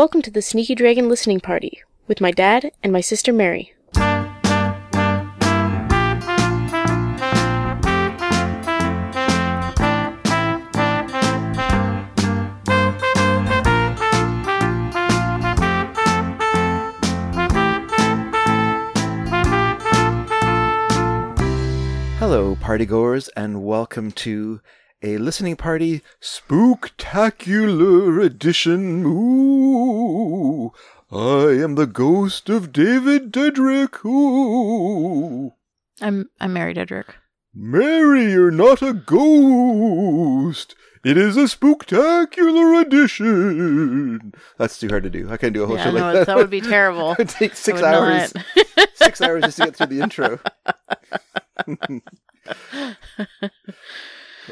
Welcome to the Sneaky Dragon listening party with my dad and my sister Mary. Hello, partygoers, and welcome to a listening party spooktacular edition. Ooh, I am the ghost of David Dedrick. Ooh, I'm I'm Mary Dedrick. Mary, you're not a ghost. It is a spooktacular edition. That's too hard to do. I can't do a whole Yeah, show no, like that. that would be terrible. it would take six would hours. six hours just to get through the intro.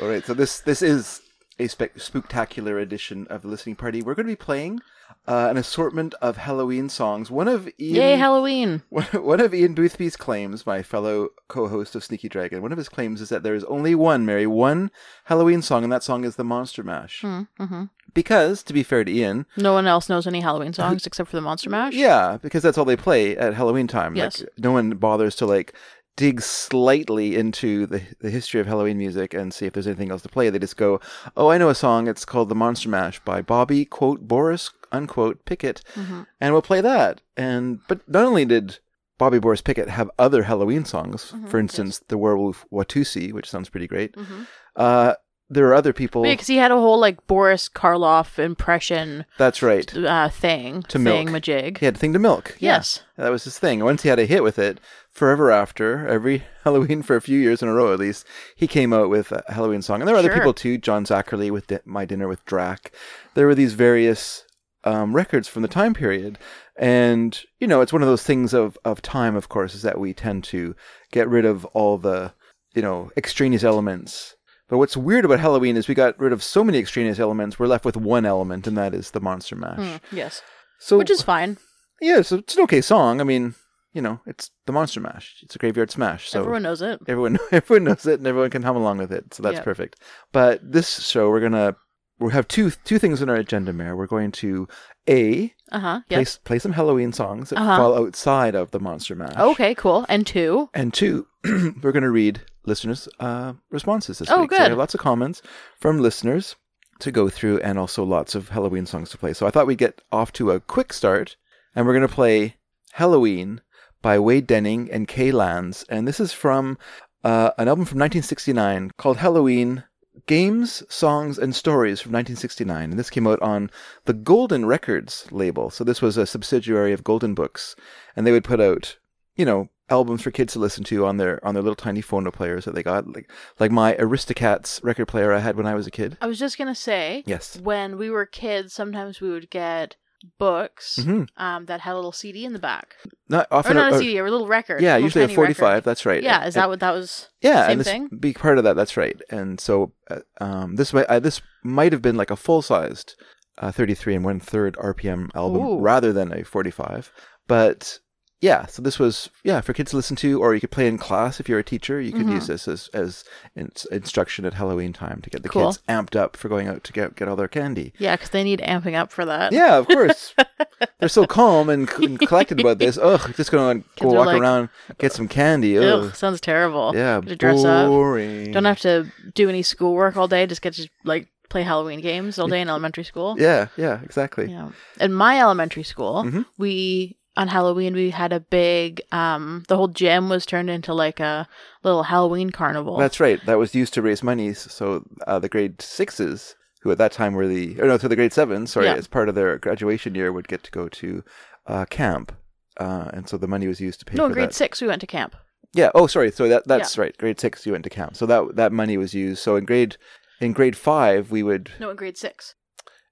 All right, so this this is a spe- spooktacular edition of the listening party. We're going to be playing uh, an assortment of Halloween songs. One of Ian, Yay, Halloween! one, one of Ian Boothby's claims, my fellow co-host of Sneaky Dragon, one of his claims is that there is only one, Mary, one Halloween song, and that song is the Monster Mash. Mm-hmm. Because, to be fair to Ian, No one else knows any Halloween songs except for the Monster Mash. Yeah, because that's all they play at Halloween time. Yes. Like no one bothers to like dig slightly into the the history of Halloween music and see if there's anything else to play. They just go, "Oh, I know a song. It's called The Monster Mash by Bobby quote Boris unquote Pickett." Mm-hmm. And we'll play that. And but not only did Bobby Boris Pickett have other Halloween songs, Mhm, for instance, The Werewolf Watusi, which sounds pretty great. Mm-hmm. Uh there are other people. Yeah, because he had a whole like Boris Karloff impression That's right. uh, thing To milk. majig. He had a thing to milk. Yeah. Yes. That was his thing. Once he had a hit with it, forever after, every Halloween for a few years in a row at least, he came out with a Halloween song. And there were other people too. John Zacherle with Di- My Dinner with Drac. There were these various um, records from the time period. And, you know, it's one of those things of, of time, of course, is that we tend to get rid of all the, you know, extraneous elements. But what's weird about Halloween is we got rid of so many extraneous elements, we're left with one element, and that is the Monster Mash. Mm, yes. So, Which is fine. yeah, so it's an okay song. I mean, you know, it's the Monster Mash. It's a graveyard smash. So Everyone knows it. everyone, everyone knows it, and everyone can hum along with it. So that's Yep. perfect. But this show, we're gonna we have two two things on our agenda, Mayor. We're going to a Uh huh. play, play some Halloween songs that Uh-huh. fall outside of the Monster Mash. Okay. Cool. And two. And two, we're going to read listeners' uh, responses this Oh, week. So we good. have lots of comments from listeners to go through and also lots of Halloween songs to play. So I thought we'd get off to a quick start and we're going to play Halloween by Wade Denning and Kay Lands. And this is from uh, an album from 1969 called Halloween Games, Songs, and Stories from 1969. And this came out on the Golden Records label. So this was a subsidiary of Golden Books. And they would put out, you know, albums for kids to listen to on their on their little tiny phono players that they got. Like like my Aristocats record player I had when I was a kid. I was just gonna say. Yes. When we were kids, sometimes we would get books hmm um, that had a little CD in the back, Not or often. not a a- CD, or a little record. yeah, little usually a 45. record. That's right. Yeah, And- is that what that was? Yeah, Same and this thing? big part of that. That's right. And so, uh, um, this might uh, this might have been like a full sized uh, 33 and one third RPM album Ooh. rather than a 45. But yeah, so this was yeah for kids to listen to, or you could play in class if you're a teacher. You could Mhm. use this as as in, instruction at Halloween time to get the Cool. kids amped up for going out to get get all their candy. Yeah, because they need amping up for that. Yeah, of course. They're so calm and, and collected about this. Ugh, just gonna go walk like- around, get some candy. Ugh. Ugh, sounds terrible. Yeah, to dress up. boring. Don't have to do any schoolwork all day. Just get to like play Halloween games all day in elementary school. Yeah, yeah, exactly. Yeah. In my elementary school, Mhm. we on Halloween we had a big um the whole gym was turned into like a little Halloween carnival. That's right. That was used to raise money. So uh, the grade sixes, who at that time were the, or no, to the grade sevens, sorry, Yeah. as part of their graduation year, would get to go to uh, camp. Uh, and so the money was used to pay no, for in grade that. six we went to camp. Yeah. Oh, sorry. So that that's right. Grade six, you went to camp. So that that money was used. So in grade in grade five, we would. No, in grade six.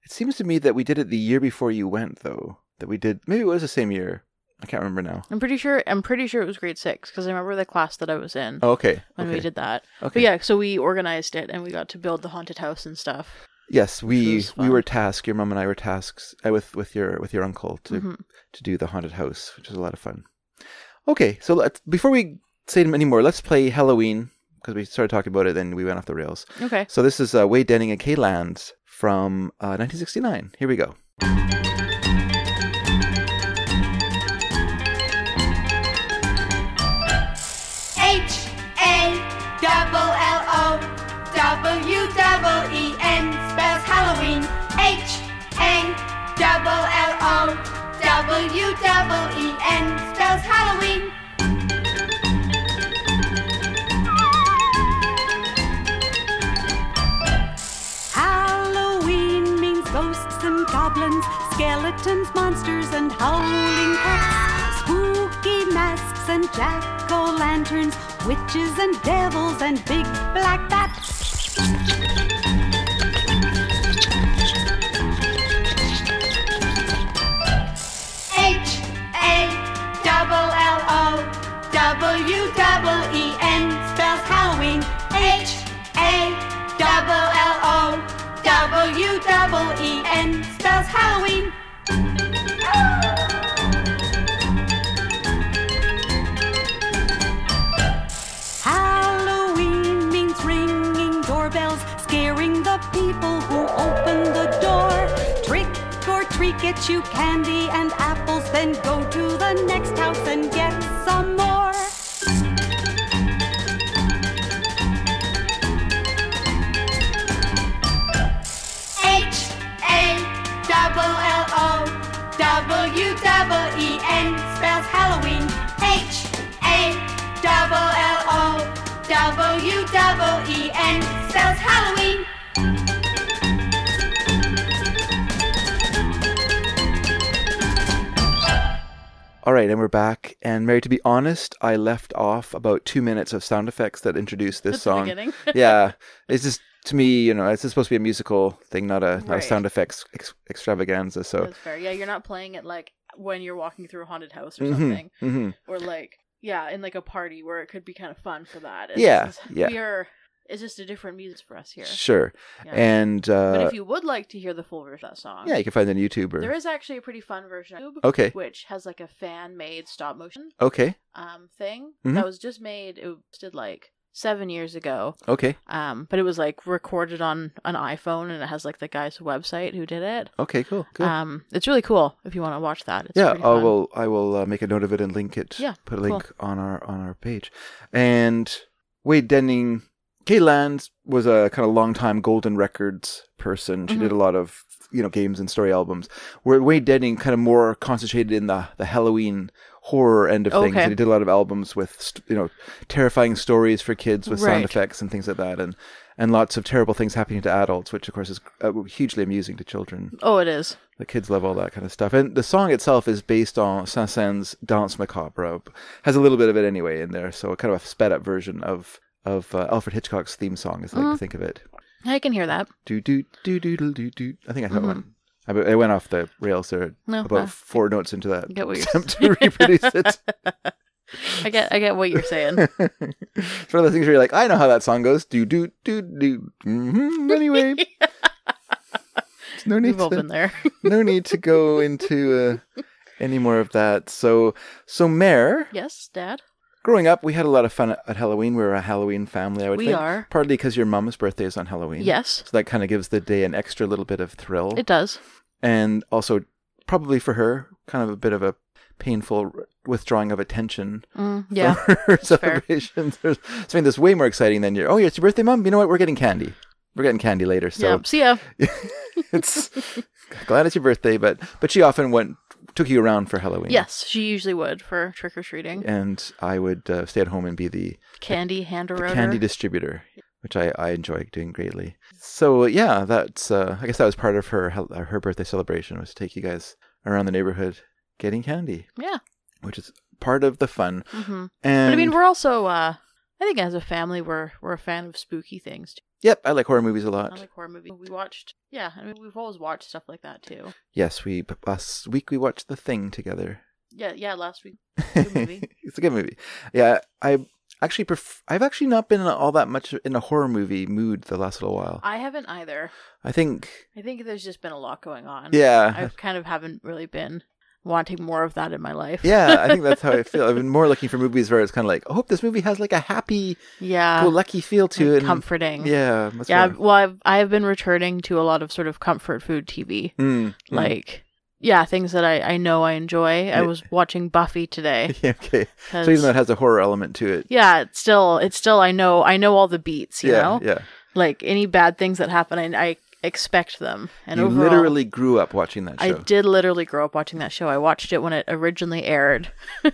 It seems to me that we did it the year before you went, though. That we did. Maybe it was the same year. I can't remember now. I'm pretty sure. I'm pretty sure it was grade six because I remember the class that I was in Oh, okay. when okay. we did that. Okay. But yeah, so we organized it and we got to build the haunted house and stuff. Yes, we we were tasked. Your mom and I were tasked uh, with with your with your uncle to Mhm. to do the haunted house, which was a lot of fun. Okay, so let's, before we say any more, let's play Halloween because we started talking about it, then we went off the rails. Okay. So this is uh, Wade Denning and Kay Lands from uh, 1969. Here we go. Skeletons, monsters, and howling cats. Spooky masks and jack o' lanterns, witches and devils, and big black bats. H A double L O W double E N spells Halloween. H A double L O W double E N spells Halloween. Treat, get you candy and apples, then go to the next house and get some more. H A double L O W double E N spells Halloween. H A double L O W double E N spells Halloween. All right, and we're back. And Mary, to be honest, I left off about two minutes of sound effects that introduced this At the song. yeah, it's just to me, you know, it's just supposed to be a musical thing, not a not a sound effects ex- extravaganza. So, That's fair. Yeah, you're not playing it like when you're walking through a haunted house or Mhm, something, mhm. or like yeah, in like a party where it could be kind of fun for that. It's Yeah, yeah. We are. It's just a different music for us here. sure. Yeah. And but uh, if you would like to hear the full version of that song, yeah, you can find it on YouTube or there is actually a pretty fun version on YouTube, okay, which has like a fan made stop motion okay, um thing Mhm. that was just made. It was did like seven years ago. okay, Um, but it was like recorded on an iPhone, and it has like the guy's website who did it. okay, cool, cool. Um, it's really cool if you want to watch that. It's yeah, I will. I will uh, make a note of it and link it. Yeah, put a cool. link on our on our page. And Wade Denning, Kay Lands was a kind of long time Golden Records person. She Mm-hmm. did a lot of you know games and story albums. Where Wade Denning kind of more concentrated in the the Halloween horror end of things. Okay. And he did a lot of albums with st- you know terrifying stories for kids with sound effects and things like that, and and lots of terrible things happening to adults, which of course is uh, hugely amusing to children. Oh, it is. The kids love all that kind of stuff. And the song itself is based on Saint-Saëns Danse Macabre. Has a little bit of it anyway in there. So kind of a sped up version of of uh, Alfred Hitchcock's theme song, as I like to think of it. I can hear that. Do do do do do do. I think I thought it went. I, I went off the rails there No, about uh, four notes into that get what attempt to reproduce it. I get, I get what you're saying. it's one of those things where you're like, I know how that song goes. Do do do do. hmm Anyway, no need We've all to been there. no need to go into uh, any more of that. So, so Mare, yes, Dad. Growing up, we had a lot of fun at, at Halloween. We were a Halloween family. I would We think, are. partly because your mom's birthday is on Halloween. Yes, so that kind of gives the day an extra little bit of thrill, it does. and also probably for her, kind of a bit of a painful withdrawing of attention Mm, yeah. from her fair. celebrations. There's something that's way more exciting than your. Oh, yeah, it's your birthday, mom. You know what? We're getting candy. We're getting candy later. So yeah. See ya. it's glad it's your birthday, but but she often went took you around for Halloween. Yes, she usually would for trick or treating. and I would uh, stay at home and be the, Candy hand the candy distributor, which I I enjoy doing greatly. So yeah, that's uh, I guess that was part of her uh, her birthday celebration was to take you guys around the neighborhood getting candy, yeah. which is part of the fun. hmm And But I mean, we're also. uh I think as a family, we're we're a fan of spooky things. Too. Yep, I like horror movies a lot. I like horror movies. We watched. Yeah, I mean, we've always watched stuff like that too. yes, we last week we watched The Thing together. Yeah, yeah. Last week, Good movie. it's a good movie. Yeah, I actually pref- I've actually not been all that much in a horror movie mood the last little while. I haven't either. I think, I think there's just been a lot going on. yeah, I kind of haven't really been wanting more of that in my life. yeah. I think that's how I feel. I've been more looking for movies where it's kind of like, I hope this movie has like a happy, yeah. go lucky feel to it. and- comforting. Yeah, Yeah, well, I've I have been returning to a lot of sort of comfort food TV, Mm, mm. like yeah, things that I I know I enjoy. I was watching Buffy today. yeah, okay. So even though it has a horror element to it, yeah, it's still it's still I know I know all the beats. You yeah, know, yeah, like any bad things that happen, I, I expect them. And you overall, literally grew up watching that show. I did literally grow up watching that show. I watched it when it originally aired.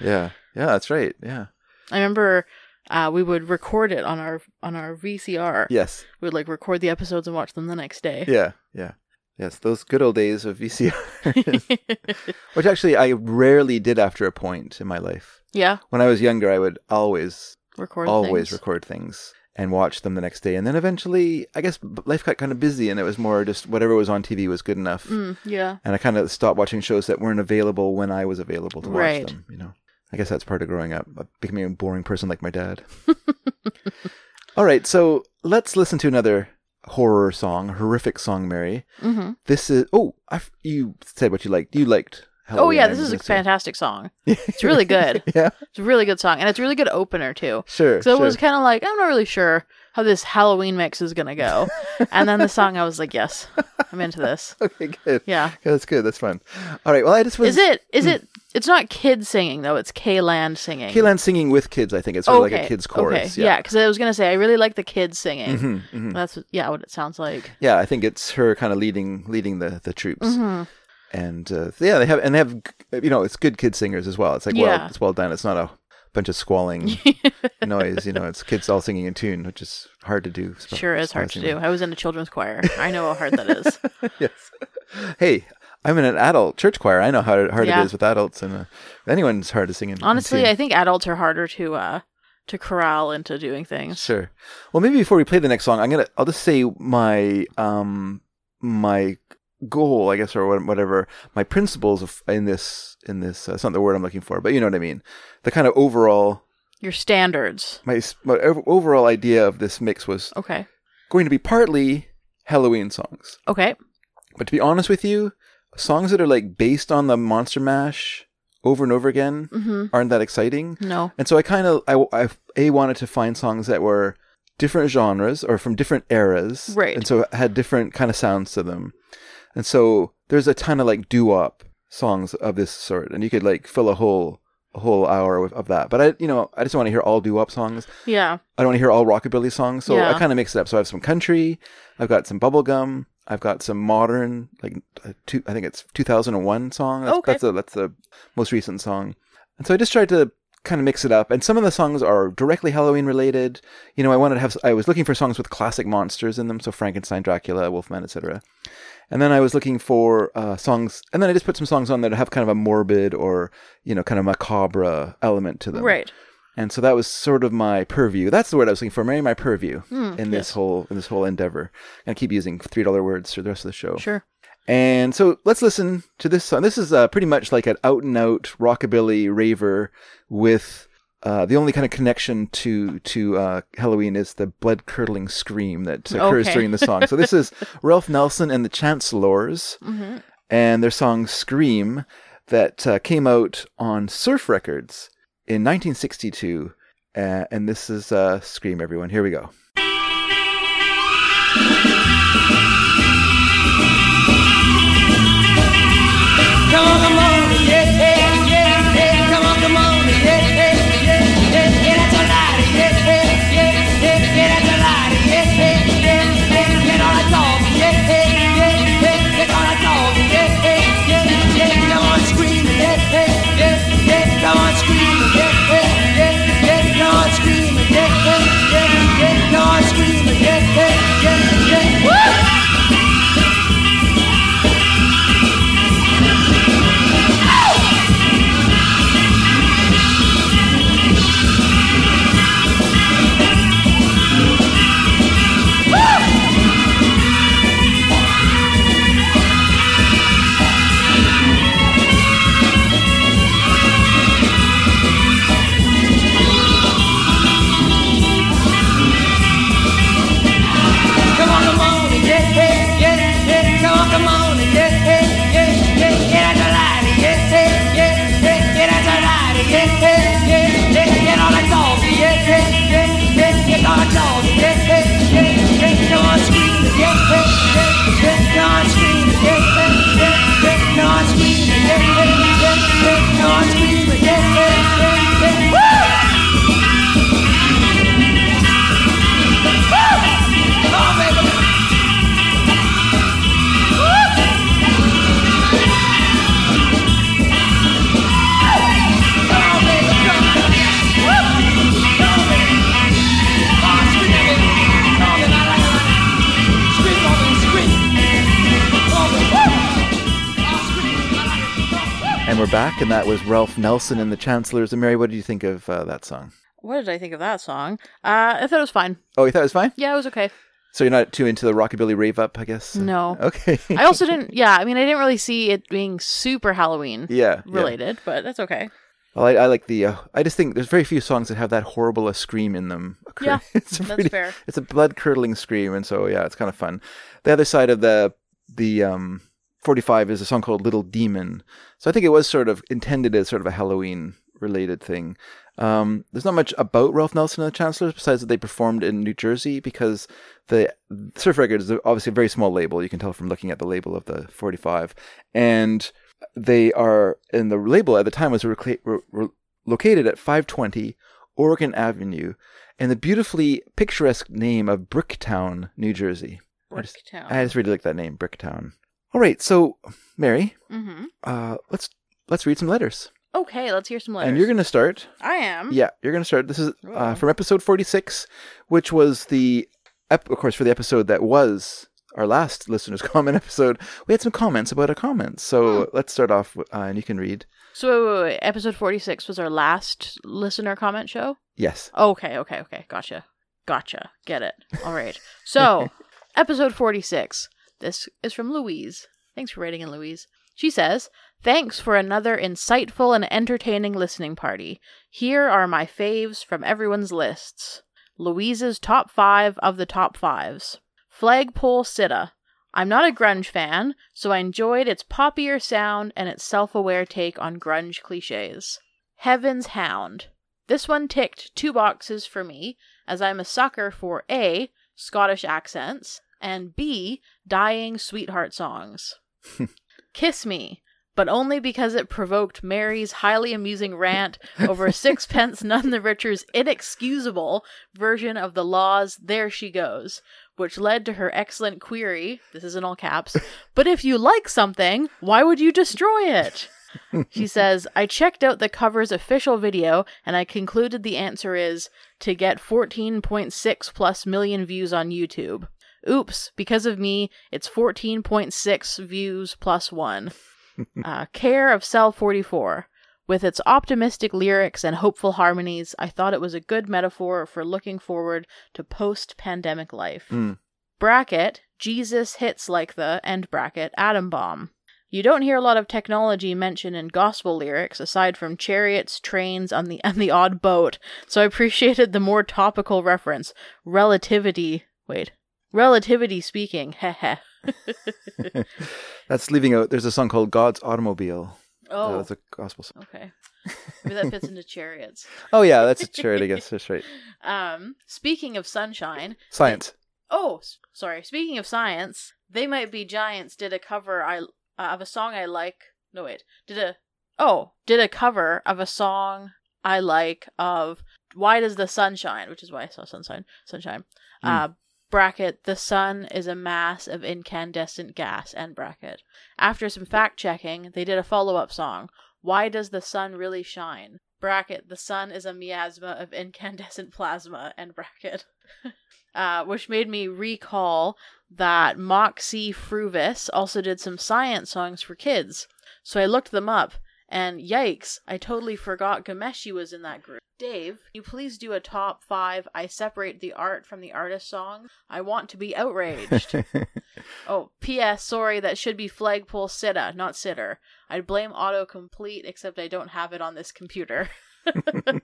Yeah, yeah, that's right. Yeah, I remember uh, we would record it on our on our VCR. yes, We would like record the episodes and watch them the next day. yeah, yeah, yes. Those good old days of VCR, which actually I rarely did after a point in my life. yeah, When I was younger, I would always, record always things. record things and watch them the next day. And then eventually, I guess life got kind of busy, and it was more just whatever was on TV was good enough. Mm, yeah, And I kind of stopped watching shows that weren't available when I was available to watch Right. them. You know, I guess that's part of growing up, uh, becoming a boring person like my dad. All right, so let's listen to another horror song, horrific song, Mary. hmm This is oh, I you said what you liked. You liked. Oh Halloween, yeah, this is a fantastic song. It's really good. yeah, It's a really good song, and it's a really good opener too. sure. So sure. it was kind of like I'm not really sure how this Halloween mix is gonna go, and then the song I was like, yes, I'm into this. okay, good. Yeah. Yeah, that's good. That's fun. All right. Well, I just was. Is it? Is it? It's not kids singing though. It's K Land singing. Kaylan singing with kids? I think it's sort of like a kids chorus. Okay. Yeah, because I was gonna say I really like the kids singing. Mhm, mhm. That's yeah, what it sounds like. Yeah, I think it's her kind of leading leading the the troops. Mm-hmm. And uh, yeah, they have and they have you know it's good kid singers as well. It's like well, it's well done. It's not a bunch of squalling noise. You know, it's kids all singing in tune, which is hard to do. sp- Sure is hard to do. I was in a children's choir. I know how hard that is. yes. Hey, I'm in an adult church choir. I know how hard Yeah. it is with adults, and uh, anyone's hard to sing in. in Honestly, tune. I think adults are harder to uh to corral into doing things. Sure. Well, maybe before we play the next song, I'm gonna I'll just say my um my goal, I guess, or whatever my principles of, in this in this. Uh, it's not the word I'm looking for, but you know what I mean. The kind of overall Your standards. my, my overall idea of this mix was Okay. going to be partly Halloween songs, Okay. but to be honest with you, songs that are like based on the Monster Mash over and over again Mm-hmm. aren't that exciting. No. And so I kind of I, I a wanted to find songs that were different genres or from different eras, Right. And so had different kind of sounds to them. And so there's a ton of like doo wop songs of this sort, and you could like fill a whole a whole hour of, of that. But I, you know, I just want to hear all doo wop songs. Yeah. I don't want to hear all rockabilly songs, so Yeah. I kind of mix it up. So I have some country, I've got some bubblegum, I've got some modern, like uh, two, I think it's 2001 song. That's, Okay. that's the that's the most recent song. And so I just tried to kind of mix it up. And some of the songs are directly Halloween related. You know, I wanted to have, I was looking for songs with classic monsters in them, so Frankenstein, Dracula, Wolfman, etc. And then I was looking for uh, songs, and then I just put some songs on that have kind of a morbid or you know kind of macabre element to them. Right. And so that was sort of my purview. That's the word I was looking for. Mary, my purview Hmm, in this whole in this whole endeavor. Gonna keep using three dollar words for the rest of the show. Sure. And so let's listen to this song. This is uh, pretty much like an out and out rockabilly raver with uh, the only kind of connection to to uh, Halloween is the blood curdling scream that occurs Okay. during the song. So this is Ralph Nelson and the Chancellors Mm-hmm. and their song Scream that uh, came out on Surf Records in 1962. Uh, and this is uh, Scream, everyone. Here we go. And we're back, and that was Ralph Nelson and the Chancellors. And Mary, what did you think of uh, that song? What did I think of that song? Uh, I thought it was fine. Oh, you thought it was fine? Yeah, it was okay. So you're not too into the rockabilly rave up, I guess? No. Okay. I also didn't. Yeah, I mean, I didn't really see it being super Halloween yeah. yeah. related, but that's okay. Well, I, I like the. Uh, I just think there's very few songs that have that horrible a scream in them. Yeah, it's that's pretty- fair. It's a blood curdling scream, and so yeah, it's kind of fun. The other side of the the um 45 is a song called Little Demon. So I think it was sort of intended as sort of a Halloween related thing. Um, there's not much about Ralph Nelson and the Chancellors besides that they performed in New Jersey because the Surf Records is obviously a very small label. You can tell from looking at the label of the 45, and they are in the label at the time was re- re- located at 520 Oregon Avenue, and the beautifully picturesque name of Bricktown, New Jersey. I just- I just really like that name, Bricktown. All right, so Mary, mm-hmm. uh, let's let's read some letters, Okay, let's hear some letters. and you're gonna start. I am. Yeah, you're gonna start. This is uh, from episode 46, which was the, ep- of course, for the episode that was our last listeners' comment episode. We had some comments about our comments, so Hmm. let's start off, with, uh, and you can read. So wait, wait, wait. episode forty-six was our last listener comment show. Yes. Okay, okay, okay. Gotcha. Gotcha. Get it. All right. So, episode 46. This is from Louise. Thanks for writing in, Louise. She says, Thanks for another insightful and entertaining listening party. Here are my faves from everyone's lists. Louise's top five of the top fives. Flagpole Sitta. I'm not a grunge fan, so I enjoyed its poppier sound and its self aware take on grunge cliches. Heaven's Hound. This one ticked two boxes for me, as I'm a sucker for A. Scottish accents, and B. dying sweetheart songs. Kiss Me, but only because it provoked Mary's highly amusing rant over Sixpence None the Richer's inexcusable version of the La's There She Goes, which led to her excellent query this is in all caps but if you like something, why would you destroy it? she says, I checked out the cover's official video and I concluded the answer is to get 14.6 plus million views on YouTube. Oops, because of me, it's 14.6 views plus one. uh, Care of Cell 44. With its optimistic lyrics and hopeful harmonies, I thought it was a good metaphor for looking forward to post pandemic life. Mm. Bracket, Jesus hits like the, end bracket, atom bomb. You don't hear a lot of technology mentioned in gospel lyrics aside from chariots, trains, on the and the odd boat. So I appreciated the more topical reference. Relativity wait. Relativity speaking, heh That's leaving out. There's a song called God's Automobile. Oh, That's a gospel song. okay. Maybe that fits into chariots. Oh yeah, that's a chariot. I guess that's right. Um, speaking of sunshine, Science. Oh, sorry. Speaking of science, they might be giants. Did a cover I uh, of a song I like. No wait, did a oh did a cover of a song I like of Why Does the Sun Shine, which is why I saw sunshine. Sunshine. Uh, bracket. The sun is a mass of incandescent gas. End bracket. After some fact checking, they did a follow up song. Why does the sun really shine? Bracket. The sun is a miasma of incandescent plasma. End bracket. uh, which made me recall that Moxy Früvous also did some science songs for kids. So I looked them up, and yikes, I totally forgot Ghomeshi was in that group. Dave, you please do a top five I separate the art from the artist song? I want to be outraged. oh, P.S. Sorry, that should be Flagpole Sitta, not Sitter. I'd blame autocomplete, except I don't have it on this computer.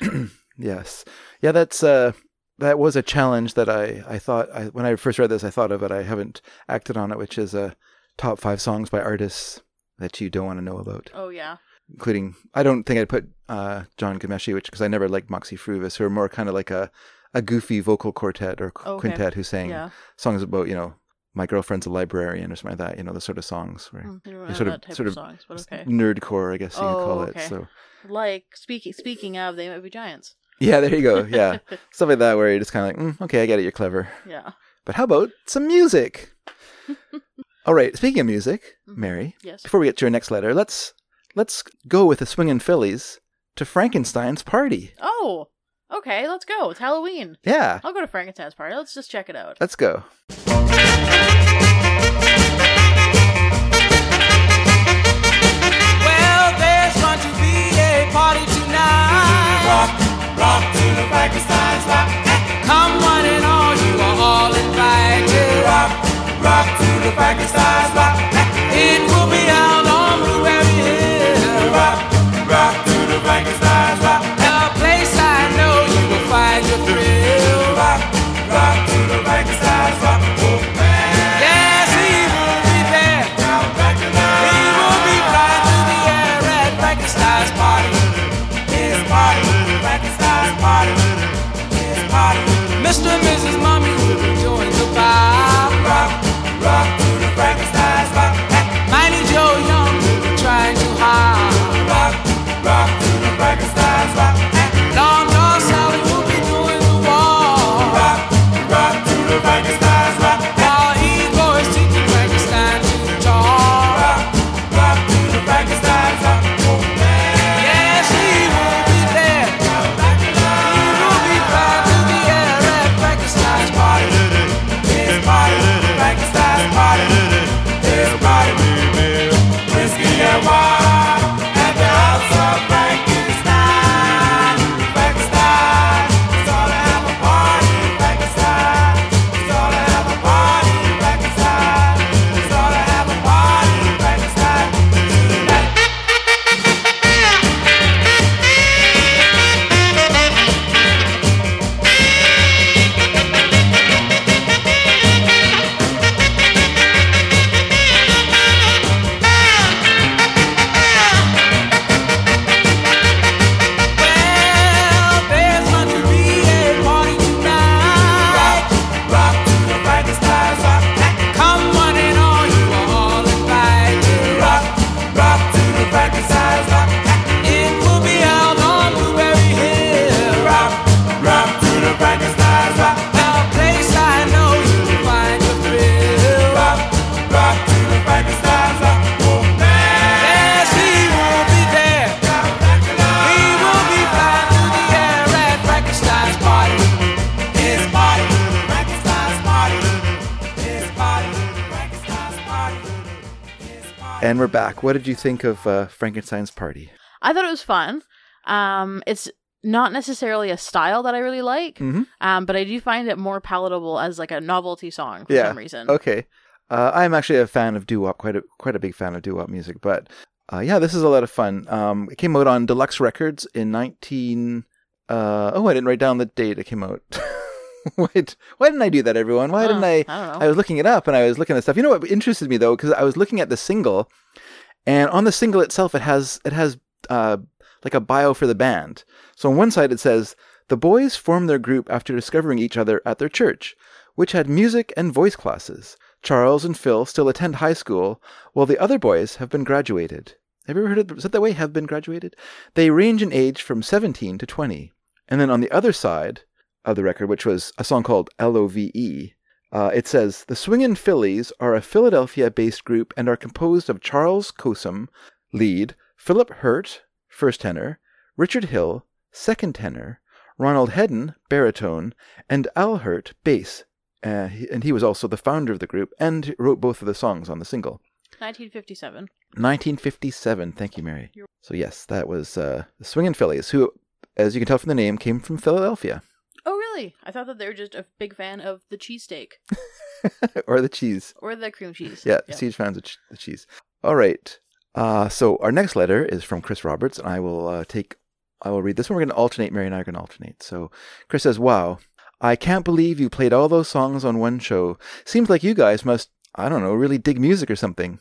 Yes. Yeah, that's uh that was a challenge that I I thought I when I first read this I thought of it I haven't acted on it which is uh top 5 songs by artists that you don't want to know about oh, yeah. including I don't think I'd put uh Jian Ghomeshi which because I never liked Moxy Früvous who are more kind of like a a goofy vocal quartet or qu- Okay. quintet who sang Yeah. songs about, you know, my girlfriend's a librarian or something like that, you know, the sort of songs where Mm, I don't you know sort of- sort of of songs, okay. nerdcore, I guess you Oh, could call okay. it. So Like speaking speaking of, they might be giants. yeah, there you go. Yeah, stuff like that where you're just kind of like, mm, okay, I get it, you're clever. Yeah. But how about some music? All right. Speaking of music, mm-hmm. Mary. Yes. Before we get to your next letter, let's let's go with the swinging Phillies to Frankenstein's party. Oh, okay. Let's go. It's Halloween. Yeah. I'll go to Frankenstein's party. Let's just check it out. Let's go. Well, there's going to be a party tonight. Rock, rock to the Frankenstein's rock. to the Frankenstein's rock. What did you think of uh, Frankenstein's Party? I thought it was fun. Um, it's not necessarily a style that I really like, Mhm. um, but I do find it more palatable as like a novelty song for Yeah. some reason. Okay. Uh, I'm actually a fan of doo wop, quite a quite a big fan of doo wop music. But uh, yeah, this is a lot of fun. Um, it came out on Deluxe Records in 19. Uh, oh, I didn't write down the date it came out. Wait, why didn't I do that, everyone? Why didn't I? I know. I was looking it up and I was looking at stuff. You know what interested me though, because I was looking at the single, and on the single itself, it has it has uh, like a bio for the band. So on one side it says the boys formed their group after discovering each other at their church, which had music and voice classes. Charles and Phil still attend high school, while the other boys have been graduated. Have you ever heard of is that way? Have been graduated? They range in age from 17 to 20. And then on the other side of the record, which was a song called L-O-V-E, uh, it says the Swingin' Phillies are a Philadelphia-based group and are composed of Charles Cosum, lead, Philip Hurt, first tenor, Richard Hill, second tenor, Ronald Hedden, baritone, and Al Hurt, bass. Uh, he- and he was also the founder of the group and wrote both of the songs on the single. 1957. 1957. Thank you, Mary. So yes, that was uh, the Swingin' Phillies, who, as you can tell from the name, came from Philadelphia, really? I thought that they were just a big fan of the cheesesteak or the cheese. or the cream cheese. Yeah, huge fans of ch- the cheese. All right. Uh, so our next letter is from Chris Roberts, and I will uh, take. I will read this one. We're going to alternate. Mary and I are going to alternate. So Chris says, "Wow, I can't believe you played all those songs on one show. Seems like you guys must, I don't know, really dig music or something."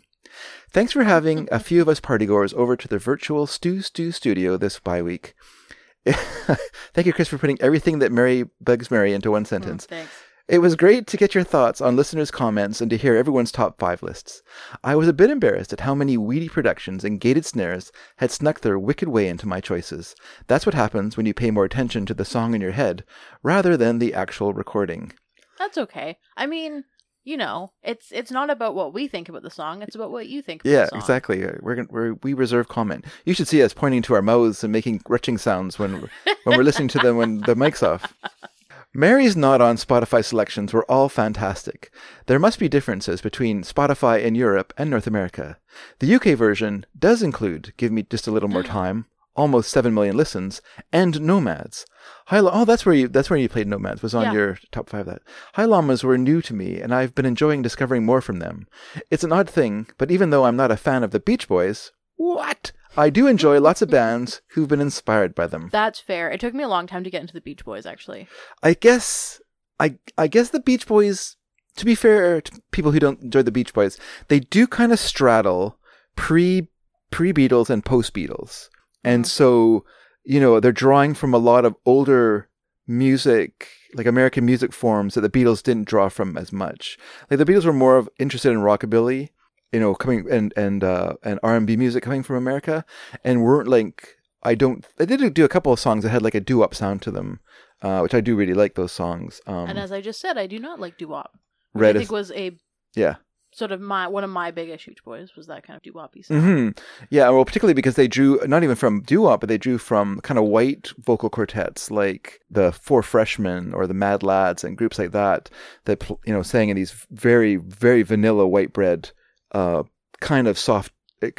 Thanks for having a few of us partygoers over to the virtual Stew Stew studio this bye week. Thank you, Chris, for putting everything that Mary bugs Mary into one Mm, sentence. thanks. It was great to get your thoughts on listeners' comments and to hear everyone's top five lists. I was a bit embarrassed at how many weedy productions and gated snares had snuck their wicked way into my choices. That's what happens when you pay more attention to the song in your head rather than the actual recording. That's okay. I mean, you know, it's it's not about what we think about the song. It's about what you think. About Yeah, the song. exactly. We're, gonna, we're we reserve comment. You should see us pointing to our mouths and making retching sounds when when we're listening to them when the mic's off. Mary's not on Spotify selections were all fantastic. There must be differences between Spotify in Europe and North America. The UK version does include Give Me Just a Little More Time, almost 7 million listens, and Nomads. High oh, that's where you that's where you played Nomads was on Yeah. your top 5 that. High Llamas were new to me and I've been enjoying discovering more from them. It's an odd thing, but even though I'm not a fan of the Beach Boys, what? I do enjoy lots of bands who've been inspired by them. That's fair. It took me a long time to get into the Beach Boys, actually. I guess I I guess the Beach Boys. To be fair to people who don't enjoy the Beach Boys, they do kind of straddle pre pre Beatles and post Beatles, and so you know they're drawing from a lot of older music, like American music forms that the Beatles didn't draw from as much. Like the Beatles were more of interested in rockabilly, you know, coming and and uh, and R and B music coming from America, and weren't like I don't. They did do a couple of songs that had like a doo wop sound to them, uh, which I do really like those songs. Um, and as I just said, I do not like doo wop. Red I is think was a yeah. Sort of my one of my big issues boys was that kind of doo woppy sound. hmm Yeah, well, particularly because they drew not even from doo wop, but they drew from kind of white vocal quartets like the Four Freshmen or the Mad Lads and groups like that that you know sang in these very very vanilla white bread, uh, kind of soft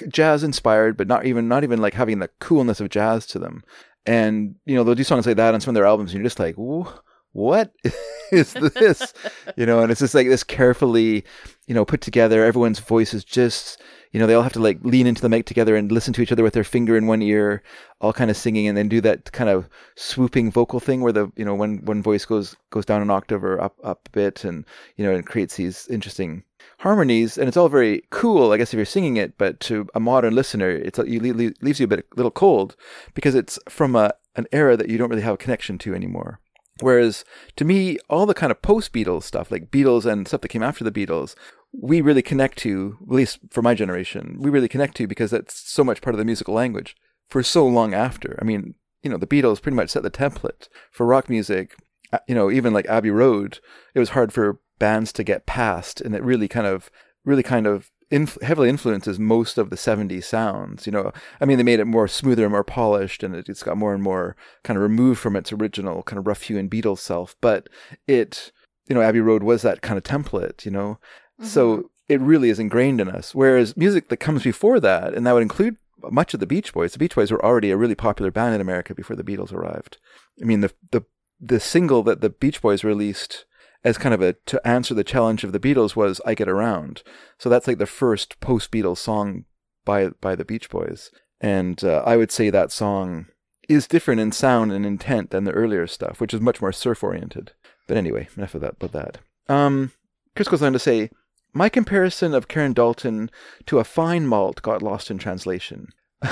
jazz inspired, but not even not even like having the coolness of jazz to them. And you know they'll do songs like that on some of their albums, and you're just like, "Wh- what is this? you know, and it's just like this carefully, you know, put together. Everyone's voice is just, you know, they all have to like lean into the mic together and listen to each other with their finger in one ear, all kind of singing, and then do that kind of swooping vocal thing where the, you know, one one voice goes goes down an octave or up up a bit, and you know, it creates these interesting harmonies, and it's all very cool, I guess, if you're singing it. But to a modern listener, it's you leaves you a bit a little cold because it's from a an era that you don't really have a connection to anymore. Whereas to me, all the kind of post Beatles stuff, like Beatles and stuff that came after the Beatles, we really connect to, at least for my generation, we really connect to because that's so much part of the musical language for so long after. I mean, you know, the Beatles pretty much set the template for rock music. Uh, You know, even like Abbey Road, it was hard for bands to get past, and it really kind of, really kind of inf- heavily influences most of the 70s sounds. You know, I mean, they made it more smoother and more polished, and it, it's got more and more kind of removed from its original kind of rough hewn Beatles self. But it, you know, Abbey Road was that kind of template, you know. So mm-hmm. it really is ingrained in us. Whereas music that comes before that, and that would include much of the Beach Boys. The Beach Boys were already a really popular band in America before the Beatles arrived. I mean, the the the single that the Beach Boys released as kind of a to answer the challenge of the Beatles was "I Get Around." So that's like the first post Beatles song by by the Beach Boys, and uh, I would say that song is different in sound and intent than the earlier stuff, which is much more surf oriented. But anyway, enough of that about that. Um, Chris goes on to say, my comparison of Karen Dalton to a fine malt got lost in translation.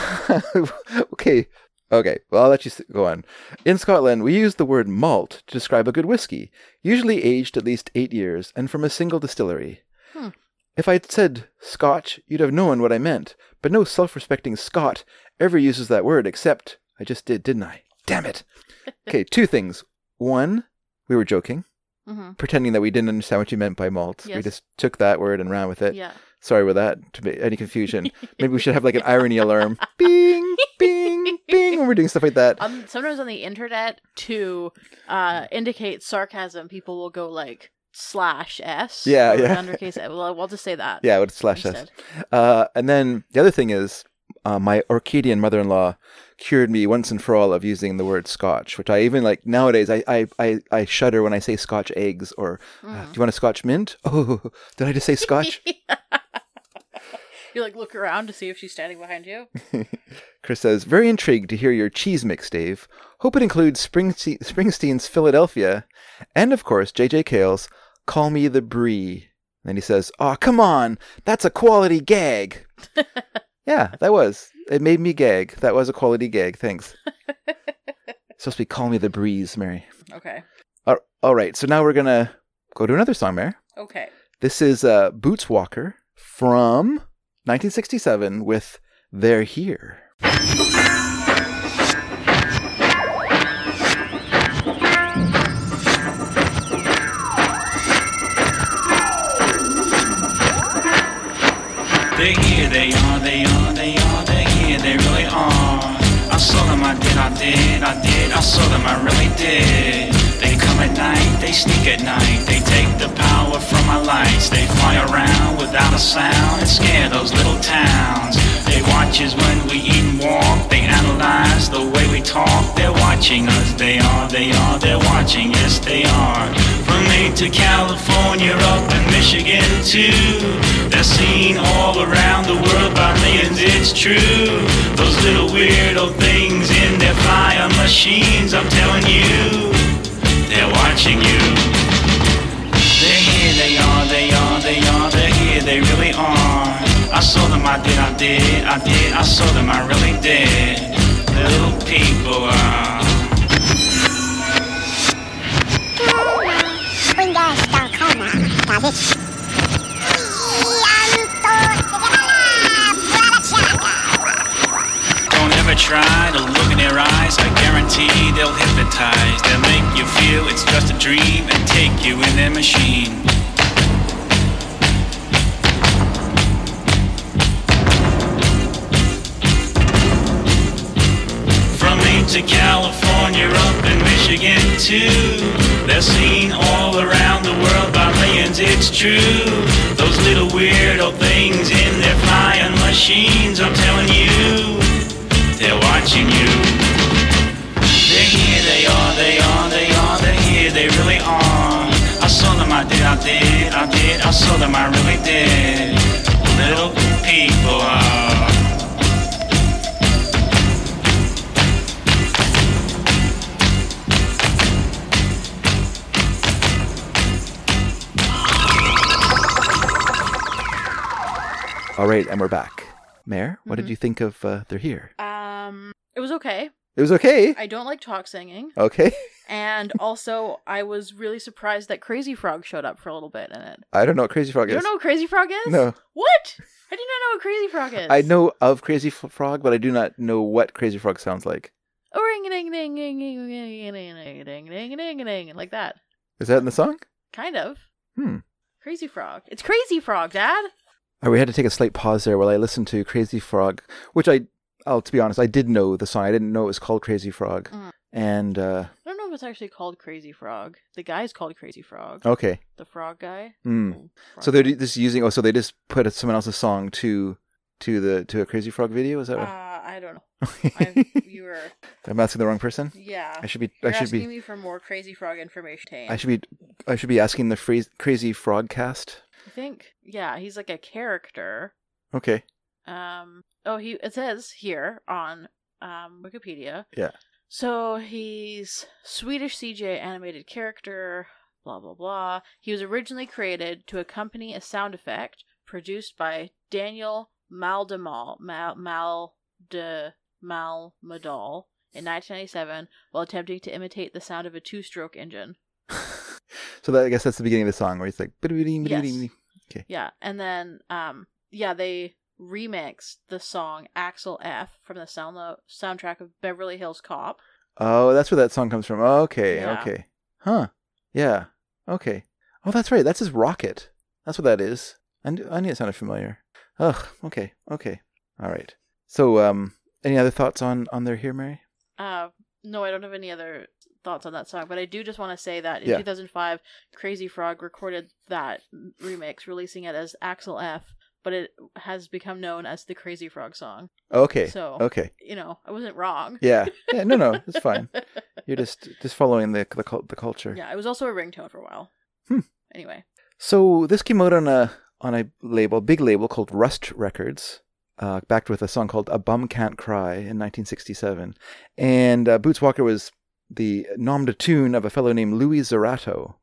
okay, okay, well, I'll let you go on. In Scotland, we use the word malt to describe a good whiskey, usually aged at least eight years and from a single distillery. Hmm. If I'd said Scotch, you'd have known what I meant, but no self respecting Scot ever uses that word except I just did, didn't I? Damn it. Okay, two things. One, we were joking, hmm pretending that we didn't understand what you meant by malt. We just took that word and ran with it. Yeah. Sorry with that, to make any confusion. Maybe we should have like an irony alarm. Bing, bing, bing, when we're doing stuff like that. Um, sometimes on the internet, to uh, indicate sarcasm, people will go like slash s. Yeah, yeah. Undercase. Well, we'll just say that. Yeah, with slash s. Uh, and then the other thing is, uh, my Orcadian mother-in-law cured me once and for all of using the word Scotch, which I even like nowadays. I I, I, I shudder when I say Scotch eggs or uh, Mm. do you want a Scotch mint? Oh, did I just say Scotch? You like look around to see if she's standing behind you. Chris says, very intrigued to hear your cheese mix, Dave. Hope it includes Springste- Springsteen's Philadelphia, and of course J.J. Cale's Call Me the Brie. Then he says, "Oh, come on, that's a quality gag." Yeah, that was. It made me gag. That was a quality gag. Thanks. supposed to be "Call Me the Breeze," Mary. Okay. All- all right, so now we're gonna go to another song, Mary. Okay. This is uh, Boots Walker from 1967 with "They're Here." I saw them, I did, I did, I did, I saw them, I really did. They come at night, they sneak at night, they take the power from my lights. They fly around without a sound and scare those little towns. They watch us when we eat and walk, they analyze the way we talk. They're watching us, they are, they are, they're watching, yes they are. From Maine to California, up in Michigan too. They're seen all around the world by millions, it's true. Those little weirdo things in their flying machines, I'm telling you, they're watching you. They're here, they are, they are, they are, they're here, they really are. I saw them, I did, I did, I did, I saw them, I really did. Little people are. Don't ever try to look in their eyes. I guarantee they'll hypnotize. They'll make you feel it's just a dream and take you in their machine. Too. They're seen all around the world by millions, it's true. Those little weirdo things in their flying machines, I'm telling you, they're watching you. They're here, they are, they are, they are, they're here, they really are. I saw them, I did, I did, I did, I saw them, I really did. Little people are. All right, and we're back. Mary, what Mm-hmm. did you think of uh, They're Here? Um, it was okay. It was okay. I don't like talk singing, Okay. and also I was really surprised that Crazy Frog showed up for a little bit in it. I don't know what Crazy Frog is. You is. don't know what Crazy Frog is? No. What? I do not know what Crazy Frog is. I know of Crazy F- Frog, but I do not know what Crazy Frog sounds like. Oh, ring ding ding ding ding ding ding ding ding ding ding like that. Is that in the song? Kind of. Hmm. Crazy Frog. It's Crazy Frog, Dad. Uh, we had to take a slight pause there while I listened to Crazy Frog, which I, oh, to be honest, I did know the song. I didn't know it was called Crazy Frog. Mm. And uh, I don't know if it's actually called Crazy Frog. The guy's called Crazy Frog. Okay. The frog guy. Mm. Oh, frog So they're guy. just using. Oh, so they just put someone else's song to to the to a Crazy Frog video. Is that Uh, right? I don't know. I, you were. I'm asking the wrong person. Yeah. I should be. You're I should asking be. me for more Crazy Frog information. I should be. I should be asking the phrase, Crazy Frog cast. I think. Yeah, he's like a character. Okay. Um. Oh, he. It says here on um Wikipedia. Yeah. So he's Swedish CGI animated character. Blah blah blah. He was originally created to accompany a sound effect produced by Daniel Maldemal Mal Mal de Malmadal in 1997 while attempting to imitate the sound of a two-stroke engine. so that I guess that's the beginning of the song where he's like. Yes. Yeah, and then um yeah, they remixed the song Axel F from the sound soundtrack of Beverly Hills Cop. Oh, that's where that song comes from. Okay. Yeah. Okay. Huh. Yeah. Okay. Oh, that's right. That's his rocket. That's what that is. I knew, I knew it sounded familiar. Ugh. Okay. Okay. All right. So, um, any other thoughts on on they're here, Mary? Uh no, I don't have any other thoughts on that song, but I do just want to say that in Yeah. 2005 Crazy Frog recorded that remix releasing it as Axel F, but it has become known as the Crazy Frog song. Okay. So- Okay. You know, I wasn't wrong. Yeah. Yeah. No. No. It's fine. You're just just following the the, the culture. yeah, it was also a ringtone for a while. Hmm. Anyway, So this came out on a on a label, big label called Rust Records, uh, backed with a song called "A Bum Can't Cry" in 1967, and uh, Boots Walker was the nom de tune of a fellow named Louis Zerato,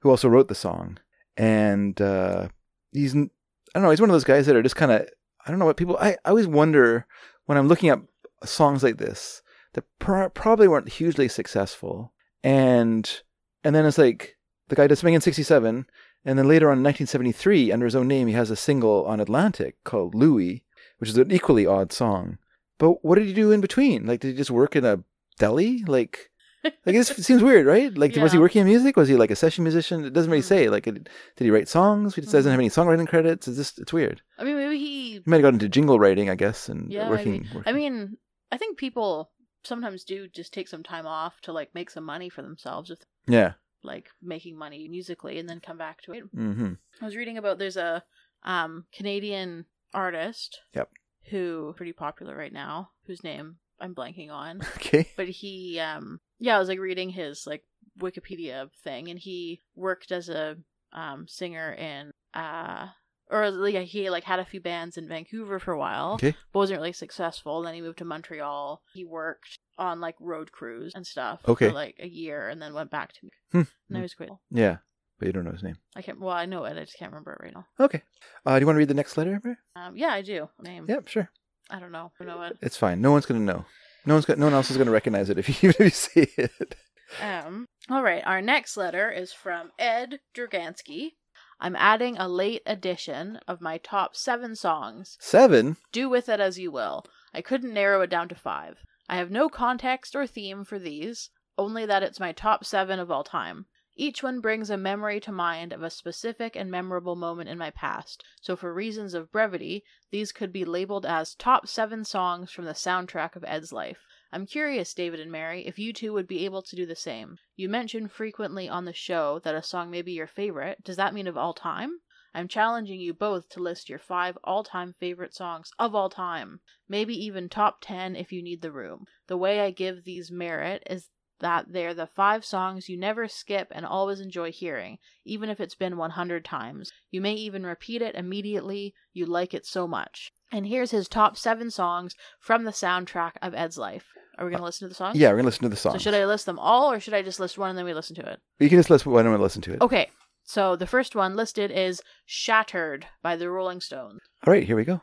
who also wrote the song, and uh, he's I don't know, he's one of those guys that are just kind of I don't know what people I, I always wonder when I'm looking up songs like this that pr- probably weren't hugely successful, and and then it's like the guy does something in 67 and then later on in 1973 under his own name he has a single on atlantic called louis which is an equally odd song. But what did he do in between? Like did he just work in a deli? Like like this seems weird right? Like was he working in music? Was he like a session musician? It doesn't really Mm. say like it, did he write songs? He just doesn't have any songwriting credits. It's just it's weird. I mean maybe he he might have got into jingle writing i guess and Yeah, working, maybe. I mean, I think people sometimes do just take some time off to like make some money for themselves with yeah. like making money musically and then come back to it. mm-hmm. I was reading about there's a um Canadian artist Yep. who pretty popular right now whose name I'm blanking on. okay But he um yeah, I was like reading his like Wikipedia thing and he worked as a um singer in uh or yeah, he like had a few bands in Vancouver for a while okay but wasn't really successful. Then he moved to Montreal. He worked on like road crews and stuff Okay. for like a year, and then went back to. Hmm. And it was great. yeah but you don't know his name I can't. Well, I know it. I just can't remember it right now. okay uh, do you want to read the next letter Um, yeah, I do. Name. yep sure I don't know. I don't know it. It's fine. No one's gonna know. No one's got. No one else is gonna recognize it if you even if you say it. Um. All right. Our next letter is from Ed Dragansky. I'm adding a late edition of my top seven songs Seven. Do with it as you will. I couldn't narrow it down to five. I have no context or theme for these, only that it's my top seven of all time. Each one brings a memory to mind of a specific and memorable moment in my past, so for reasons of brevity, these could be labeled as top seven songs from the soundtrack of Ed's life. I'm curious, David and Mary, if you two would be able to do the same. You mention frequently on the show that a song may be your favorite. Does that mean of all time? I'm challenging you both to list your five all time favorite songs of all time. Maybe even top 10 if you need the room. The way I give these merit is that they're the five songs you never skip and always enjoy hearing, even if it's been 100 times. You may even repeat it immediately, you like it so much. And here's his top seven songs from the soundtrack of Ed's life. Are we going to listen to the songs? Yeah, we're gonna listen to the song. So should I list them all, or should I just list one and then we listen to it? You can just listen. one and we listen to it? Okay, so the first one listed is Shattered by the Rolling Stones. All right, here we go.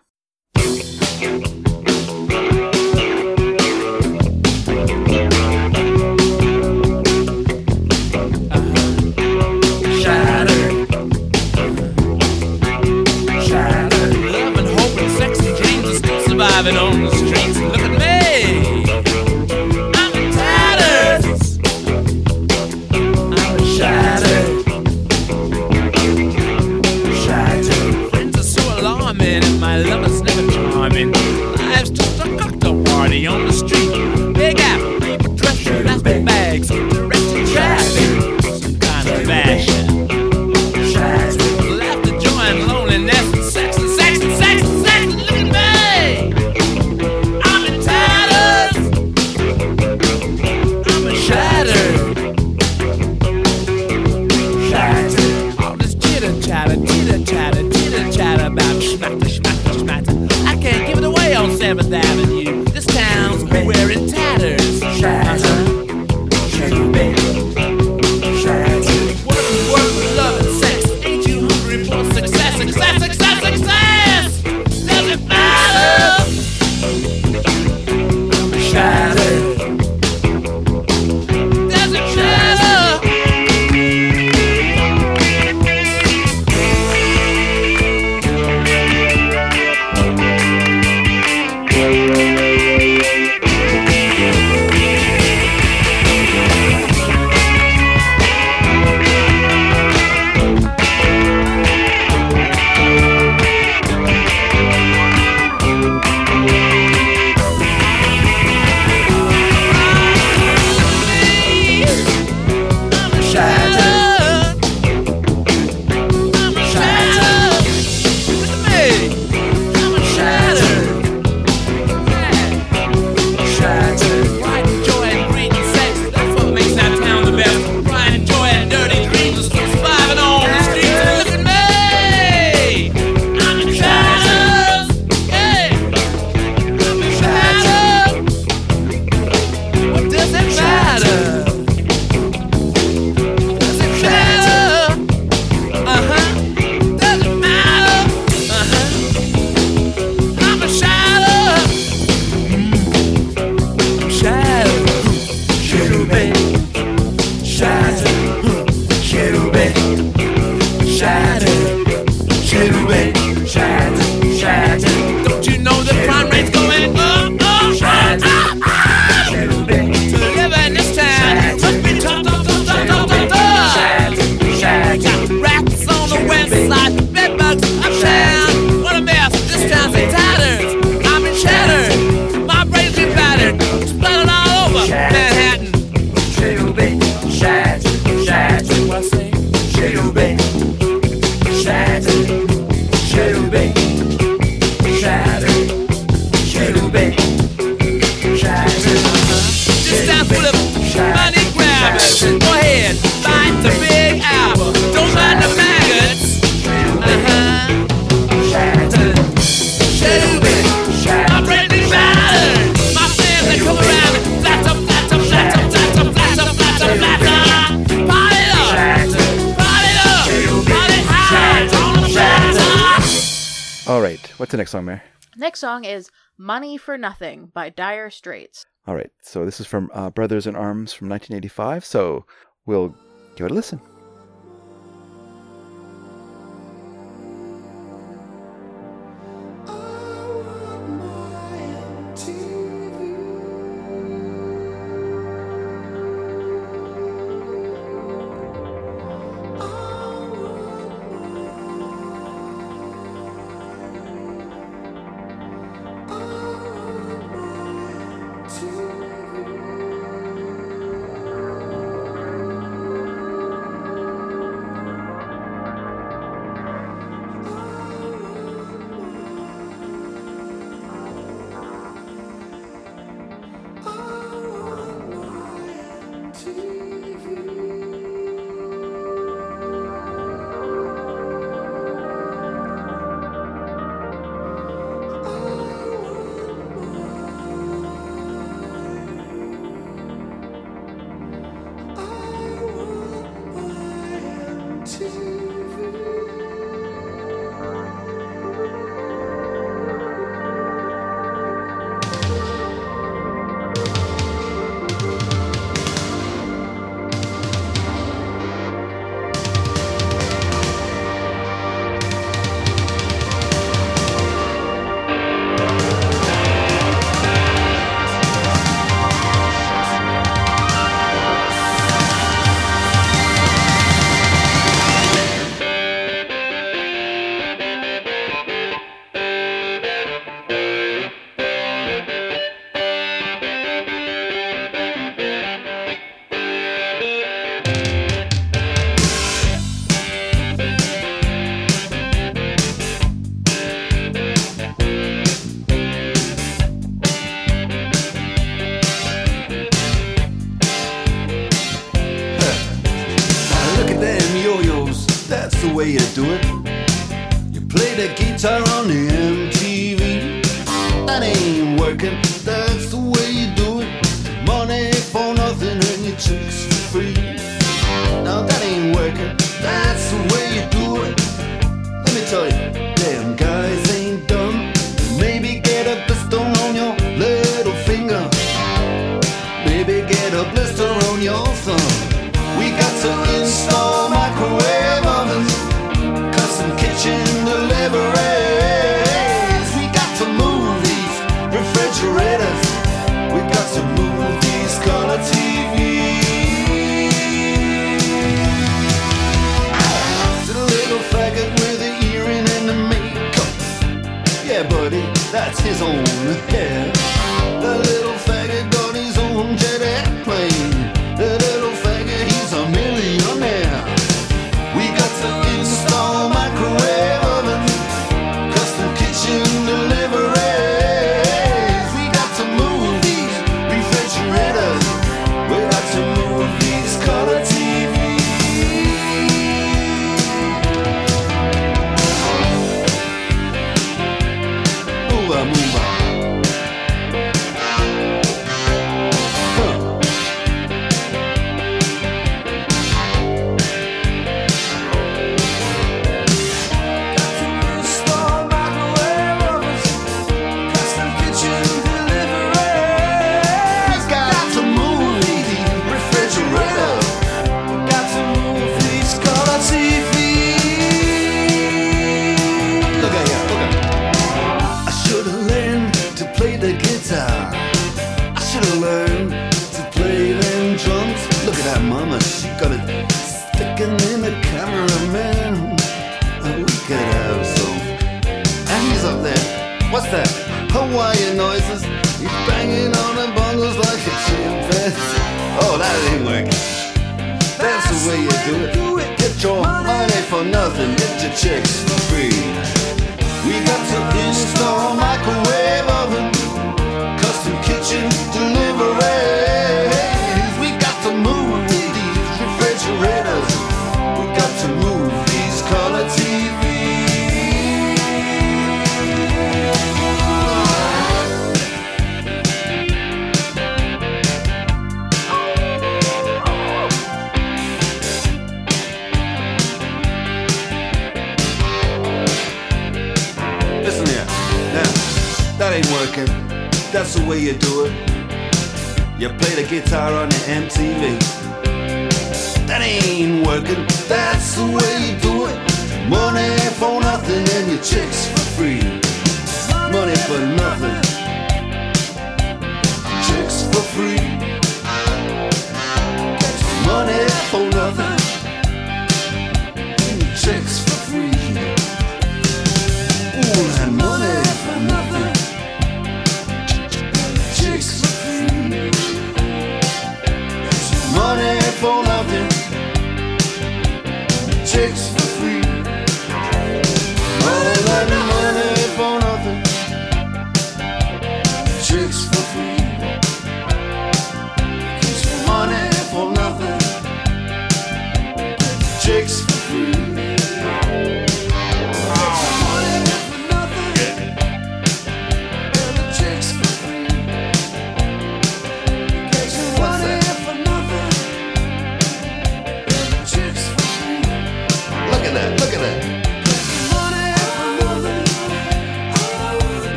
Surviving on the song is Money for Nothing by Dire Straits. All right, so this is from uh, Brothers in Arms from 1985, so we'll give it a listen. Chicks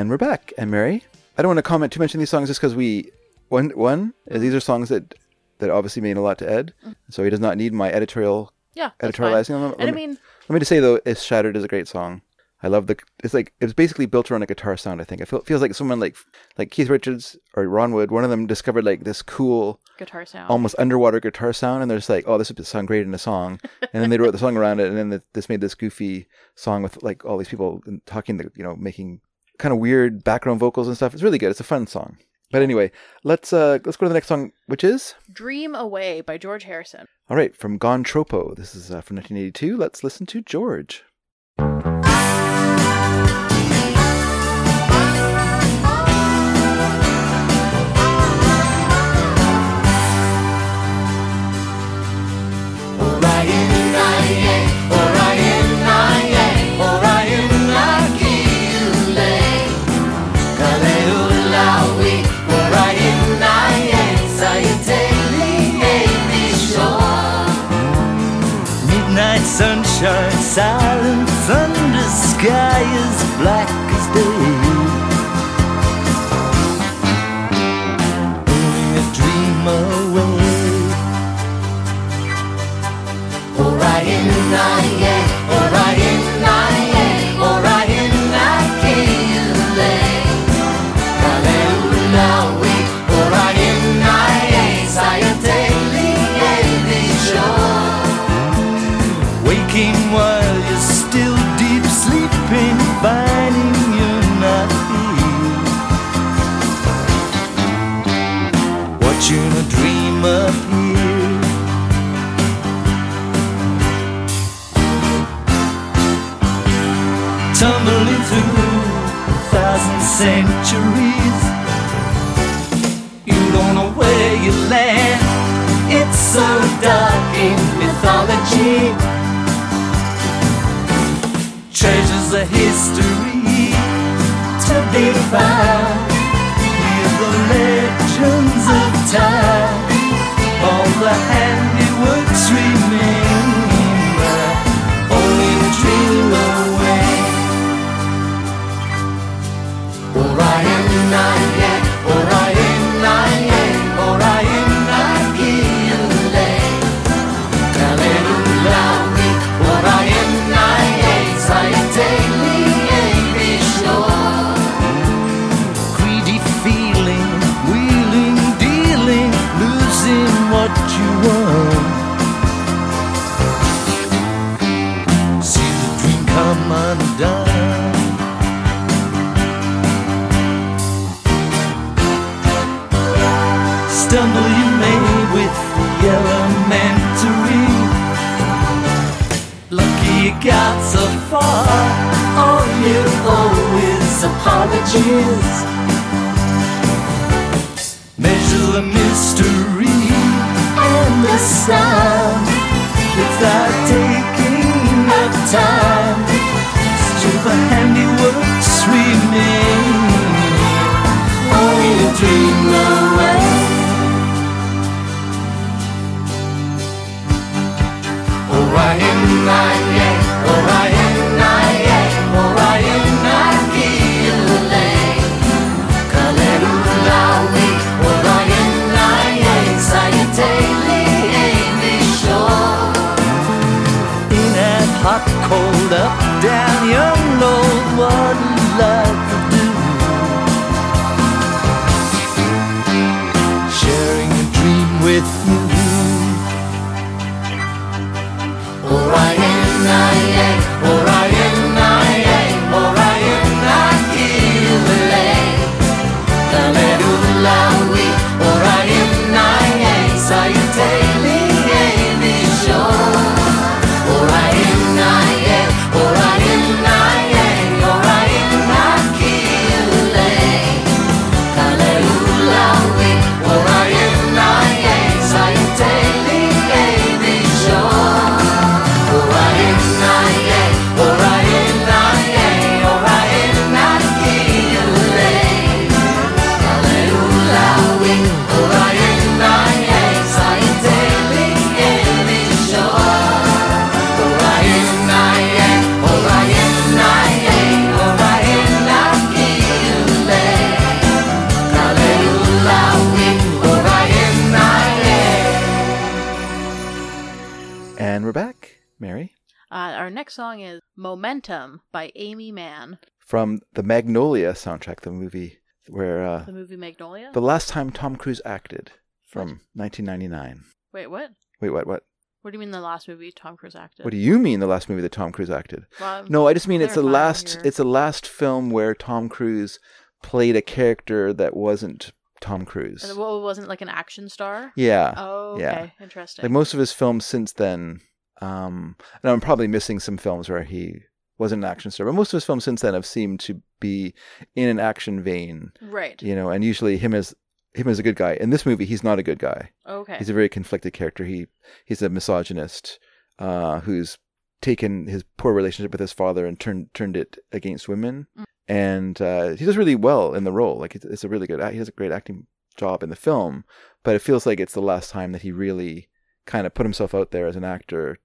And we're back. And Mary, I don't want to comment too much on these songs just because we one one uh, these are songs that that obviously mean a lot to Ed, so he does not need my editorial Yeah. editorializing them. And I mean, Let me just say though, "Is Shattered" is a great song. I love the. It's like it's basically built around a guitar sound. I think it feel, feels like someone like like Keith Richards or Ron Wood. One of them discovered like this cool, guitar sound. almost underwater guitar sound, and they're just like, "Oh, this would sound great in a song." And then they wrote the song around it, and then the, this made this goofy song with like all these people talking, the, you know, making kind of weird background vocals and stuff. It's really good. It's a fun song. But anyway, let's uh let's go to the next song, which is Dream Away by George Harrison. all right from Gone Tropo. This is uh, from 1982. Let's listen to George. Silent thunder, sky is black as day. Blowing a dream away. Orion, yeah, Orion, centuries. You don't know where you land. It's so dark in mythology treasures of history to be found near the legends of time. All the handiworks remain, soundtrack, the movie where uh, The movie Magnolia? the last time Tom Cruise acted from 1999. Wait, what? Wait, what? What? What do you mean the last movie Tom Cruise acted? What do you mean? The last movie that Tom Cruise acted? Well, No, I just mean it's the last. here. It's the last film where Tom Cruise played a character that wasn't Tom Cruise. And wasn't like an action star? Yeah. Oh, okay. yeah. Interesting. Like most of his films since then, um, and I'm probably missing some films where he wasn't an action star, but most of his films since then have seemed to be in an action vein, right. you know. And usually him as him as a good guy. In this movie, he's not a good guy. Okay. He's a very conflicted character. He he's a misogynist uh, who's taken his poor relationship with his father and turned turned it against women. Mm. And uh, he does really well in the role. Like it's, it's a really good. He does a great acting job in the film. But it feels like it's the last time that he really kind of put himself out there as an actor.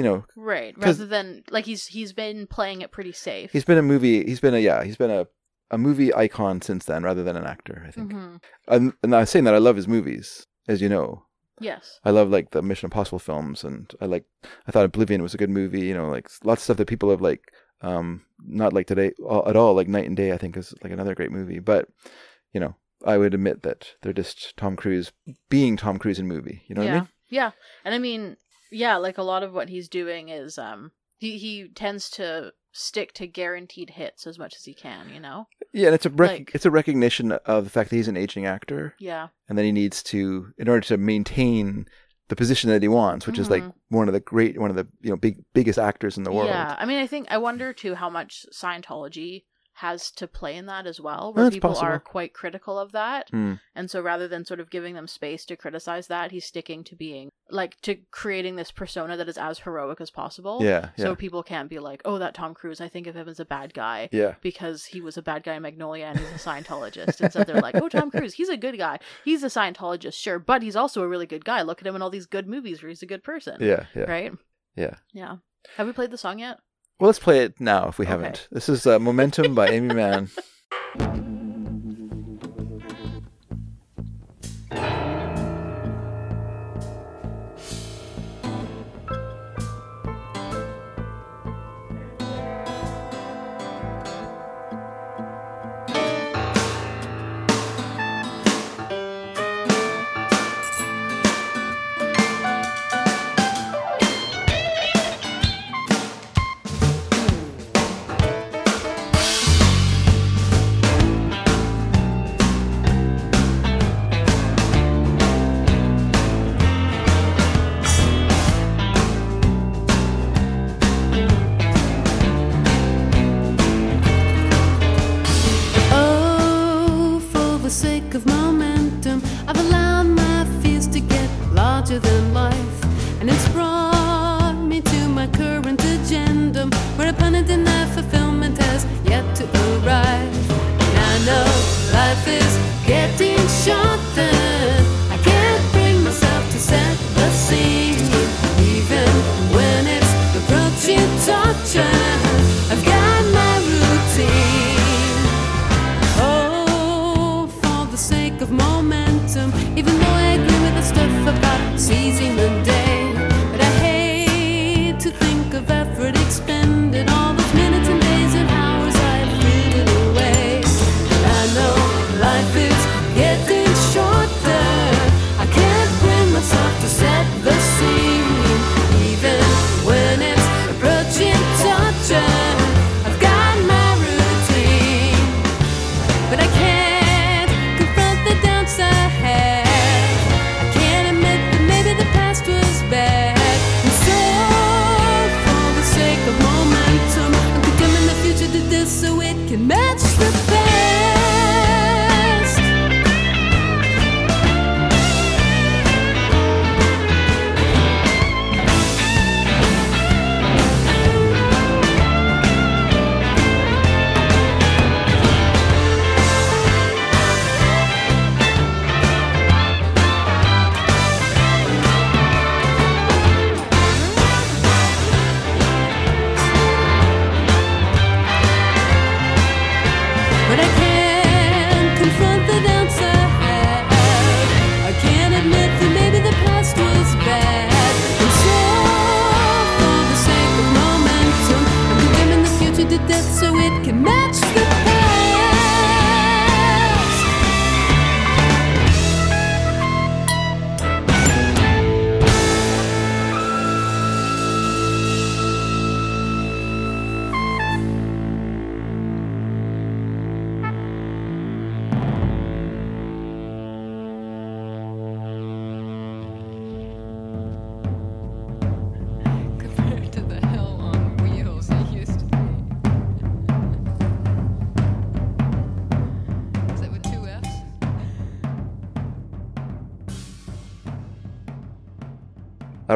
You know, right Rather than like he's he's been playing it pretty safe. he's been a movie. He's been a yeah. He's been a a movie icon since then, rather than an actor. I think. hmm And, and I'm saying that I love his movies, as you know. Yes. I love like the Mission Impossible films, and I like I thought Oblivion was a good movie. You know, like lots of stuff that people have like um not like today at all. Like Knight and Day, I think is like another great movie. But you know, I would admit that they're just Tom Cruise being Tom Cruise in movie. You know yeah. what I mean? Yeah. And I mean, yeah, like a lot of what he's doing is um he he tends to stick to guaranteed hits as much as he can, you know? Yeah, and it's a rec- Like- it's a recognition of the fact that he's an aging actor, Yeah. and that he needs to in order to maintain the position that he wants, which is like Mhm. one of the great, one of the you know big biggest actors in the world. Yeah. I mean, I think I wonder too how much Scientology has to play in that as well, where that's people possible. are quite critical of that. Hmm. And so rather than sort of giving them space to criticize that, he's sticking to being like to creating this persona that is as heroic as possible. Yeah, So yeah. people can't be like, oh, that Tom Cruise, I think of him as a bad guy. Yeah. Because he was a bad guy in Magnolia and he's a Scientologist. Instead, so they're like, oh, Tom Cruise, he's a good guy. He's a Scientologist, sure, but he's also a really good guy. Look at him in all these good movies where he's a good person. Yeah, yeah, Right? yeah. Yeah. Have we played the song yet? Well, let's play it now if we Okay. haven't. This is uh, Momentum by Aimee Mann.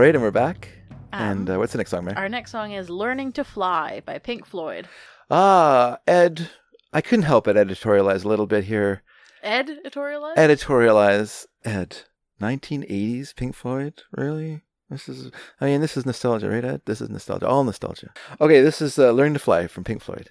right, and we're back. Um, and uh, what's the next song, Mary? Our next song is "Learning to Fly" by Pink Floyd. Ah, Ed, I couldn't help but editorialize a little bit here. Editorialize. Editorialize, Ed. 1980s Pink Floyd, really? This is, I mean, this is nostalgia, right, Ed? This is nostalgia, all nostalgia. Okay, this is uh, "Learning to Fly" from Pink Floyd.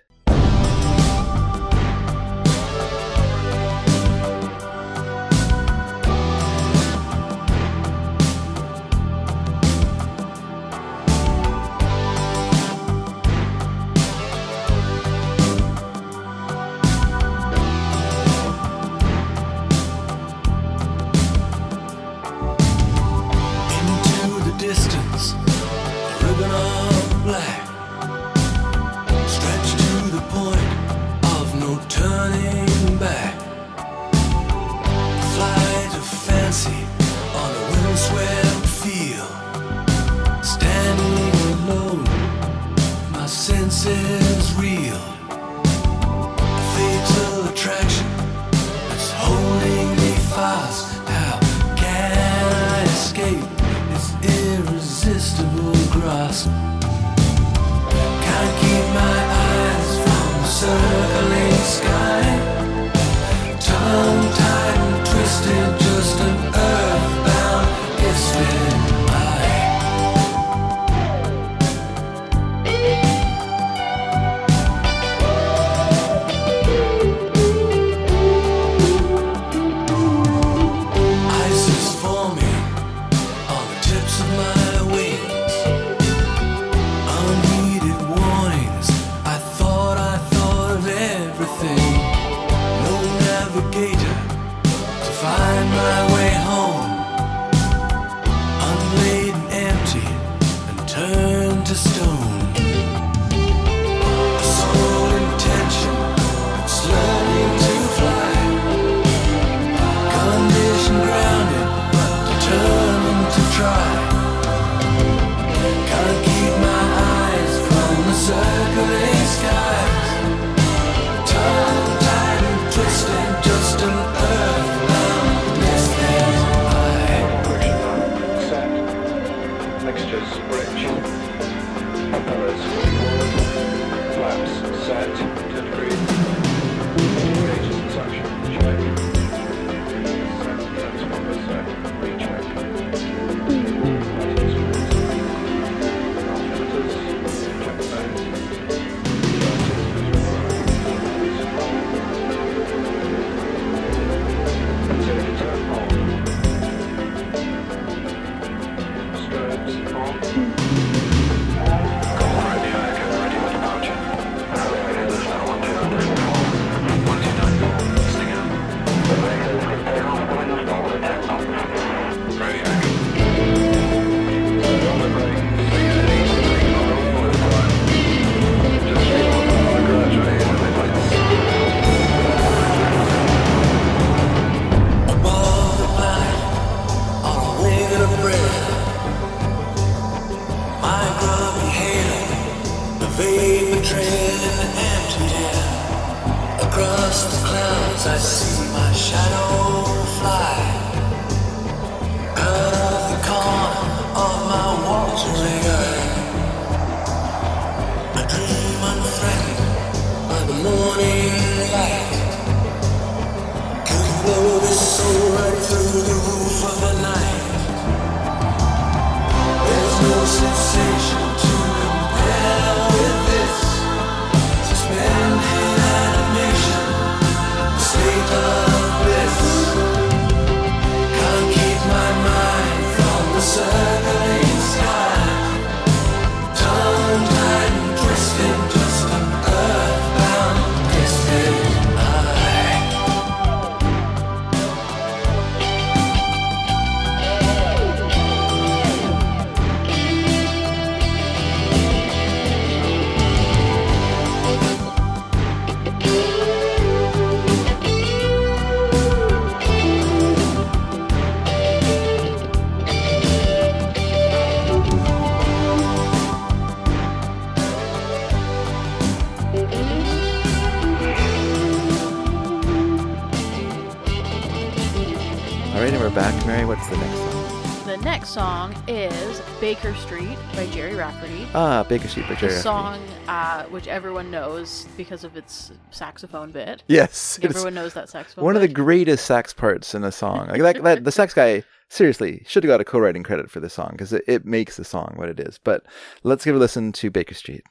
Song is Baker Street by Gerry Rafferty. Ah, Baker Street by The Gerry. Rafferty. song, uh, which everyone knows because of its saxophone bit. Yes, everyone knows that saxophone. One of the greatest sax parts in a song. Like that, that the sax guy seriously should have got a co-writing credit for this song because it, it makes the song what it is. But let's give a listen to Baker Street.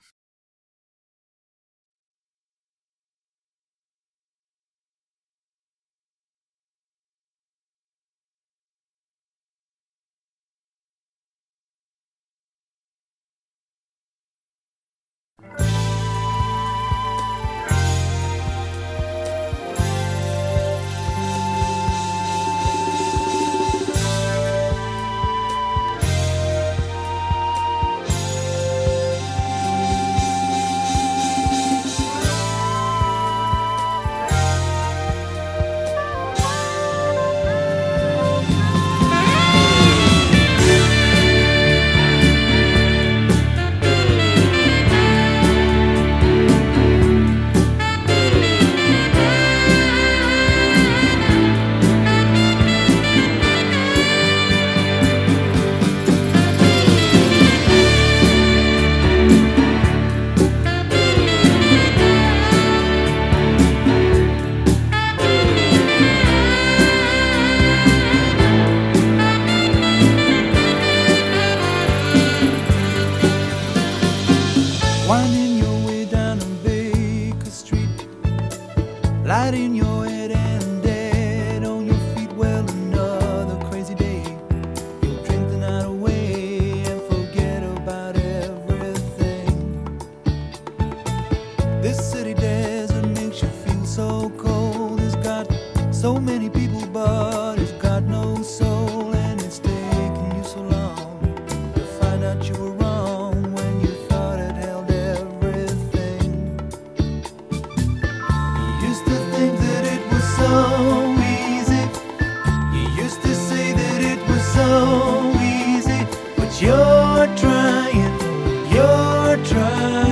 You're trying, you're trying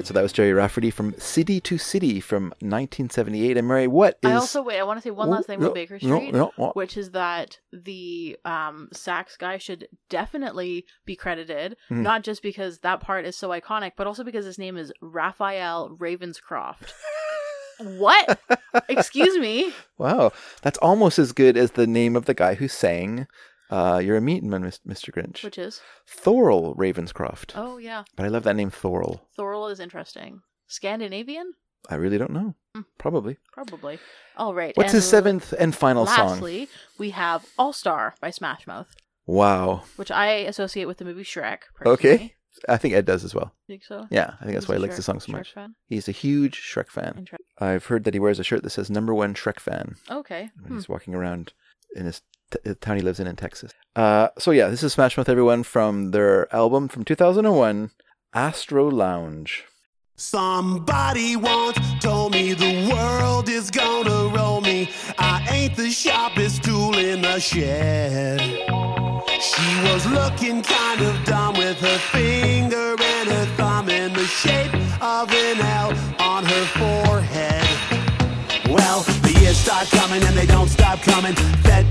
right, so that was Gerry Rafferty from City to City from 1978. And Mary, what is I also wait. I want to say one Oh, last thing about Baker Street, which is that the um, sax guy should definitely be credited, Mhm. not just because that part is so iconic, but also because his name is Raphael Ravenscroft. what? Excuse me. Wow, that's almost as good as the name of the guy who sang uh, "You're a Meatin' Man, Mr. Grinch." Which is? Thurl Ravenscroft. Oh yeah, But I love that name, Thurl. Thurl is interesting. Scandinavian, I really don't know. Mm. Probably. probably. All right. What's and his seventh and final song? Lastly, we have All Star by Smash Mouth, Wow. which I associate with the movie Shrek. Okay. I think Ed does as well. Think so? Yeah, I think that's He's why he likes the song so much. He's a huge Shrek fan. I've heard that he wears a shirt that says "Number One Shrek Fan" Okay. when Hmm. he's walking around in his t- the town he lives in in Texas. Uh, so yeah, this is Smash Mouth, everyone, from their album from 2001, Astro Lounge. Somebody once told me the world is gonna roll me. I ain't the sharpest tool in the shed. She was looking kind of dumb with her finger and her thumb in the shape of an L on her forehead. Well, the years start coming and they don't stop coming.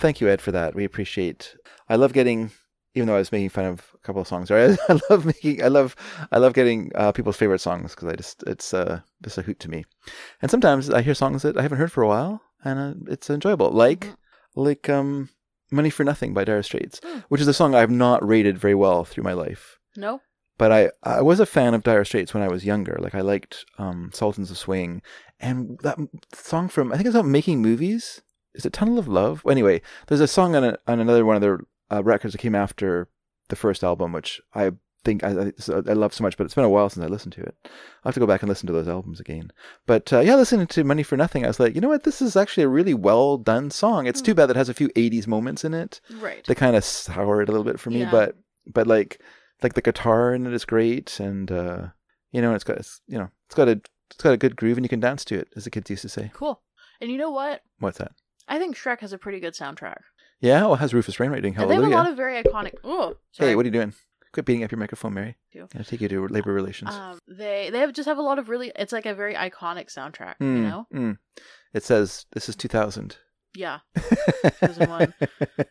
Thank you, Ed, for that. We appreciate. I love getting, even though I was making fun of a couple of songs. Right? I love making. I love. I love getting uh, people's favorite songs because I just it's uh just a hoot to me. And sometimes I hear songs that I haven't heard for a while, and uh, it's enjoyable. Like like um, "Money for Nothing" by Dire Straits, which is a song I've not rated very well through my life. No. But I, I was a fan of Dire Straits when I was younger. Like I liked um, Sultans of Swing, and that song from I think it's about making movies. Is it Tunnel of Love? Well, anyway, there's a song on, a, on another one of their uh, records that came after the first album, which I think I, I, I love so much, but it's been a while since I listened to it. I'll have to go back and listen to those albums again. But uh, yeah, listening to Money for Nothing, I was like, you know what? This is actually a really well done song. It's too bad that it has a few 80s moments in it. Right. They kind of sour it a little bit for me, Yeah. but but like like the guitar in it is great, and uh, you know, it's got it's, you know it's got a it's got a good groove, and you can dance to it, as the kids used to say. Cool. And you know what? What's that? I think Shrek has a pretty good soundtrack. Yeah, well, it has Rufus Wainwright doing And they have Hallelujah. a lot of very iconic. Oh, sorry. Hey, what are you doing? Quit beating up your microphone, Mary. I you. Gonna take you to labor relations. Um, they they have just have a lot of really. It's like a very iconic soundtrack. You Mm, know. mm. It says this is 2000. Yeah. 2001.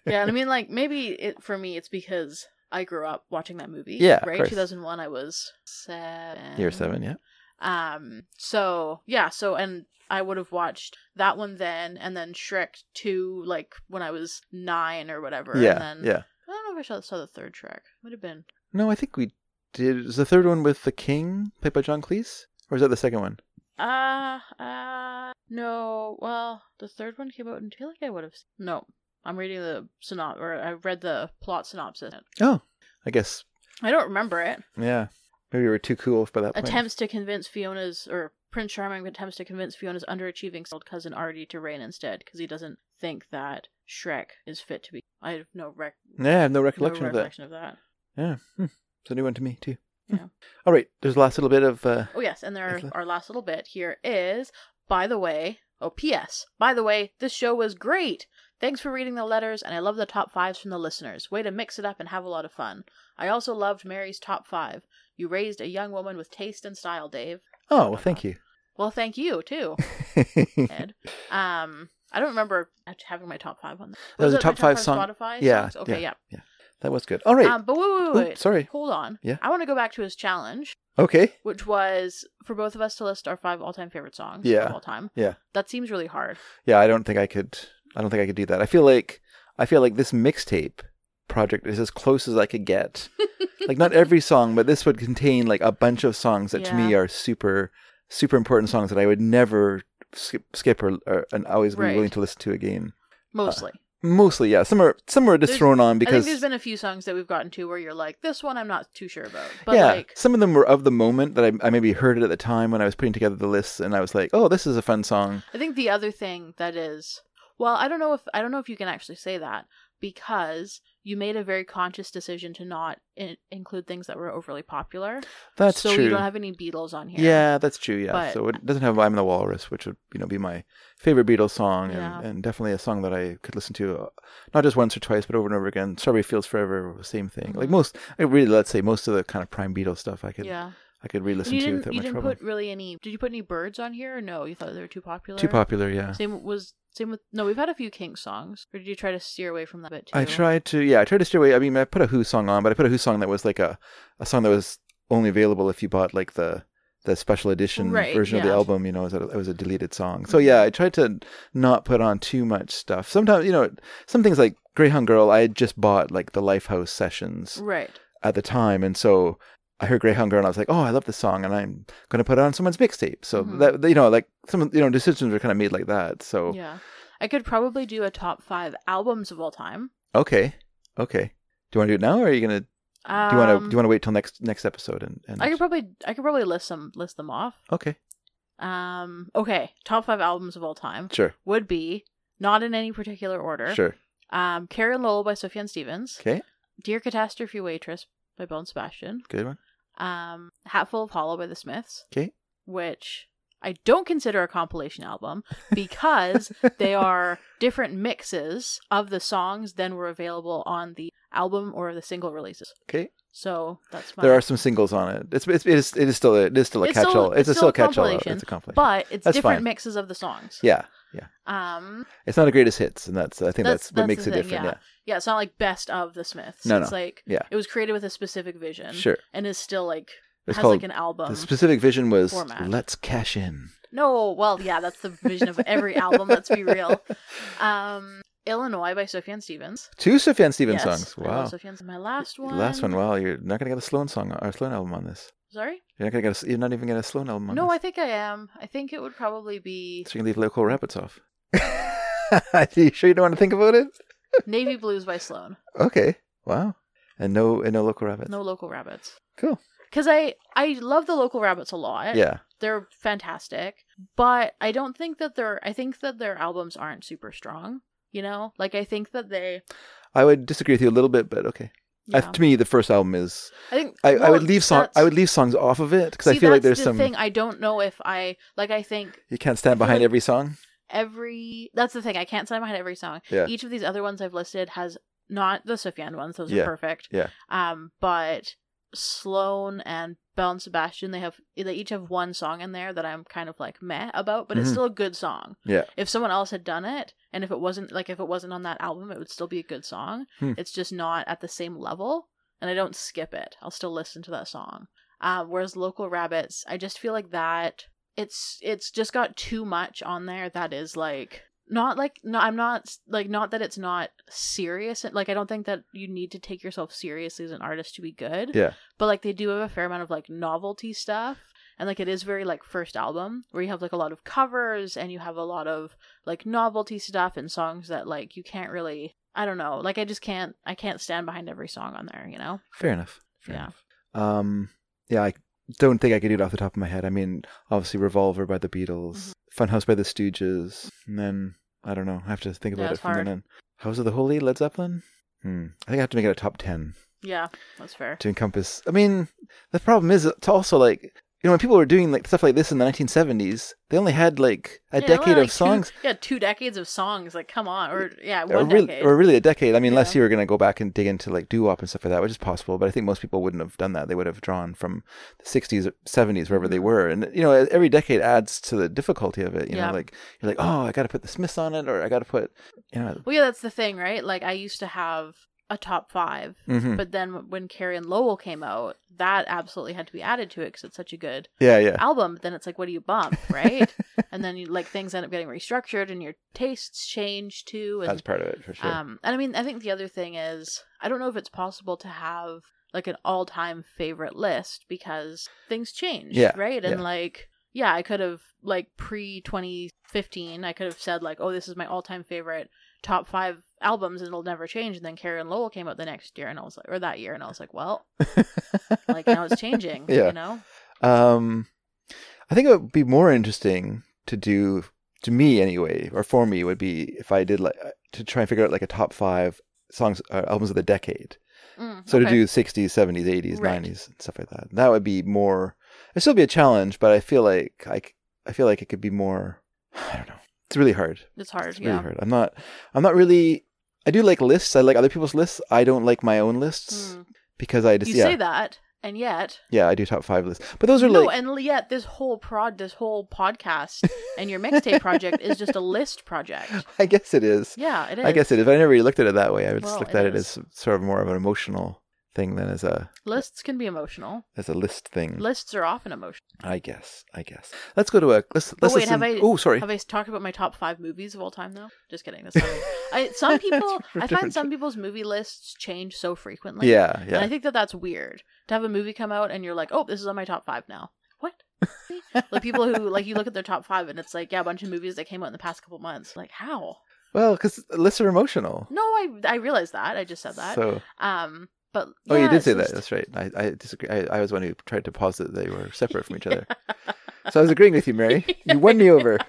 yeah, and I mean, like maybe it for me, it's because I grew up watching that movie. Yeah, right. 2001, I was seven. Year seven, yeah. Um. So yeah. So and I would have watched that one then, and then Shrek two, like when I was nine or whatever. Yeah, And then, yeah. I don't know if I saw, saw the third Shrek. Would have been. No, I think we did. Was the third one with the King, played by John Cleese, or is that the second one? Uh, uh, no. Well, the third one came out, and I feel like I would have. No, I'm reading the synop, or I read the plot synopsis. Oh, I guess. I don't remember it. Yeah, maybe we were too cool by that point. Attempts to convince Fiona's, or Prince Charming attempts to convince Fiona's underachieving old cousin Artie to reign instead, because he doesn't think that Shrek is fit to be. I have no rec. Yeah, I have no recollection, no of that. of that. Yeah, hmm. it's a new one to me too. Hmm. Yeah. All right, there's the last little bit of. Uh, Oh yes, and there our last little bit here is. By the way, oh P.S. By the way, this show was great. Thanks for reading the letters, and I love the top fives from the listeners. Way to mix it up and have a lot of fun. I also loved Mary's top five. You raised a young woman with taste and style, Dave. oh, well, thank you. Well, thank you too, Ed. Um, I don't remember having my top five on. That was a top five song. Spotify yeah, songs? Okay, yeah. yeah, That was good. All right. Um, but wait, wait, wait, wait. sorry. Hold on. Yeah. I want to go back to his challenge, Okay. which was for both of us to list our five all-time favorite songs Yeah. of all time. Yeah. That seems really hard. Yeah, I don't think I could. I don't think I could do that. I feel like I feel like this mixtape project is as close as I could get. like not every song, but this would contain like a bunch of songs that to me are super, super important songs that I would never skip, skip or, or and always be Right. willing to listen to again. Uh, mostly. Mostly, yeah. Some are some are just There's- thrown on I because think there's been a few songs that we've gotten to where you're like, this one I'm not too sure about. But yeah, like, some of them were of the moment that I, I maybe heard it at the time when I was putting together the lists, and I was like, "Oh, this is a fun song." I think the other thing that is, well, I don't know if I don't know if you can actually say that because you made a very conscious decision to not in- include things that were overly popular. That's so true. So you don't have any Beatles on here. Yeah, that's true. Yeah, But- so it doesn't have "I'm the Walrus," which would you know be my favorite Beatles song, Yeah. and, and definitely a song that I could listen to uh, not just once or twice, but over and over again. "Strawberry Fields Forever," same thing. Like Mhm. most, I really let's say most of the kind of prime Beatles stuff, I could Yeah. I could re-listen you to didn't, without you much didn't trouble. put really any. Did you put any Byrds on here? Or no, you thought they were too popular. Too popular, yeah. Same was same with no. We've had a few King songs. Or did you try to steer away from that bit too? I tried to, yeah, I tried to steer away. I mean, I put a Who song on, but I put a Who song that was like a, a song that was only available if you bought like the the special edition Right, version of the. Album. You know, it was, a, it was a deleted song. So yeah, I tried to not put on too much stuff. Sometimes, you know, some things like Greyhound Girl, I had just bought like the Lifehouse sessions Right. at the time, and so I heard Greyhound Girl, and I was like, oh, I love this song, and I'm going to put it on someone's mixtape. So Mhm. that you know, like some you know decisions are kind of made like that. So Yeah. I could probably do a top five albums of all time. okay, okay. Do you want to do it now, or are you gonna? do you want to Um, do you want to wait till next next episode and, and I could probably I could probably list some list them off. okay Um. Okay. Top five albums of all time sure would be not in any particular order. sure Um. Carrie and Lowell by Sufjan Stevens. okay Dear Catastrophe Waitress by Belle and Sebastian. good one Um. Hatful of Hollow by the Smiths. okay which I don't consider a compilation album because they are different mixes of the songs than were available on the album or the single releases. okay So that's my there are some singles on it it's, it's it is it is still a, it is still a It's catch all it's, a still still catch all compilation, it's a compilation but it's That's different fine. mixes of the songs. yeah yeah Um it's not a greatest hits and that's I think That's- that's, what that's makes the it thing, different yeah. yeah yeah, it's not like best of the Smiths. No, it's no. like Yeah. it was created with a specific vision. Sure. And is still like It's has called- like an album. the specific vision was format. let's cash in No, well, yeah, that's the vision of every album. Let's be real. Um, Illinois by Sufjan Stevens. two Sufjan Stevens Yes, songs wow Sufjan. My last one. last one wow you're not gonna get a Sloan song or a Sloan album on this Sorry. you're not gonna get a, you're not even gonna get a Sloan album on No, this I think I am. I think it would probably be so you can leave local rabbits off Are you sure you don't want to think about it Navy Blues by Sloan. Okay. Wow. and no and no local rabbits. No local rabbits. Cool. Because I I love the local rabbits a lot. Yeah. they're fantastic. But I don't think that their I think that their albums aren't super strong. You know, like I think that they. I would disagree with you a little bit, but okay. I, to me, the first album is. I think I, I would leave song. I would leave songs off of it because I feel like there's the some. thing. I don't know if I like. I think You can't stand behind like- every song. Every that's the thing. I can't stand behind every song. Yeah. Each of these other ones I've listed has not the Sufjan ones; those Yeah. are perfect. Yeah. Um, but Sloan and Belle and Sebastian, they have they each have one song in there that I'm kind of like meh about, but it's Mhm. still a good song. Yeah. If someone else had done it, and if it wasn't like if it wasn't on that album, it would still be a good song. Hmm. It's just not at the same level, and I don't skip it. I'll still listen to that song. Uh, whereas Local Rabbits, I just feel like that it's it's just got too much on there that is like not like no i'm not like not that it's not serious like i don't think that you need to take yourself seriously as an artist to be good Yeah. but like they do have a fair amount of like novelty stuff and like it is very like first album where you have like a lot of covers and you have a lot of like novelty stuff and songs that like you can't really i don't know like i just can't i can't stand behind every song on there you know Fair enough. Fair Yeah. enough. Um, yeah, I don't think I could do it off the top of my head. I mean, obviously, Revolver by the Beatles, Mm-hmm. Funhouse by the Stooges, and then I don't know. I have to think about it's it from then on. House of the Holy, Led Zeppelin. Hmm. I think I have to make it a top ten yeah that's fair to encompass. I mean, the problem is it's also like you know when people were doing like stuff like this in the 1970s, they only had like a Yeah, decade like, of two- songs. yeah two decades of songs like come on or yeah or, one really, decade or really a decade. I mean, unless Yeah. you were going to go back and dig into like doo wop and stuff like that, which is possible. But I think most people wouldn't have done that. They would have drawn from the 60s, or 70s, wherever Mm-hmm. they were. And, you know, every decade adds to the difficulty of it. You Yeah. know, like, you're like, oh, I got to put the Smiths on it, or I got to put, you know, Well, yeah, that's the thing, right? Like, I used to have a top 5 Mhm. but then when Carrie and Lowell came out, that absolutely had to be added to it because it's such a good Yeah, yeah. album. But then it's like, what do you bump, right? and then you like things end up getting restructured and your tastes change too. And, that's part of it for sure. Um, and I mean, I think the other thing is, I don't know if it's possible to have like an all-time favorite list because things change, Yeah, right? And yeah. like, yeah, I could have like pre 2015, I could have said like, oh, this is my all-time favorite top five albums, and it'll never change. And then and Lowell came out the next year, and I was like, or that year, and I was like, well, like now it's changing, Yeah. you know? Um, I think it would be more interesting to do to me anyway, or for me would be if I did like uh, to try and figure out like a top five songs uh, albums of the decade. Mm, So to do 60s, 70s, 80s, Right. 90s, and stuff like that. That would be more. It'd still be a challenge, but I feel like I, I feel like it could be more. I don't know. It's really hard. It's hard, It's really yeah. hard. I'm not. I'm not really. I do like lists. I like other people's lists. I don't like my own lists Mm. because I just you yeah say that, and yet yeah I do top five lists. But those are no, like and yet this whole prod, this whole podcast, and your mixtape project is just a list project. I guess it is. Yeah, it is. I guess it is. I never really looked at it that way. I would just Well, looked it at it as sort of more of an emotional thing than as a Lists can be emotional. as a list thing. Lists are often emotional. I guess. I guess. Let's go to a let's let's wait, listen. have I? Oh, sorry. Have I talked about my top five movies of all time though? Just kidding. That's not I, some people. I find some people's movie lists change so frequently. Yeah, yeah. And. I think that that's weird to have a movie come out and you're like, oh, this is on my top five now. What? like people who like you look at their top five and it's like yeah, a bunch of movies that came out in the past couple months. Like how? Well, because lists are emotional. No, I I realize that. I just said that. So- um, but oh, you did say that. That's right. I, I disagree. I, I was one who tried to posit that they were separate from each other. So I was agreeing with you, Mary. You won me over.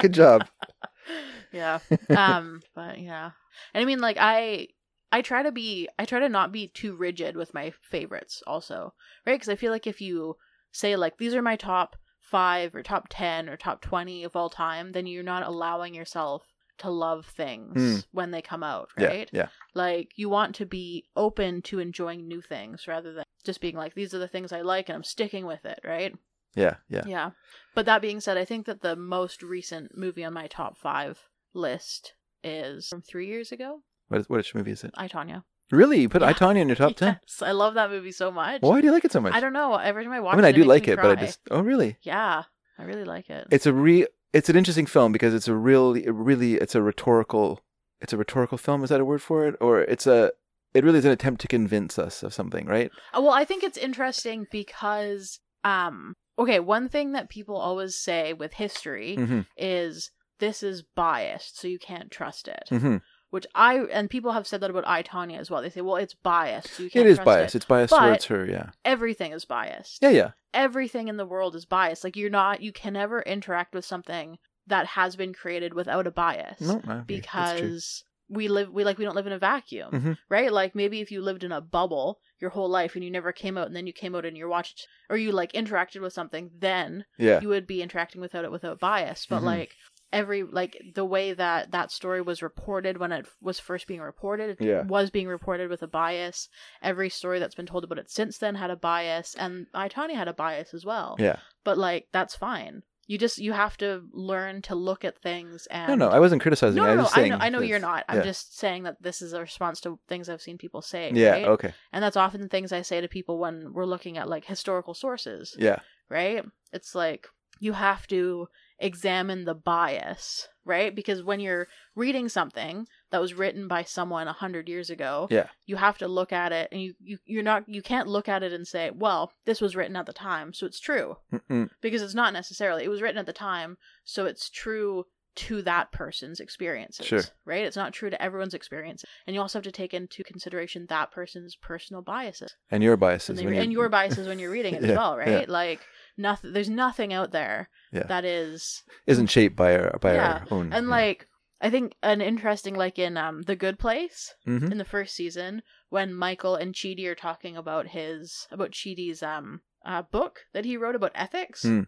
Good job. yeah um but yeah and i mean like i i try to be i try to not be too rigid with my favorites also right because i feel like if you say like these are my top five or top 10 or top 20 of all time then you're not allowing yourself to love things Hmm. when they come out right yeah. like you want to be open to enjoying new things rather than just being like these are the things i like and i'm sticking with it right Yeah, yeah. yeah. But that being said, I think that the most recent movie on my top five list is from three years ago. What is, which movie is it? I, Tonya. Really? You put I, Tonya in your top 10? Yes, I love that movie so much. Why do you like it so much? I don't know. Every time I watch I mean, it, I do like it, but I just. Oh, really? Yeah, I really like it. It's a re. It's an interesting film because it's a really, really, it's a rhetorical. It's a rhetorical film. Is that a word for it? Or it's a. It really is an attempt to convince us of something, right? Uh, Well, I think it's interesting because, um, okay, one thing that people always say with history Mhm. is this is biased, so you can't trust it. Mhm. Which I and people have said that about I, Tonya as well. They say, well, it's biased. So you can't It is biased. It. It's biased But towards her. Yeah. Everything is biased. Yeah. Yeah. Everything in the world is biased. Like you're not, you can never interact with something that has been created without a bias No, I agree. That's true. because we live we like we don't live in a vacuum Mhm. right like maybe if you lived in a bubble your whole life and you never came out and then you came out and you watched or you like interacted with something then Yeah. you would be interacting without it without bias but Mhm. like every like the way that that story was reported when it was first being reported it Yeah. was being reported with a bias every story that's been told about it since then had a bias and I, Tonya had a bias as well Yeah. but like that's fine you just you have to learn to look at things and No, no, I wasn't criticizing. no, I no, just I know, I know you're not. I'm yeah. just saying that this is a response to things I've seen people say. Yeah, right? okay. And that's often things I say to people when we're looking at like historical sources. Yeah. Right. It's like you have to examine the bias, right? Because when you're reading something that was written by someone a hundred years ago, Yeah. you have to look at it, and you, you you're not you can't look at it and say, well, this was written at the time, so it's true Mm-mm. because it's not necessarily. It was written at the time, so it's true to that person's experiences. Sure. Right? It's not true to everyone's experience. And you also have to take into consideration that person's personal biases. And your biases. re- and your biases when you're reading it Yeah, as well, right? yeah. Like nothing there's nothing out there Yeah. that is isn't shaped by our by our own. And yeah. like I think an interesting like in um The Good Place Mhm. in the first season when Michael and Chidi are talking about his about Chidi's um uh, book that he wrote about ethics. Hmm.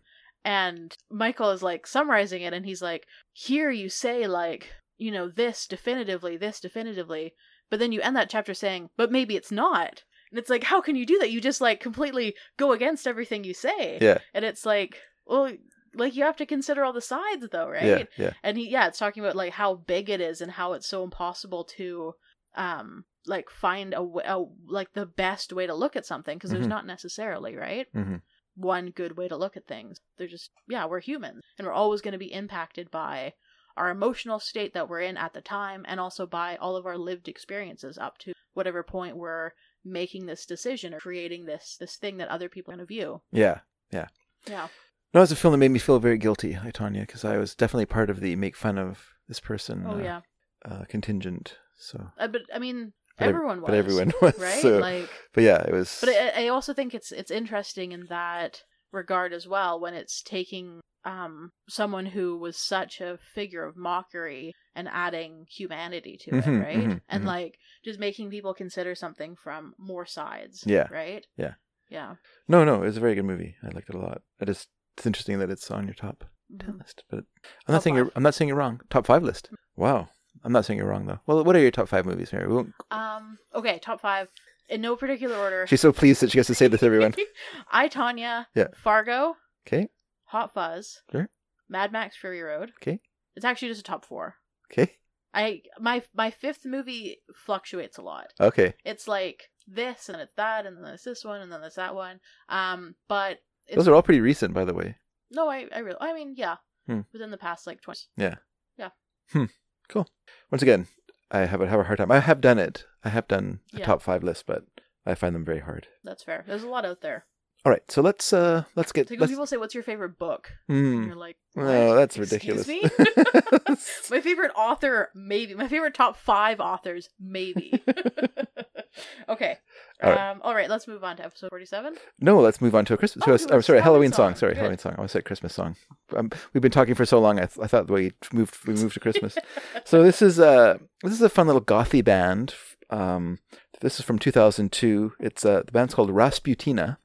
And Michael is like summarizing it and he's like, Here you say like, you know, this definitively, this definitively, but then you end that chapter saying, But maybe it's not. And it's like, how can you do that? You just like completely go against everything you say. Yeah. And it's like, well, like you have to consider all the sides though, right? Yeah, yeah. And he yeah, it's talking about like how big it is and how it's so impossible to um like find a, w- a like the best way to look at something because there's Mhm. not necessarily, right? Mhm. One good way to look at things. They're just yeah, we're humans and we're always going to be impacted by our emotional state that we're in at the time and also by all of our lived experiences up to whatever point we're making this decision or creating this this thing that other people are going to view. Yeah. Yeah. Yeah. No, it's a film that made me feel very guilty, I, Tonya, because I was definitely part of the make fun of this person. Oh uh, yeah. Uh, contingent. So. Uh, but I mean, But ev- everyone was. but everyone was, right. so- like, but yeah, it was- But I, I also think it's it's interesting in that regard as well when it's taking um someone who was such a figure of mockery and adding humanity to Mhm, it, right? mhm, and mhm. like just making people consider something from more sides. Yeah. Right. Yeah. Yeah. No, no, it was a very good movie. I liked it a lot. It is. It's interesting that it's on your top ten Mhm. list, but I'm not Top saying you're. I'm not saying you're wrong. Top five list. Wow. I'm not saying you're wrong though. Well, what are your top five movies, Mary? We won't... Um. Okay. Top five in no particular order. She's so pleased that she gets to say this, to everyone. I, Tonya. Yeah. Fargo. Okay. Hot Fuzz. Sure. Mad Max Fury Road. Okay. It's actually just a top four. Okay. I my my fifth movie fluctuates a lot. Okay. It's like this and it's that and then it's this one and then it's that one. Um, but it's, Those are all pretty recent, by the way. no, I I really I mean yeah, Hmm. within the past like twenty. Yeah. Yeah. Hmm. Cool. Once again, I have a, have a hard time. I have done it. I have done a Yeah. top five list, but I find them very hard. That's fair. There's a lot out there. All right, so let's uh let's get. Like when let's, people say, "What's your favorite book?" And you're like, No, "What? that's ridiculous. my favorite author, maybe. My favorite top five authors, maybe. okay. All right. Um, all right. Let's move on to episode forty-seven. No, let's move on to a Christmas. Oh, Oh, it I'm sorry, Halloween Halloween song. song. Sorry, Good. Halloween song. I said Christmas song. Um, we've been talking for so long. I, th- I thought we moved we moved to Christmas. so this is uh this is a fun little gothy band. Um, this is from 2002. It's uh the band's called Rasputina,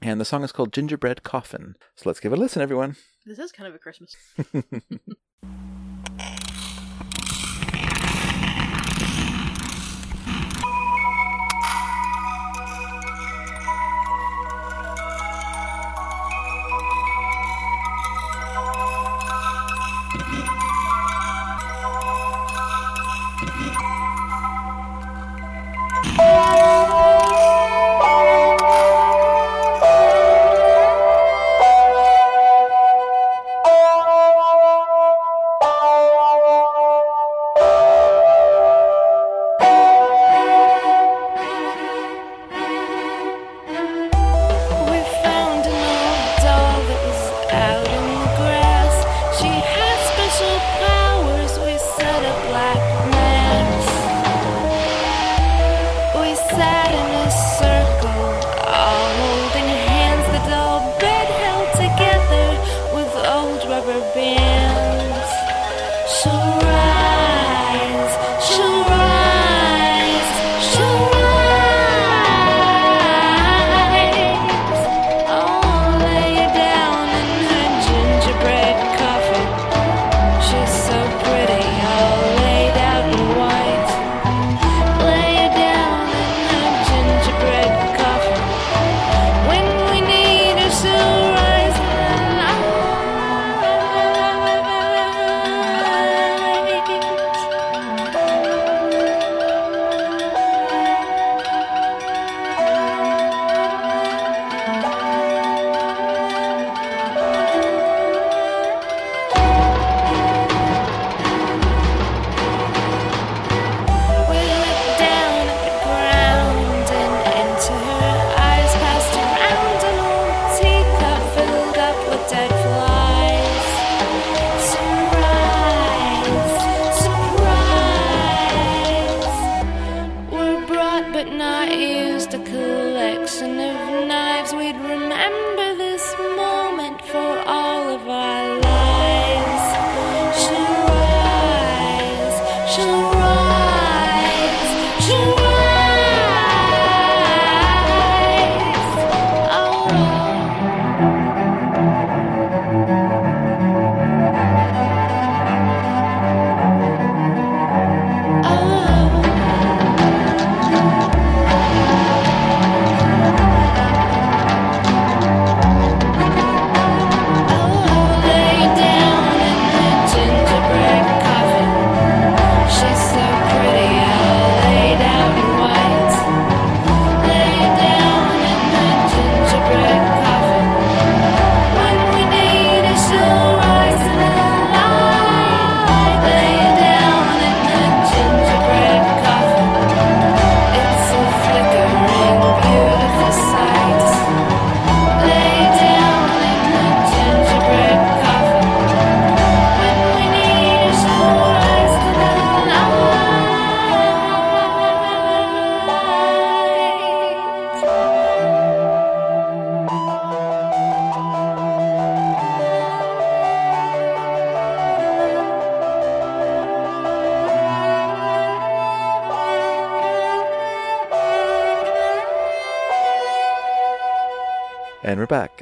and the song is called Gingerbread Coffin. So let's give it a listen, everyone. This is kind of a Christmas.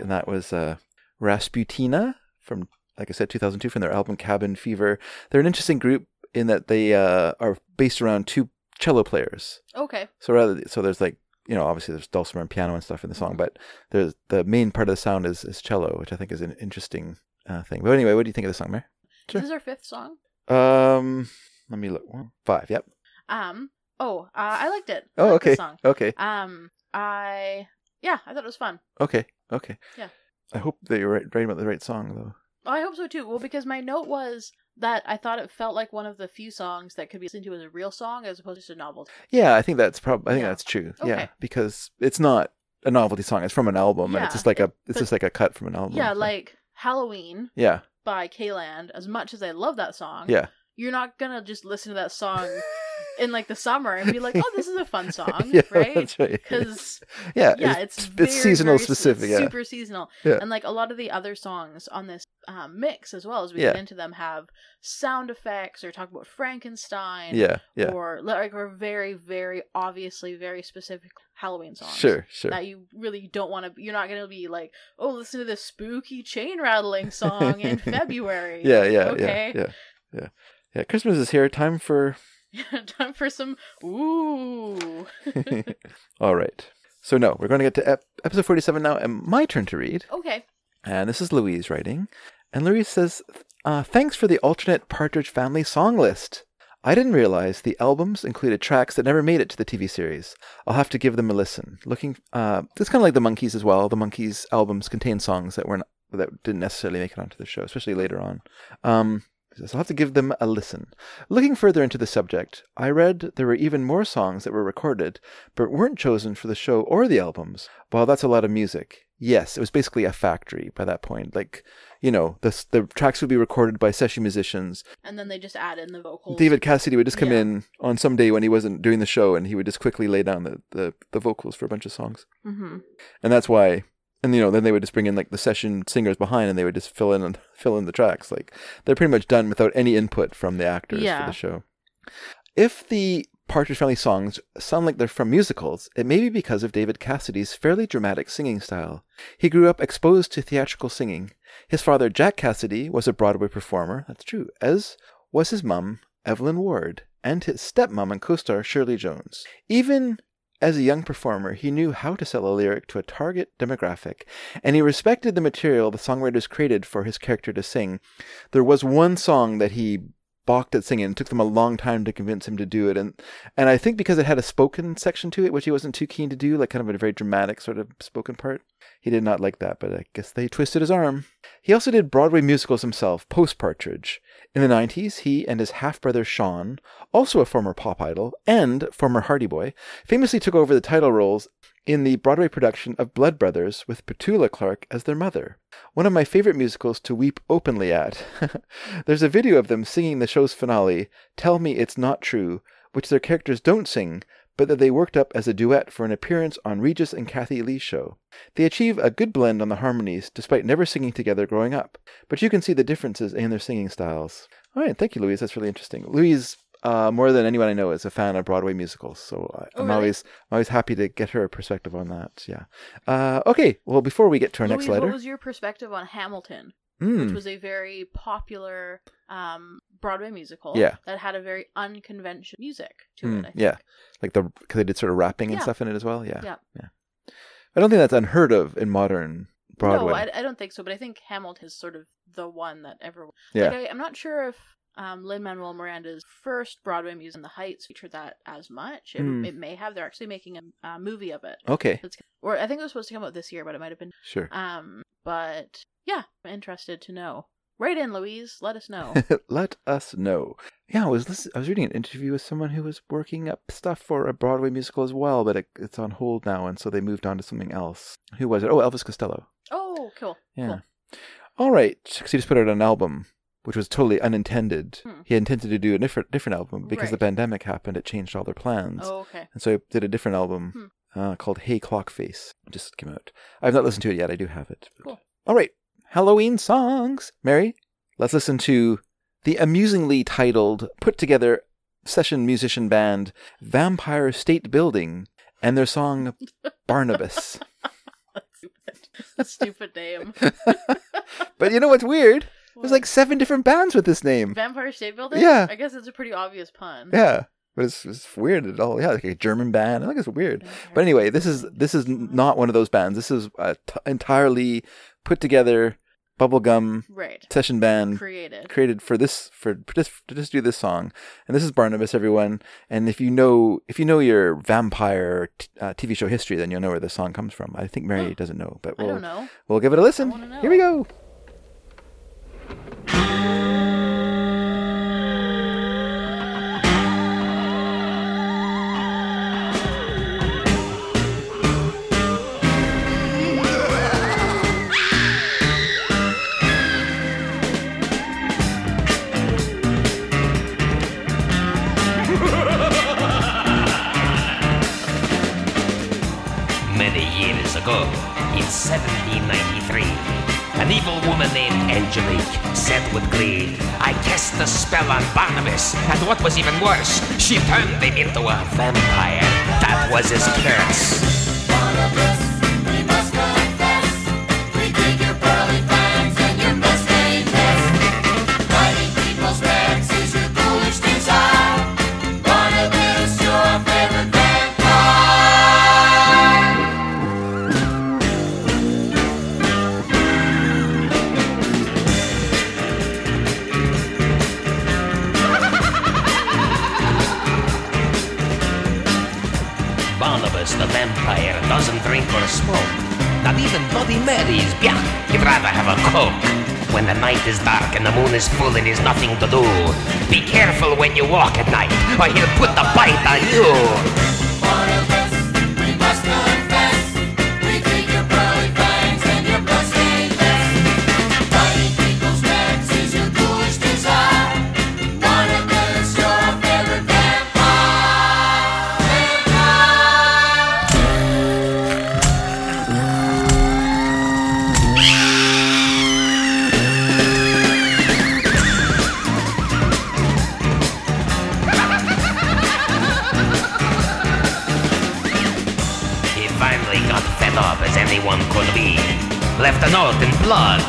And we're back, and that was uh, Rasputina from, like I said, 2002 from their album Cabin Fever. They're an interesting group in that they uh, are based around two cello players. Okay. So rather, so there's like you know, obviously there's dulcimer and piano and stuff in the song, but there's the main part of the sound is, is cello, which I think is an interesting uh, thing. But anyway, what do you think of the song, Mary? This is our fifth song. Um, let me look. Five. Yep. Um. Oh, uh, I liked it. I Oh, liked the okay. Song. Okay. Um. I. Yeah, I thought it was fun. Okay. Okay. Yeah. I hope that you're right, right about the right song though. Oh, I hope so too. Well, because my note was that I thought it felt like one of the few songs that could be listened to as a real song as opposed to a novelty. Yeah, I think that's probably. I think Yeah. that's true. Yeah, because it's not a novelty song; it's from an album, and Yeah, it's just like a. It's just like a cut from an album. yeah, so- like Halloween Yeah. by K-Land. As much as I love that song, Yeah. you're not gonna just listen to that song in like the summer and be like, "Oh, this is a fun song," Yeah, right? that's right. Because Yeah, yeah, it's- it's it's seasonal very specific, yeah. super seasonal. Yeah. And like a lot of the other songs on this um, mix, as well as we Yeah. get into them, have sound effects or talk about Frankenstein. Yeah, yeah. Or like are very, very obviously very specific Halloween songs. Sure, sure. That you really don't want to. You're not going to be like, oh, listen to this spooky chain rattling song in February. Yeah, yeah, Okay. yeah, yeah, yeah, yeah. Christmas is here. Time for. Time for some ooh. All right. So no, we're going to get to ep- episode forty-seven now, and my turn to read. okay. And this is Louise writing. And Louise says, uh, Thanks for the alternate Partridge Family song list. I didn't realize the albums included tracks that never made it to the TV series. I'll have to give them a listen. Looking, uh, it's kind of like the Monkees as well. The Monkees albums contain songs that weren't that didn't necessarily make it onto the show, especially later on. Um, so I'll have to give them a listen. Looking further into the subject, I read there were even more songs that were recorded, but weren't chosen for the show or the albums. While that's a lot of music, yes, it was basically a factory by that point. Like, you know, the the tracks would be recorded by session musicians. And then they just add in the vocals. David Cassidy would just come Yeah. in on some day when he wasn't doing the show, and he would just quickly lay down the, the, the vocals for a bunch of songs. Mm-hmm. And that's why. And you know, then they would just bring in like the session singers behind, and they would just fill in and fill in the tracks. Like they're pretty much done without any input from the actors Yeah. for the show. If the Partridge Family songs sound like they're from musicals, it may be because of David Cassidy's fairly dramatic singing style. He grew up exposed to theatrical singing. His father, Jack Cassidy, was a Broadway performer. That's true. As was his mum, Evelyn Ward, and his stepmom and co-star Shirley Jones. Even as a young performer, he knew how to sell a lyric to a target demographic, and he respected the material the songwriters created for his character to sing. There was one song that he balked at singing. It took them a long time to convince him to do it, and and I think because it had a spoken section to it, which he wasn't too keen to do, like kind of a very dramatic sort of spoken part. He did not like that, but I guess they twisted his arm. He also did Broadway musicals himself, post Partridge. In the 90s, he and his half brother Shaun, also a former pop idol and former Hardy Boy, famously took over the title roles in the Broadway production of Blood Brothers with Petula Clark as their mother. One of my favorite musicals to weep openly at. There's a video of them singing the show's finale, Tell Me It's Not True, which their characters don't sing, but that they worked up as a duet for an appearance on Regis and Kathie Lee's show. They achieve a good blend on the harmonies despite never singing together growing up, but you can see the differences in their singing styles. All right, thank you, Louise. That's really interesting. Louise, uh, more than anyone I know, is a fan of Broadway musicals, so I, Oh, I'm really? always I'm always happy to get her perspective on that. Yeah. Uh, okay. Well, before we get to our Louise, next letter, what was your perspective on Hamilton, Mm. which was a very popular um, Broadway musical Yeah. that had a very unconventional music to Mm, it? I think. yeah, like the because they did sort of rapping and Yeah. stuff in it as well. Yeah, Yeah. yeah. I don't think that's unheard of in modern Broadway. No, I, I don't think so. But I think Hamilton is sort of the one that everyone. Yeah. Like, I, I'm not sure if um, Lin Manuel Miranda's first Broadway musical, in The Heights, featured that as much. It, Hmm. it may have. They're actually making a, a movie of it. Okay. It's, or I think it was supposed to come out this year, but it might have been. Sure. Um, but yeah, I'm interested to know. Write in, Louise. Let us know. Let us know. Yeah, I was listen- I was reading an interview with someone who was working up stuff for a Broadway musical as well, but it, it's on hold now, and so they moved on to something else. Who was it? Oh, Elvis Costello. oh, cool. Yeah. Cool. All right, because he just put out an album, which was totally unintended. Hmm. He intended to do a different different album because the pandemic happened. It changed all their plans. Oh, okay. And so he did a different album uh, called Hey Clockface. It just came out. I've not listened to it yet. I do have it. but- Cool. All right. Halloween songs. Mary, let's listen to the amusingly titled, put together session musician band Vampire State Building and their song Barnabas. Stupid stupid name. But you know what's weird? There's like seven different bands with this name. Vampire State Building? Yeah. I guess it's a pretty obvious pun. Yeah, but it's, it's weird at all. Yeah, like a German band. I think it's weird. But anyway, this is this is not one of those bands. This is a t- entirely put together bubblegum Right. session band Created. created for this for for just to just do this song. And this is Barnabas, everyone. And if you know if you know your vampire t- uh, TV show history, then you'll know where this song comes from. I think Mary doesn't know, but we'll know. we'll give it a listen. Here we go. 1793, an evil woman named Angelique said with glee, I cast a spell on Barnabas, and what was even worse, she turned him into a vampire. That was his curse. Vampire doesn't drink or smoke. Not even Bloody Marys. Yeah, he'd rather have a Coke. When the night is dark and the moon is full and there's nothing to do, be careful when you walk at night, or he'll put the bite on you.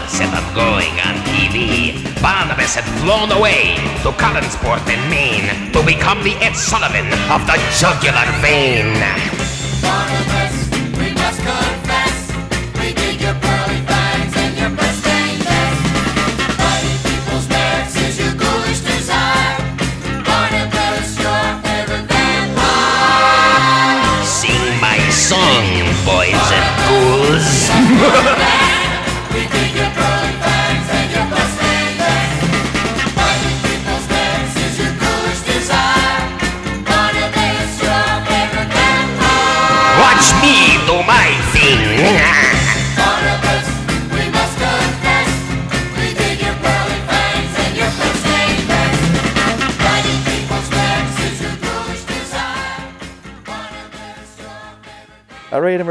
Said I'm going on TV. Barnabas had flown away to Collinsport in Maine to become the Ed Sullivan of the jugular vein. Sing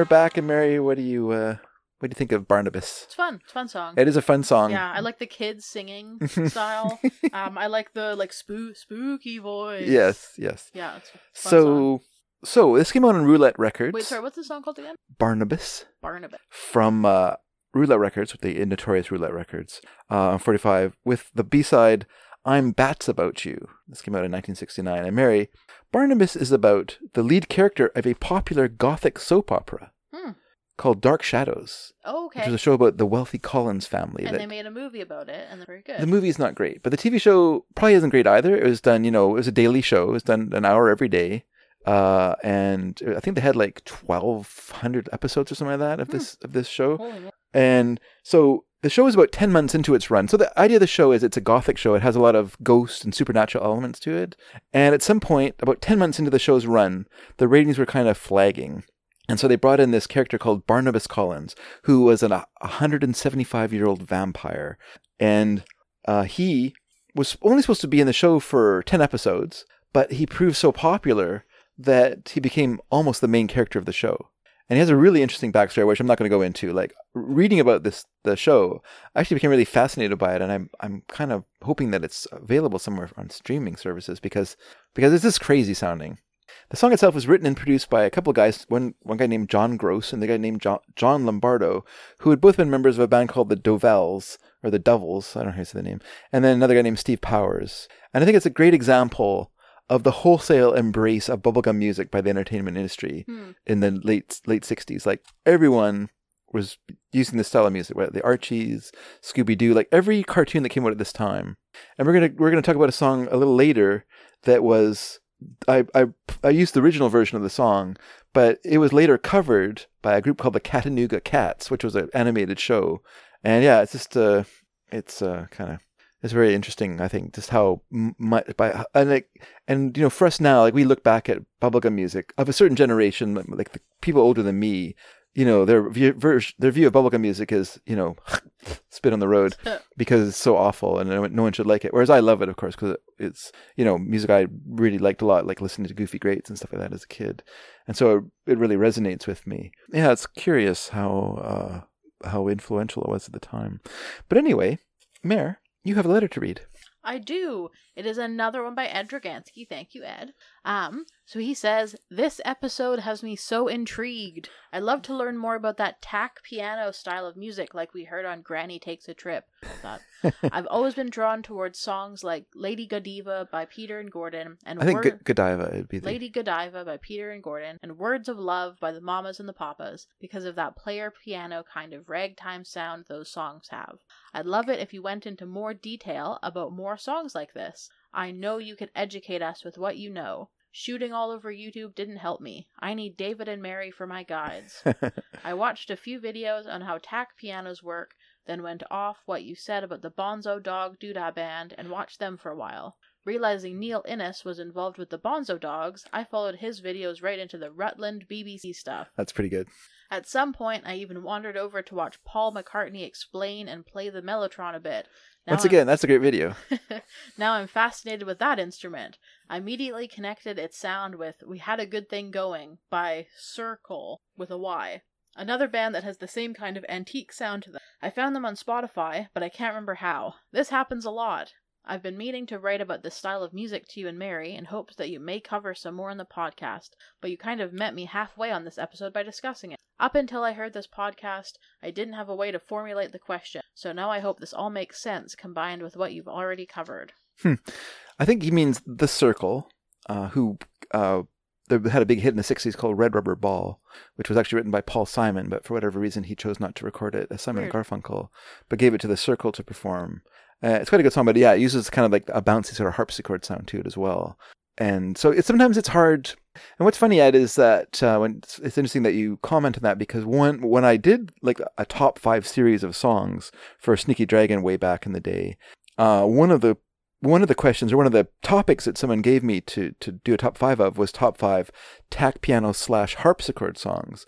we're back. And Mary, what do you uh, what do you think of Barnabas? It's fun. It's a fun song. It is a fun song. Yeah, I like the kids singing style. Um, I like the like spoo- spooky voice. Yes, yes. Yeah, it's a fun song. So, so this came out on Roulette Records. Wait, sorry, what's the song called again? Barnabas Barnabas. from uh, Roulette Records, with the notorious Roulette Records, uh, on 45, with the B side, I'm Bats About You. This came out in 1969. And Mary, Barnabas is about the lead character of a popular gothic soap opera Hmm. called Dark Shadows. Oh, okay. Which was a show about the wealthy Collins family. And they made a movie about it, and they're very good. the movie's not great, but the TV show probably isn't great either. It was done, you know, it was a daily show. It was done an hour every day. Uh, and I think they had like 1200 episodes or something like that of this, of this show. Holy And so the show is about 10 months into its run. So the idea of the show is it's a gothic show. It has a lot of ghost and supernatural elements to it. And at some point, about 10 months into the show's run, the ratings were kind of flagging. And so they brought in this character called Barnabas Collins, who was an 175 year old vampire. And uh, he was only supposed to be in the show for 10 episodes, but he proved so popular that he became almost the main character of the show. And he has a really interesting backstory, which I'm not going to go into. Like reading about this, the show, I actually became really fascinated by it, and I'm I'm kind of hoping that it's available somewhere on streaming services because because it's just crazy sounding. The song itself was written and produced by a couple of guys, one one guy named John Gross and the guy named John, John Lombardo, who had both been members of a band called the Dovells, or the Devils, I don't know how to say the name, and then another guy named Steve Powers. And I think it's a great example of the wholesale embrace of bubblegum music by the entertainment industry Hmm. in the late late 60s. Like everyone was using this style of music, right? The Archies, Scooby Doo, like every cartoon that came out at this time. And we're gonna we're gonna talk about a song a little later that was I I I used the original version of the song, but it was later covered by a group called the Cattanooga Cats, which was an animated show. And yeah, it's just uh it's uh kind of it's very interesting. I think just how much by and like and you know for us now, like we look back at bubblegum music of a certain generation, like- like the people older than me. You know their view, their view of bubblegum music is you know spit on the road because it's so awful and no one, should like it. Whereas I love it, of course, because it's you know music I really liked a lot, like listening to Goofy Greats and stuff like that as a kid, and so it, it really resonates with me. Yeah, it's curious how uh, how influential it was at the time. But anyway, Mayor, you have a letter to read. I do. It is another one by Ed Dragansky. Thank you, Ed. Um, so he says, This episode has me so intrigued. I'd love to learn more about that tack piano style of music like we heard on Granny Takes a Trip. I've always been drawn towards songs like Lady Godiva by Peter and Gordon and I think Word- G- Godiva would be the Lady Godiva by Peter and Gordon, and Words of Love by the Mamas and the Papas because of that player piano kind of ragtime sound those songs have. I'd love it if you went into more detail about more songs like this. I know you could educate us with what you know. Shooting all over YouTube didn't help me. I need David and Mary for my guides. I watched a few videos on how tack pianos work, then went off what you said about the Bonzo Dog Doodah Band and watched them for a while. Realizing Neil Innes was involved with the Bonzo Dogs, I followed his videos right into the Rutland BBC stuff. That's pretty good. At some point, I even wandered over to watch Paul McCartney explain and play the Mellotron a bit. Now Once I'm- again, that's a great video. now I'm fascinated with that instrument. I immediately connected its sound with We Had a Good Thing Going by Circle with a Y. Another band that has the same kind of antique sound to them. I found them on Spotify, but I can't remember how. This happens a lot. I've been meaning to write about this style of music to you and Mary in hopes that you may cover some more in the podcast, but you kind of met me halfway on this episode by discussing it. Up until I heard this podcast, I didn't have a way to formulate the question, so now I hope this all makes sense combined with what you've already covered. Hmm. I think he means The Cyrkle, uh, who uh, they had a big hit in the 60s called Red Rubber Ball, which was actually written by Paul Simon, but for whatever reason he chose not to record it as Simon and Weird. Garfunkel, but gave it to The Cyrkle to perform. Uh, it's quite a good song, but yeah, it uses kind of like a bouncy sort of harpsichord sound to it as well. And so it's sometimes it's hard. And what's funny, Ed, is that uh, when it's, it's interesting that you comment on that because one when I did like a top five series of songs for Sneaky Dragon way back in the day, uh, one of the one of the questions or one of the topics that someone gave me to to do a top five of was top five tack piano slash harpsichord songs,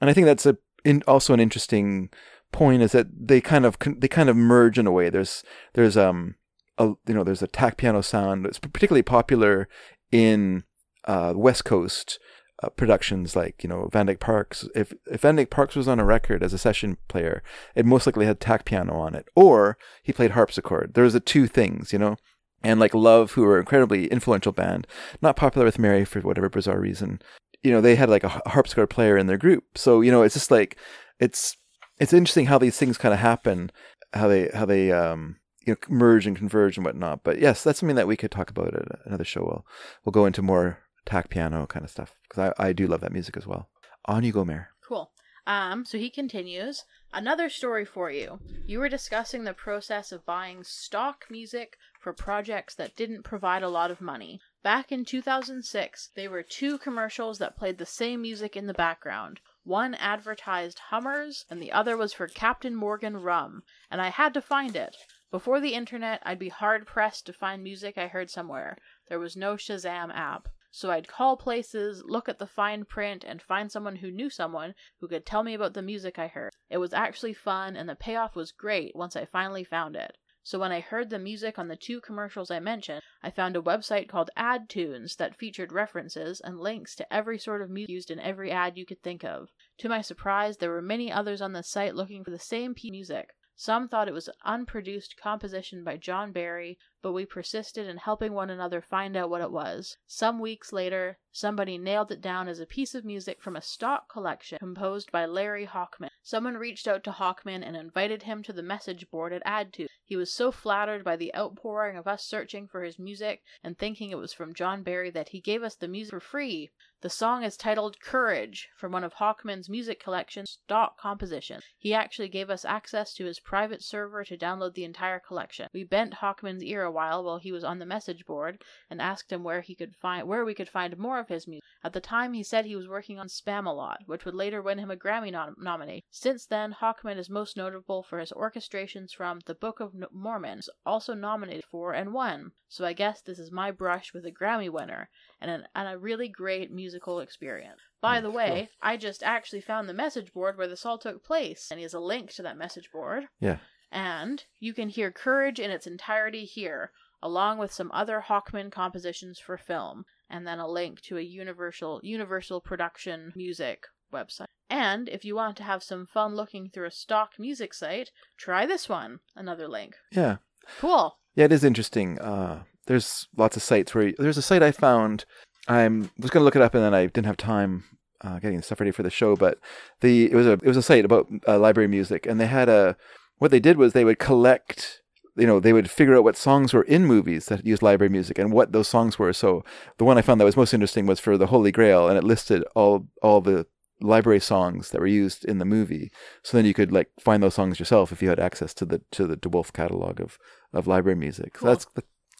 and I think that's a in, also an interesting point is that they kind of they kind of merge in a way. There's there's um a you know there's a tack piano sound that's particularly popular in uh, West Coast uh, productions like you know Van Dyke Parks. If if Van Dyke Parks was on a record as a session player, it most likely had tack piano on it, or he played harpsichord. There was the two things, you know. And like Love, who were an incredibly influential band, not popular with Mary for whatever bizarre reason, you know, they had like a harpsichord player in their group. So you know, it's just like it's it's interesting how these things kind of happen, how they how they um you know merge and converge and whatnot. But yes, that's something that we could talk about at another show. We'll we'll go into more tack piano kind of stuff because I I do love that music as well. On you go, Mayor. Cool. Um, so he continues, another story for you. You were discussing the process of buying stock music for projects that didn't provide a lot of money. Back in 2006, there were two commercials that played the same music in the background. One advertised Hummers, and the other was for Captain Morgan rum, and I had to find it. Before the internet, I'd be hard pressed to find music I heard somewhere. There was no Shazam app. So I'd call places, look at the fine print, and find someone who knew someone who could tell me about the music I heard. It was actually fun, and the payoff was great once I finally found it. So when I heard the music on the two commercials I mentioned, I found a website called AdTunes that featured references and links to every sort of music used in every ad you could think of. To my surprise, there were many others on the site looking for the same piece of music. Some thought it was an unproduced composition by John Barry, but we persisted in helping one another find out what it was. Some weeks later, somebody nailed it down as a piece of music from a stock collection composed by Larry Hochman. Someone reached out to Hochman and invited him to the message board at AddTo. He was so flattered by the outpouring of us searching for his music and thinking it was from John Barry that he gave us the music for free. The song is titled Courage from one of Hochman's music collection's stock compositions. He actually gave us access to his private server to download the entire collection. We bent Hochman's ear a while while he was on the message board and asked him where he could find where we could find more of his music. At the time he said he was working on Spamalot, which would later win him a Grammy nom- nomination. Since then, Hochman is most notable for his orchestrations from The Book of Mormon, also nominated for and won. So I guess this is my brush with a Grammy winner and, an, and a really great musical experience. By mm, the way, I just actually found the message board where this all took place, and he has a link to that message board. Yeah. And you can hear Courage in its entirety here, along with some other Hochman compositions for film, and then a link to a Universal Universal Production Music website. And if you want to have some fun looking through a stock music site, try this one. Another link. Yeah. Cool. Yeah, it is interesting. Uh, there's lots of sites where there's a site I found. I was going to look it up and then I didn't have time uh, getting stuff ready for the show. But the it was a it was a site about uh, library music, and they had a what they did was they would collect. You know, they would figure out what songs were in movies that used library music and what those songs were. So the one I found that was most interesting was for the Holy Grail, and it listed all all the library songs that were used in the movie. So then you could like find those songs yourself if you had access to the to the De Wolfe catalog of of library music. So that's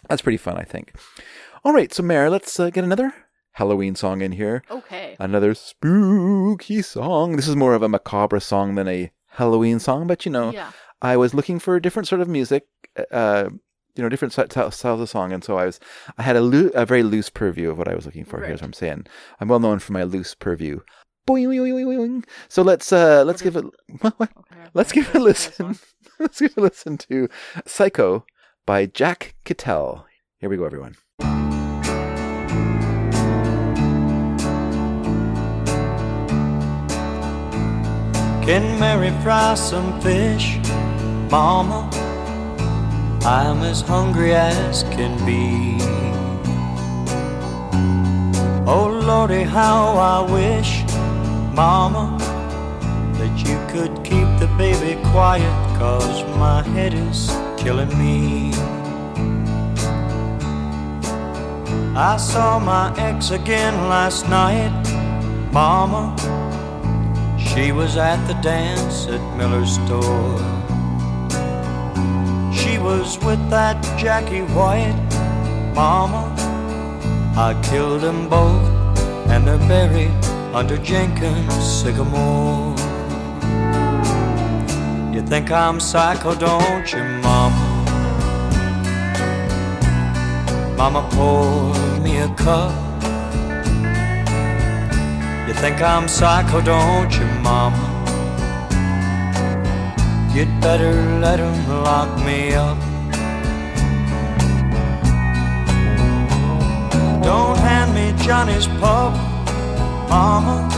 that's pretty fun, I think. All right, so Mare, let's uh, get another Halloween song in here. Okay. Another spooky song. This is more of a macabre song than a Halloween song, but you know, Yeah. I was looking for a different sort of music. Uh, you know, different styles styles of song, and so I was, I had a, loo- a very loose purview of what I was looking for. Here's what I'm saying. I'm well known for my loose purview. Boing, boing, boing, boing, boing. So let's uh let's give it what, what? let's give it a listen. let's give a listen to Psycho by Jack Kittel. Here we go, everyone. Can Mary fry some fish, Mama? I'm as hungry as can be. Oh Lordy, how I wish, Mama, that you could keep the baby quiet, cause my head is killing me. I saw my ex again last night, Mama. She was at the dance at Miller's store. She was with that Jackie White, Mama. I killed them both, and they're buried under Jenkins sycamore. You think I'm psycho, don't you, Mama? Mama, pour me a cup. You think I'm psycho, don't you, Mama? You'd better let 'em lock me up. Don't hand me Johnny's pup, Mama,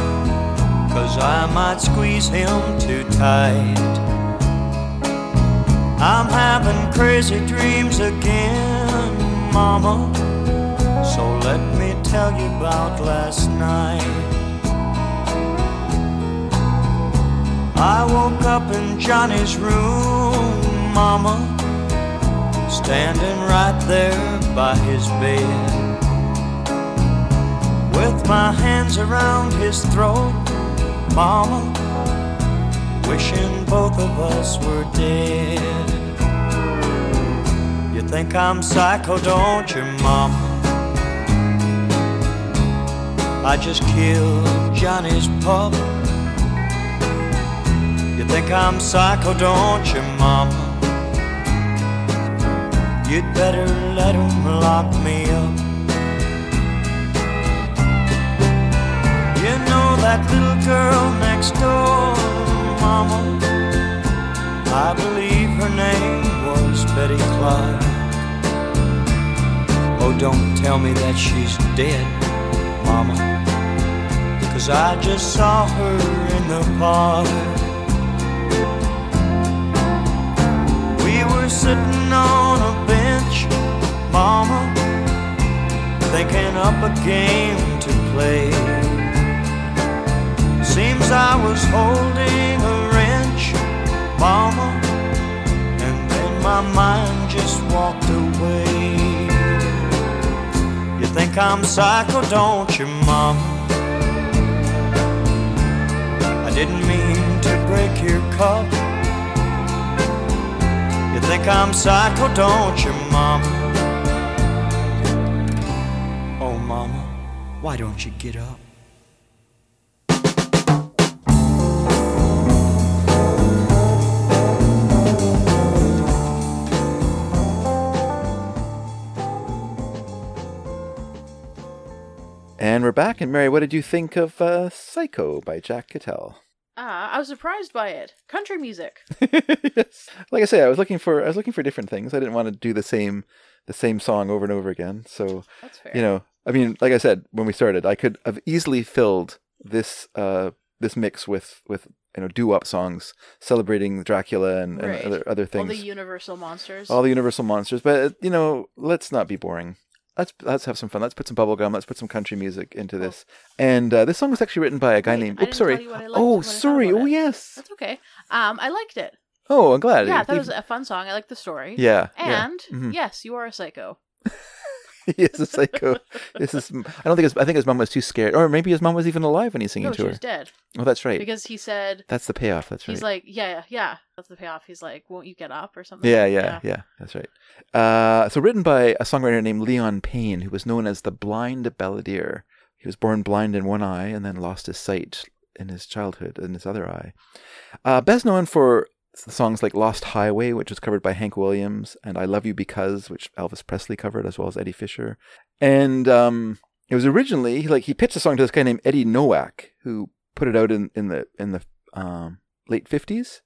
cause I might squeeze him too tight. I'm having crazy dreams again, Mama. So let me tell you about last night. I woke up in Johnny's room, Mama, standing right there by his bed. With my hands around his throat, Mama, wishing both of us were dead. You think I'm psycho, don't you, Mama? I just killed Johnny's pup. You think I'm psycho, don't you, Mama? You'd better let 'em lock me up. You know that little girl next door, Mama? I believe her name was Betty Clark. Oh, don't tell me that she's dead, Mama. Cause I just saw her in the park. sitting on a bench, Mama, thinking up a game to play. Seems I was holding a wrench, Mama, and then my mind just walked away. You think I'm psycho, don't you, Mom? I didn't mean to break your cup. Think I'm psycho, don't you, mama? Oh, mama, why don't you get up? And we're back. And Mary, what did you think of uh, Psycho by Jack Kittel? Uh, I was surprised by it. Country music. yes. Like I say, I was looking for I was looking for different things. I didn't want to do the same the same song over and over again. So That's fair. you know, I mean, like I said when we started, I could have easily filled this uh this mix with with you know doo wop songs celebrating Dracula and, and Right. other other All things. the Universal monsters. all the Universal monsters. But you know, let's not be boring. Let's let's have some fun. Let's put some bubblegum. Let's put some country music into this. And uh, this song was actually written by a guy named. I Oops, sorry. tell you what I liked Oh, when I thought sorry. Oh, yes. That's okay. Um, I liked it. Oh, I'm glad. Yeah, I It- thought it was a fun song. I like the story. Yeah, yeah. And Mhm. yes, you are a psycho. he is a psycho. this is. I don't think. His, I think his mom was too scared, or maybe his mom was even alive when he's singing No, to she her. was dead. Oh, that's right. Because he said That's the payoff. That's right. he's like, yeah, yeah, yeah. that's the payoff. He's like, won't you get up or something? Yeah, yeah, yeah, That's right. Uh, so written by a songwriter named Leon Payne, who was known as the Blind Balladeer. He was born blind in one eye and then lost his sight in his childhood in his other eye. Uh, best known for songs like Lost Highway, which was covered by Hank Williams, and I Love You Because, which Elvis Presley covered, as well as Eddie Fisher. And um, it was originally like he pitched a song to this guy named Eddie Noack, who put it out in, in the in the um, late fifties.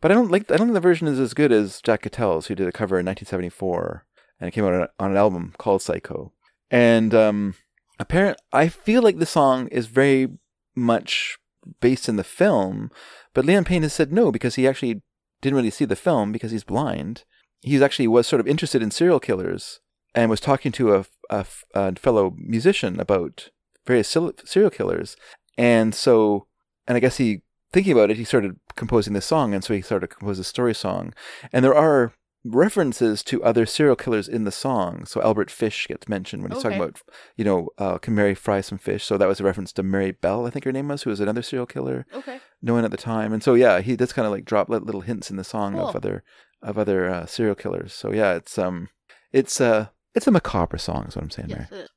But I don't like. I don't think the version is as good as Jack Kittel's, who did a cover in 1974, and it came out on, on an album called Psycho. And um, apparent, I feel like the song is very much based in the film, but Leon Payne has said no because he actually didn't really see the film because he's blind. He actually was sort of interested in serial killers and was talking to a, a, a fellow musician about various serial killers, and so, and I guess he thinking about it, he started composing this song, and so he started to compose a story song. And there are references to other serial killers in the song. So Albert Fish gets mentioned when he's talking about, you know, uh, can Mary fry some fish? So that was a reference to Mary Bell, I think her name was, who was another serial killer Okay. known at the time. And so yeah, he does kind of like drop little hints in the song of other of other uh, serial killers. So yeah, it's um, it's uh, it's a macabre song, is what I'm saying Yes, is.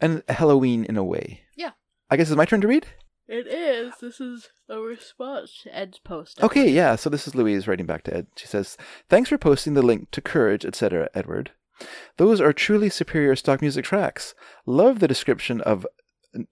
and Halloween in a way. Yeah. I guess it's my turn to read. It is. This is a response to Ed's post. Okay, yeah. So this is Louise writing back to Ed. She says, "Thanks for posting the link to Courage, etc., Edward. Those are truly superior stock music tracks. Love the description of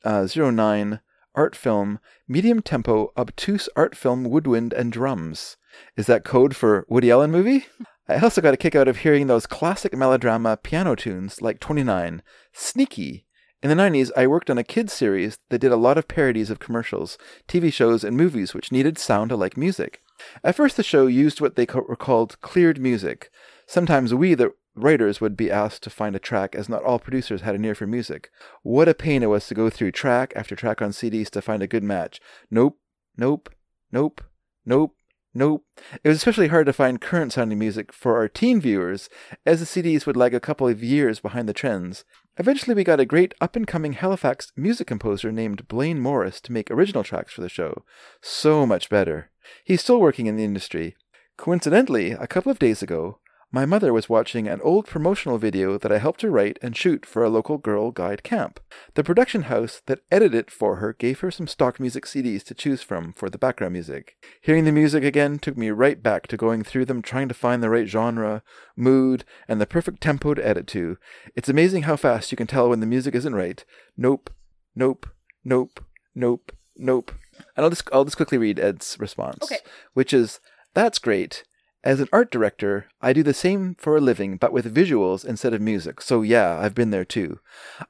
uh, 09 art film, medium tempo, obtuse art film, woodwind, and drums. Is that code for Woody Allen movie? I also got a kick out of hearing those classic melodrama piano tunes like 29, Sneaky. In the 90s, I worked on a kids series that did a lot of parodies of commercials, TV shows, and movies which needed sound alike music. At first, the show used what they co- were called cleared music. Sometimes we, the writers, would be asked to find a track as not all producers had an ear for music. What a pain it was to go through track after track on CDs to find a good match. Nope, nope, nope, nope, nope. It was especially hard to find current sounding music for our teen viewers, as the CDs would lag a couple of years behind the trends. Eventually, we got a great up and coming Halifax music composer named Blaine Morris to make original tracks for the show. So much better. He's still working in the industry. Coincidentally, a couple of days ago, my mother was watching an old promotional video that I helped her write and shoot for a local Girl Guide camp. The production house that edited it for her gave her some stock music CDs to choose from for the background music. Hearing the music again took me right back to going through them trying to find the right genre, mood, and the perfect tempo to edit to. It's amazing how fast you can tell when the music isn't right. Nope, nope, nope, nope, nope. And I'll just I'll just quickly read Ed's response. Okay. Which is that's great. As an art director, I do the same for a living, but with visuals instead of music. So yeah, I've been there too.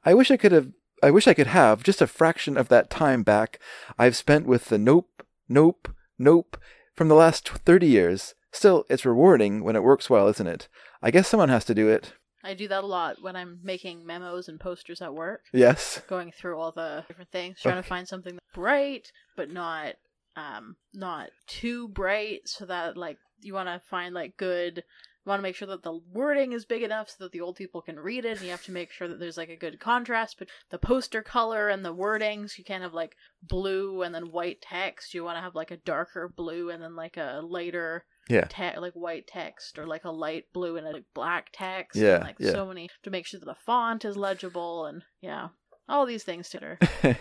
I wish I could have I wish I could have just a fraction of that time back I've spent with the nope, nope, nope from the last 30 years. Still, it's rewarding when it works well, isn't it? I guess someone has to do it. I do that a lot when I'm making memos and posters at work. Yes. Going through all the different things, trying to find something bright but not um not too bright so that like you want to find like good you want to make sure that the wording is big enough so that the old people can read it and you have to make sure that there's like a good contrast but the poster color and the wordings you can't have like blue and then white text you want to have like a darker blue and then like a lighter Yeah. te- like white text or like a light blue and a like, black text Yeah, and like yeah. so many to make sure that the font is legible and yeah all these things together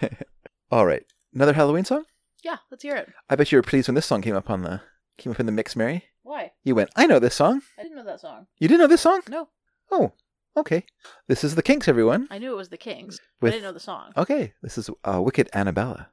All right. Another Halloween song? yeah let's hear it I bet you were pleased when this song came up on the came up in the mix, Mary. why You went, I know this song. i didn't know that song You didn't know this song? no Oh, okay. This is the Kinks, everyone. i knew it was the kings With- i didn't know the song Okay, this is uh, Wicked Annabella.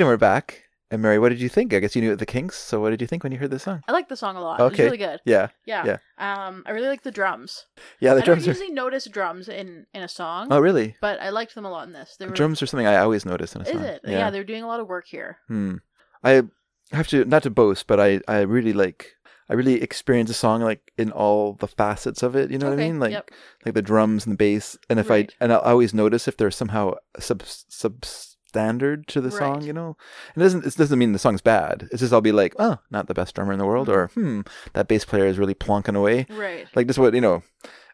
And we're back. And Mary, what did you think? I guess you knew it, the Kinks. So what did you think when you heard this song? i like the song a lot it's Okay. really good Yeah, yeah yeah. um i really like the drums Yeah, the I drums don't are. usually notice drums in in a song Oh, really? but i liked them a lot in this they were Drums are something I always notice in a is song. Is it yeah. they're doing a lot of work here Hmm. I have to not to boast, but I I really like I really experience a song like in all the facets of it. You know what I mean? Like yep. like the drums and the bass, and if Right. I and I always notice if there's somehow a sub substandard to the song. You know, it doesn't it doesn't mean the song's bad. It's just I'll be like, oh, not the best drummer in the world, or hmm, that bass player is really plonking away. Right. Like this, what you know.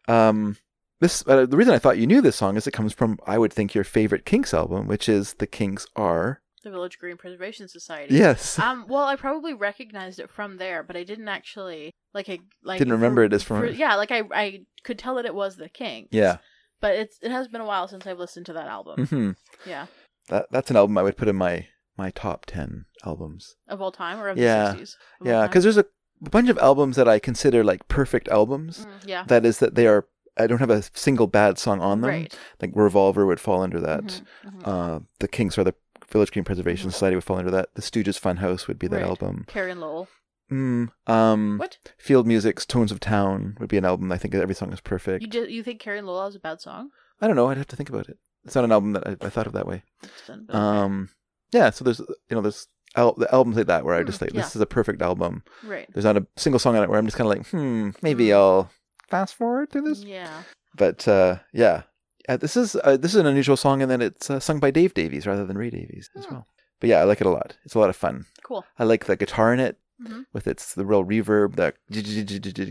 Um, this uh, the reason I thought you knew this song is it comes from I would think your favorite Kinks album, which is the Kinks are the village green preservation society Yes. um well i probably recognized it from there but i didn't actually like i like Didn't remember it as from- for- yeah like i i could tell that it was the king yeah. but it's it has been a while since i've listened to that album hmm yeah That that's an album I would put in my my top ten albums. of all time or of yeah, the 60s Of yeah, because there's a bunch of albums that I consider like perfect albums. Mm, yeah. That is that they are. I don't have a single bad song on them. Right. Like Revolver would fall under that. Mhm, mhm. Uh, the Kinks or the Village Green Preservation Society would fall under that. The Stooges Funhouse would be that Right. album. Karen Lowell. Mm, um, What? Field Music's Tones of Town would be an album. I think every song is perfect. You just, you think Karen Lowell has a bad song? I don't know. I'd have to think about it. It's not an album that I, I thought of that way. Interesting, but okay. Um, yeah, so there's you know there's al- the albums like that where I just like yeah. this is a perfect album. Right. There's not a single song on it where I'm just kind of like, hmm, maybe I'll fast forward through this. Yeah. But uh, yeah, uh, this is uh, this is an unusual song in that it's uh, sung by Dave Davies rather than Ray Davies as well. But yeah, I like it a lot. It's a lot of fun. Cool. I like the guitar in it Mhm. with its the real reverb, the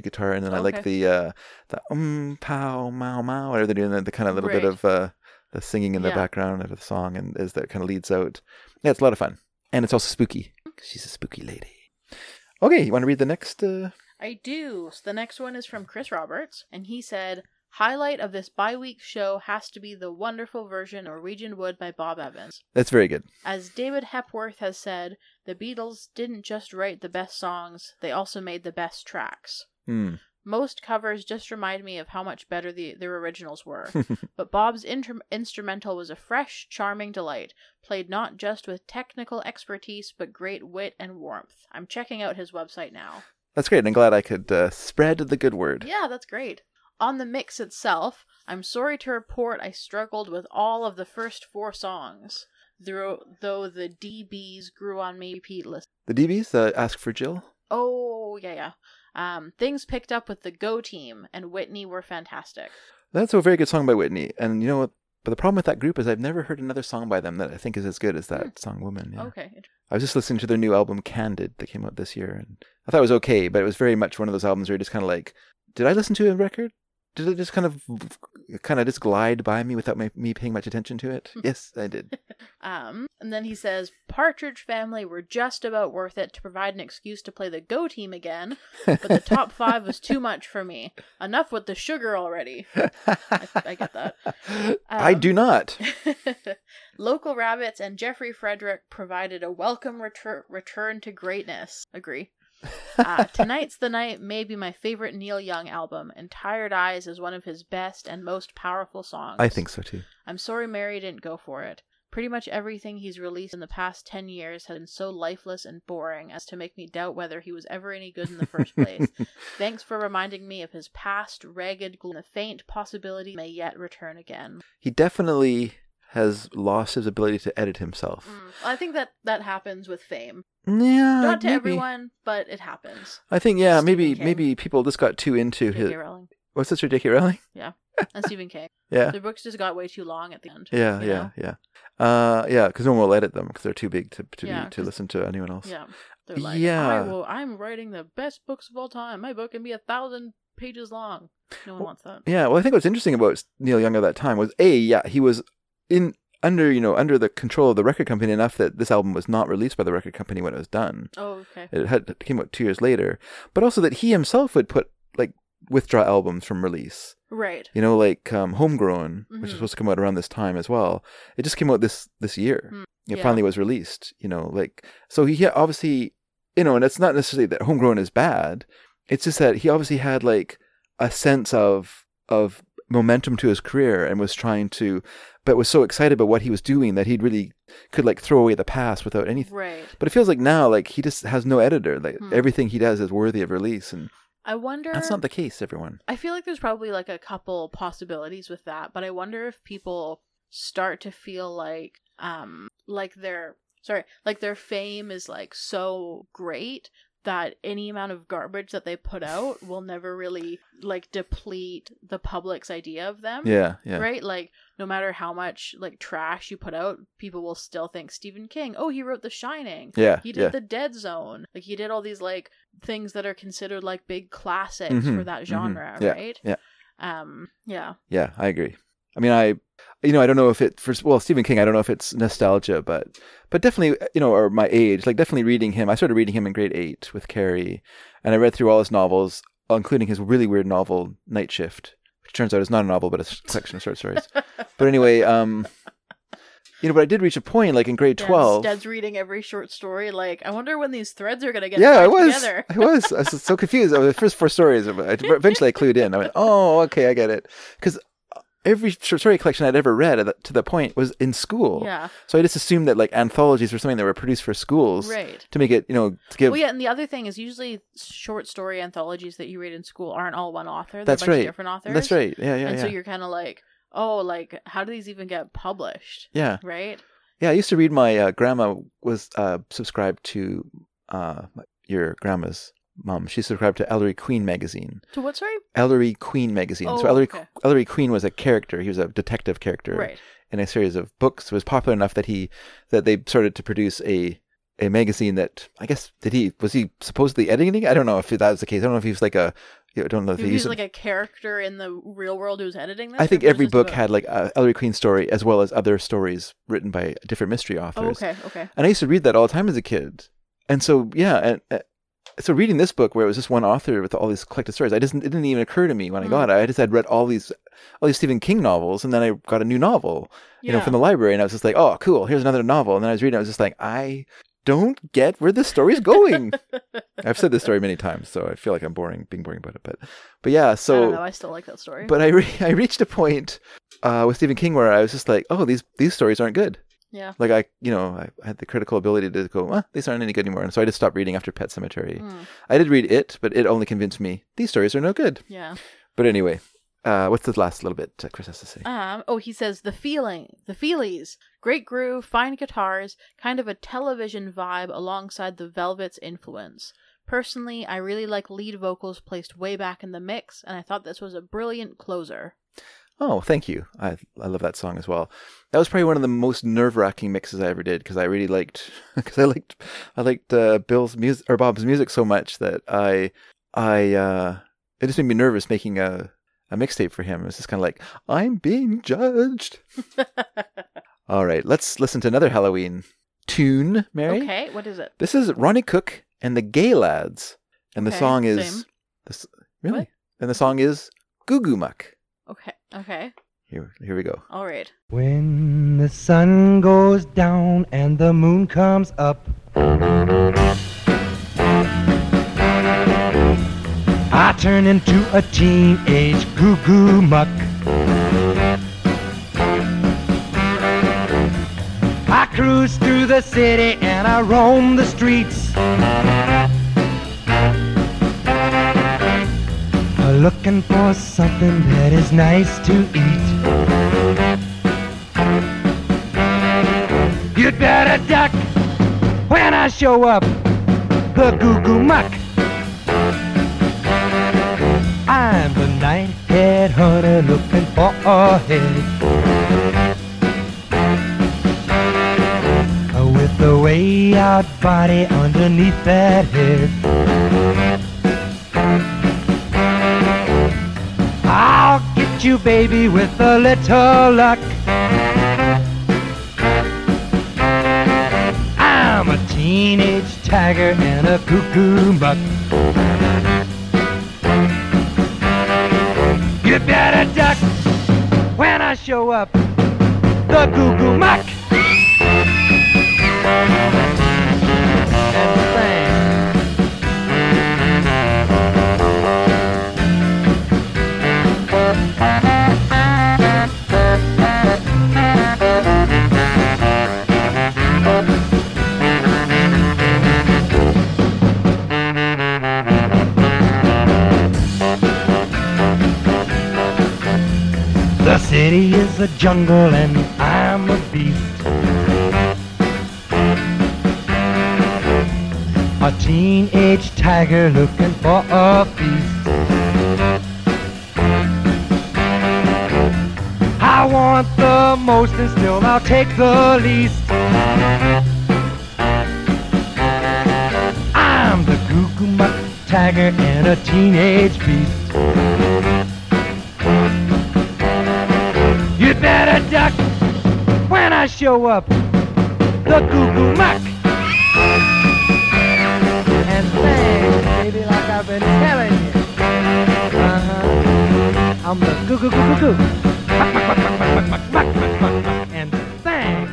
guitar, and then I like Okay. the uh, the um pow mow mow whatever they're doing, the, the kind of little bit of uh, the singing in the Yeah. background of the song, and as that kind of leads out. Yeah, it's a lot of fun, and it's also spooky. She's a spooky lady. Okay, you want to read the next? Uh... I do. So the next one is from Chris Roberts, and he said, Highlight of this bi week show has to be the wonderful version Norwegian Wood by Bob Evans. That's very good. As David Hepworth has said, the Beatles didn't just write the best songs, they also made the best tracks. Hmm. Most covers just remind me of how much better the, their originals were. but Bob's inter- instrumental was a fresh, charming delight, played not just with technical expertise, but great wit and warmth. I'm checking out his website now. That's great. And I'm glad I could uh, spread the good word. Yeah, that's great. On the mix itself, I'm sorry to report I struggled with all of the first four songs, though, though the dB's grew on me repeatless. The dB's, uh, Ask for Jill. Oh, yeah, yeah. Um, things picked up with the Go Team and Whitney were fantastic. That's a very good song by Whitney. And you know what? But the problem with that group is I've never heard another song by them that I think is as good as that song Woman. Yeah. Okay. I was just listening to their new album Candid that came out this year and I thought it was okay, but it was very much one of those albums where you're just kind of like, did I listen to a record? Did it just kind of kind of just glide by me without my, me paying much attention to it? yes, I did. Um, and then he says, Partridge Family were just about worth it to provide an excuse to play the Go Team again, but the top five was too much for me. Enough with the sugar already. I, I get that. I Um, do not. Local Rabbits and Jeffrey Frederick provided a welcome retur- return to greatness. Agree. Uh, Tonight's the Night may be my favorite Neil Young album, and Tired Eyes is one of his best and most powerful songs. I think so too. I'm sorry Mary didn't go for it. Pretty much everything he's released in the past 10 years has been so lifeless and boring as to make me doubt whether he was ever any good in the first place. Thanks for reminding me of his past ragged gloom. The faint possibility may yet return again. He definitely has lost his ability to edit himself. I think that that happens with fame. Yeah, Not to maybe. everyone, but it happens. I think yeah, maybe King. maybe people just got too into his. J.K. Rowling. What's this J.K. Rowling? Yeah. And Stephen King. Yeah. The books just got way too long at the end. Yeah, yeah, know? yeah. Uh, yeah, because no one will edit them because they're too big to to, Yeah, be, to listen to anyone else. Yeah. They're like, Yeah. I will, I'm writing the best books of all time. My book can be a thousand pages long. No one wants that. Yeah, well, I think what's interesting about Neil Young at that time was a yeah he was in under you know under the control of the record company enough that this album was not released by the record company when it was done. Oh, okay. It had it came out two years later, but also that he himself would put like withdraw albums from release. Right. You know, like um, Homegrown, which Mhm. was supposed to come out around this time as well. It just came out this this year. Hmm. It Yeah. finally was released. You know, like so he obviously, you know, and it's not necessarily that Homegrown is bad. It's just that he obviously had like a sense of of momentum to his career and was trying to, but was so excited about what he was doing that he really could like throw away the past without anything. Right. But it feels like now, like he just has no editor. Like Hmm. everything he does is worthy of release, and I wonder. that's not the case. Everyone. I feel like there's probably like a couple possibilities with that, but I wonder if people start to feel like um like their sorry, like their fame is like so great that any amount of garbage that they put out will never really like deplete the public's idea of them. Yeah, yeah. Right? Like no matter how much like trash you put out, people will still think Stephen King, "Oh, he wrote The Shining." Yeah, He did yeah. The Dead Zone. Like he did all these like things that are considered like big classics Mhm, for that mhm, genre, yeah, right? Yeah. Um, yeah. Yeah, I agree. I mean, I, you know, I don't know if it for well Stephen King. I don't know if it's nostalgia, but but definitely, you know, or my age. Like definitely reading him. I started reading him in grade eight with Carrie, and I read through all his novels, including his really weird novel Night Shift, which turns out is not a novel but a collection of short stories. but anyway, um, you know, but I did reach a point like in grade Yeah, twelve. Stead's reading every short story. Like, I wonder when these threads are gonna get yeah, I was. together. I was. I was so confused. i The first four stories. Eventually, I clued in. I went, "Oh, okay, I get it." Because every short story collection I'd ever read to that point was in school. Yeah. So I just assumed that like anthologies were something that were produced for schools, Right. To make it, you know, to give. well, yeah, and the other thing is usually short story anthologies that you read in school aren't all one author. They're That's a bunch right. Of different authors. That's right. Yeah, yeah, And so you're kind of like, oh, like how do these even get published? Yeah. Right. Yeah, I used to read. My uh, grandma was uh, subscribed to uh, your grandma's mom. She subscribed to Ellery Queen magazine. To what, sorry? Ellery Queen magazine. Oh, so Ellery, okay. Ellery Queen was a character. He was a detective character Right. in a series of books. It was popular enough that he that they started to produce a a magazine that I guess did he was he supposedly editing? I don't know if that was the case. I don't know if he was like a I don't know if He he was used like a character in the real world who's editing this? I think every book about- had like a Ellery Queen story as well as other stories written by different mystery authors. Oh, okay, okay. And I used to read that all the time as a kid. And so yeah, and so reading this book where it was just one author with all these collected stories, I just it didn't even occur to me when I Mm. got it. I just had read all these all these Stephen King novels, and then I got a new novel, you know, from the library, and I was just like, oh, cool, here's another novel. And then I was reading, I was just like, I don't get where this story's going. I've said this story many times, so I feel like I'm boring, being boring about it. But, but yeah, so I know. I still like that story. but I re- I reached a point uh, with Stephen King where I was just like, oh, these these stories aren't good. Yeah. Like I, you know, I, I had the critical ability to go, well, these aren't any good anymore, and so I just stopped reading after Pet Sematary. Mm. I did read it, but it only convinced me these stories are no good. Yeah. But anyway, uh, what's the last little bit uh, Chris has to say? Um, oh, he says the feeling, the feelies, great groove, fine guitars, kind of a television vibe alongside the Velvet's influence. Personally, I really like lead vocals placed way back in the mix, and I thought this was a brilliant closer. Oh, thank you. I I love that song as well. That was probably one of the most nerve wracking mixes I ever did because I really liked because I liked I liked uh, Bill's music or Bob's music so much that I I uh, it just made me nervous making a a mixtape for him. It was just kind of like I'm being judged. All right, let's listen to another Halloween tune, Mary. Okay, what is it? This is Ronnie Cook and the Gay Lads, and the song is this really, and the song is Goo Goo Muck. Okay, okay, Here, here we go. all right. When the sun goes down and the moon comes up, I turn into a teenage goo goo muck. I cruise through the city and I roam the streets. Looking for something that is nice to eat. You'd better duck when I show up, the goo goo muck. I'm the night head hunter looking for a head. With the way out body underneath that head. You, baby, with a little luck. I'm a teenage tiger and a cuckoo buck. You better duck when I show up, the cuckoo muck. City is a jungle and I'm a beast. A teenage tiger looking for a feast. I want the most and still I'll take the least. I'm the muck tiger and a teenage beast. You better duck when I show up. The goo goo muck. And bang, baby, like I've been telling you. Uh huh. I'm the goo goo goo. And bang.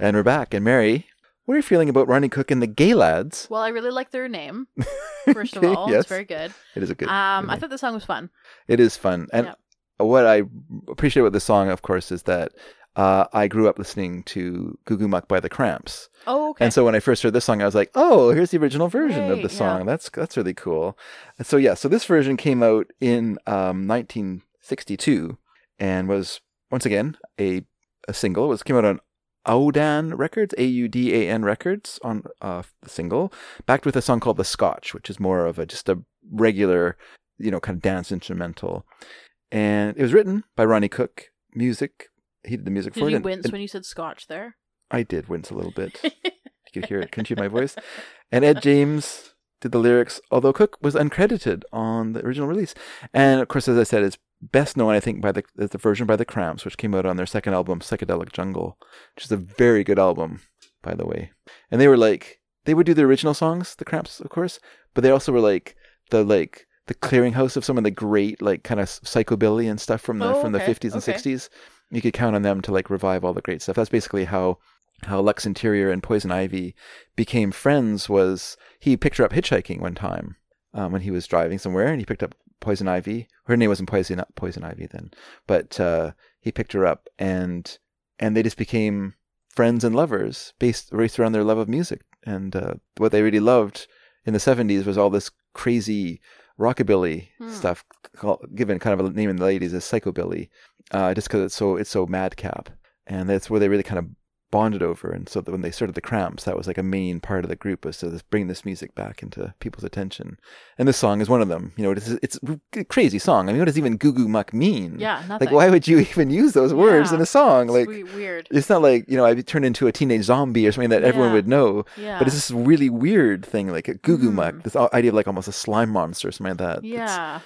And we're back. And Mary, what are you feeling about Ronnie Cook and the Gay Lads? Well, I really like their name. First of all, yes. it's very good. It is a good. Um, I thought the song was fun. It is fun. And what I appreciate about the song, of course, is that uh, I grew up listening to Goo Goo Muck by the Cramps. Oh, okay. And so when I first heard this song, I was like, "Oh, here's the original version of the song. yeah. That's that's really cool." And so yeah, so this version came out in um, 1962 and was once again a a single. It was came out on Audan Records, A U D A N Records, on uh, the single, backed with a song called "The Scotch," which is more of a just a regular, you know, kind of dance instrumental. And it was written by Ronnie Cook. Music, he did the music Did for it. Did you wince and when you said Scotch there? I did wince a little bit. you could hear it, couldn't you? My voice. And Ed James did the lyrics, although Cook was uncredited on the original release. And of course, as I said, it's best known, I think, by the the version by the Cramps, which came out on their second album, Psychedelic Jungle, which is a very good album, by the way. And they were like, they would do the original songs, the Cramps, of course, but they also were like the like the clearinghouse of some of the great like kind of psychobilly and stuff from the Oh, from the 50s and okay. 60s. You could count on them to like revive all the great stuff. That's basically how how Lux Interior and Poison Ivy became friends was he picked her up hitchhiking one time um, when he was driving somewhere and he picked up Poison Ivy. Her name wasn't Poison Poison Ivy then, but uh, he picked her up and and they just became friends and lovers based based around their love of music and uh, what they really loved in the 70s was all this crazy rockabilly Hmm. stuff called, given kind of a name in the 80s as psychobilly uh, just because it's so it's so madcap and that's where they really kind of bonded over and so that when they started the cramps that was like a main part of the group was to this, bring this music back into people's attention and this song is one of them you know it's, it's a crazy song i mean what does even goo goo muck mean Yeah, nothing. like why would you even use those words in a song it's like we- weird. it's not like you know i turned into a teenage zombie or something that everyone would know Yeah. but it's this really weird thing like a goo goo Mm. muck this idea of like almost a slime monster or something like that Yeah. it's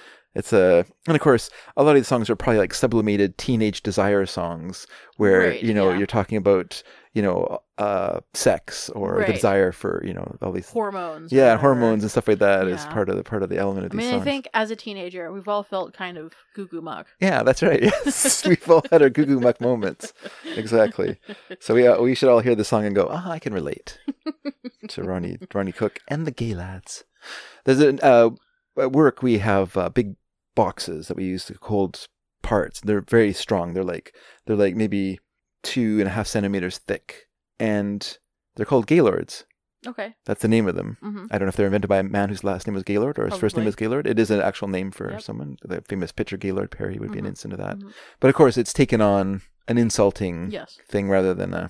a, and of course, a lot of these songs are probably like sublimated teenage desire songs, where Right, you know yeah. you're talking about you know uh, sex or the desire for you know all these Hormones yeah, whatever. hormones and stuff like that is Yeah. part of the part of the element of I these mean, songs. I think as a teenager, we've all felt kind of goo goo muck. Yeah, that's right. Yes, we've all had our goo goo muck moments. Exactly. So we uh, we should all hear the song and go, ah, I can relate to Ronnie Ronnie Cook and the Gay Lads. There's an uh, at work we have uh, big boxes that we use to hold parts. They're very strong. They're like they're like maybe two and a half centimeters thick, and they're called Gaylords. Okay. That's the name of them. Mhm. I don't know if they're invented by a man whose last name was Gaylord or his first name Probably. was Gaylord. It is an actual name for Yep. someone. The famous pitcher Gaylord Perry would be an Mhm. instant of that. Mhm. But of course, it's taken on an insulting Yes. thing rather than a.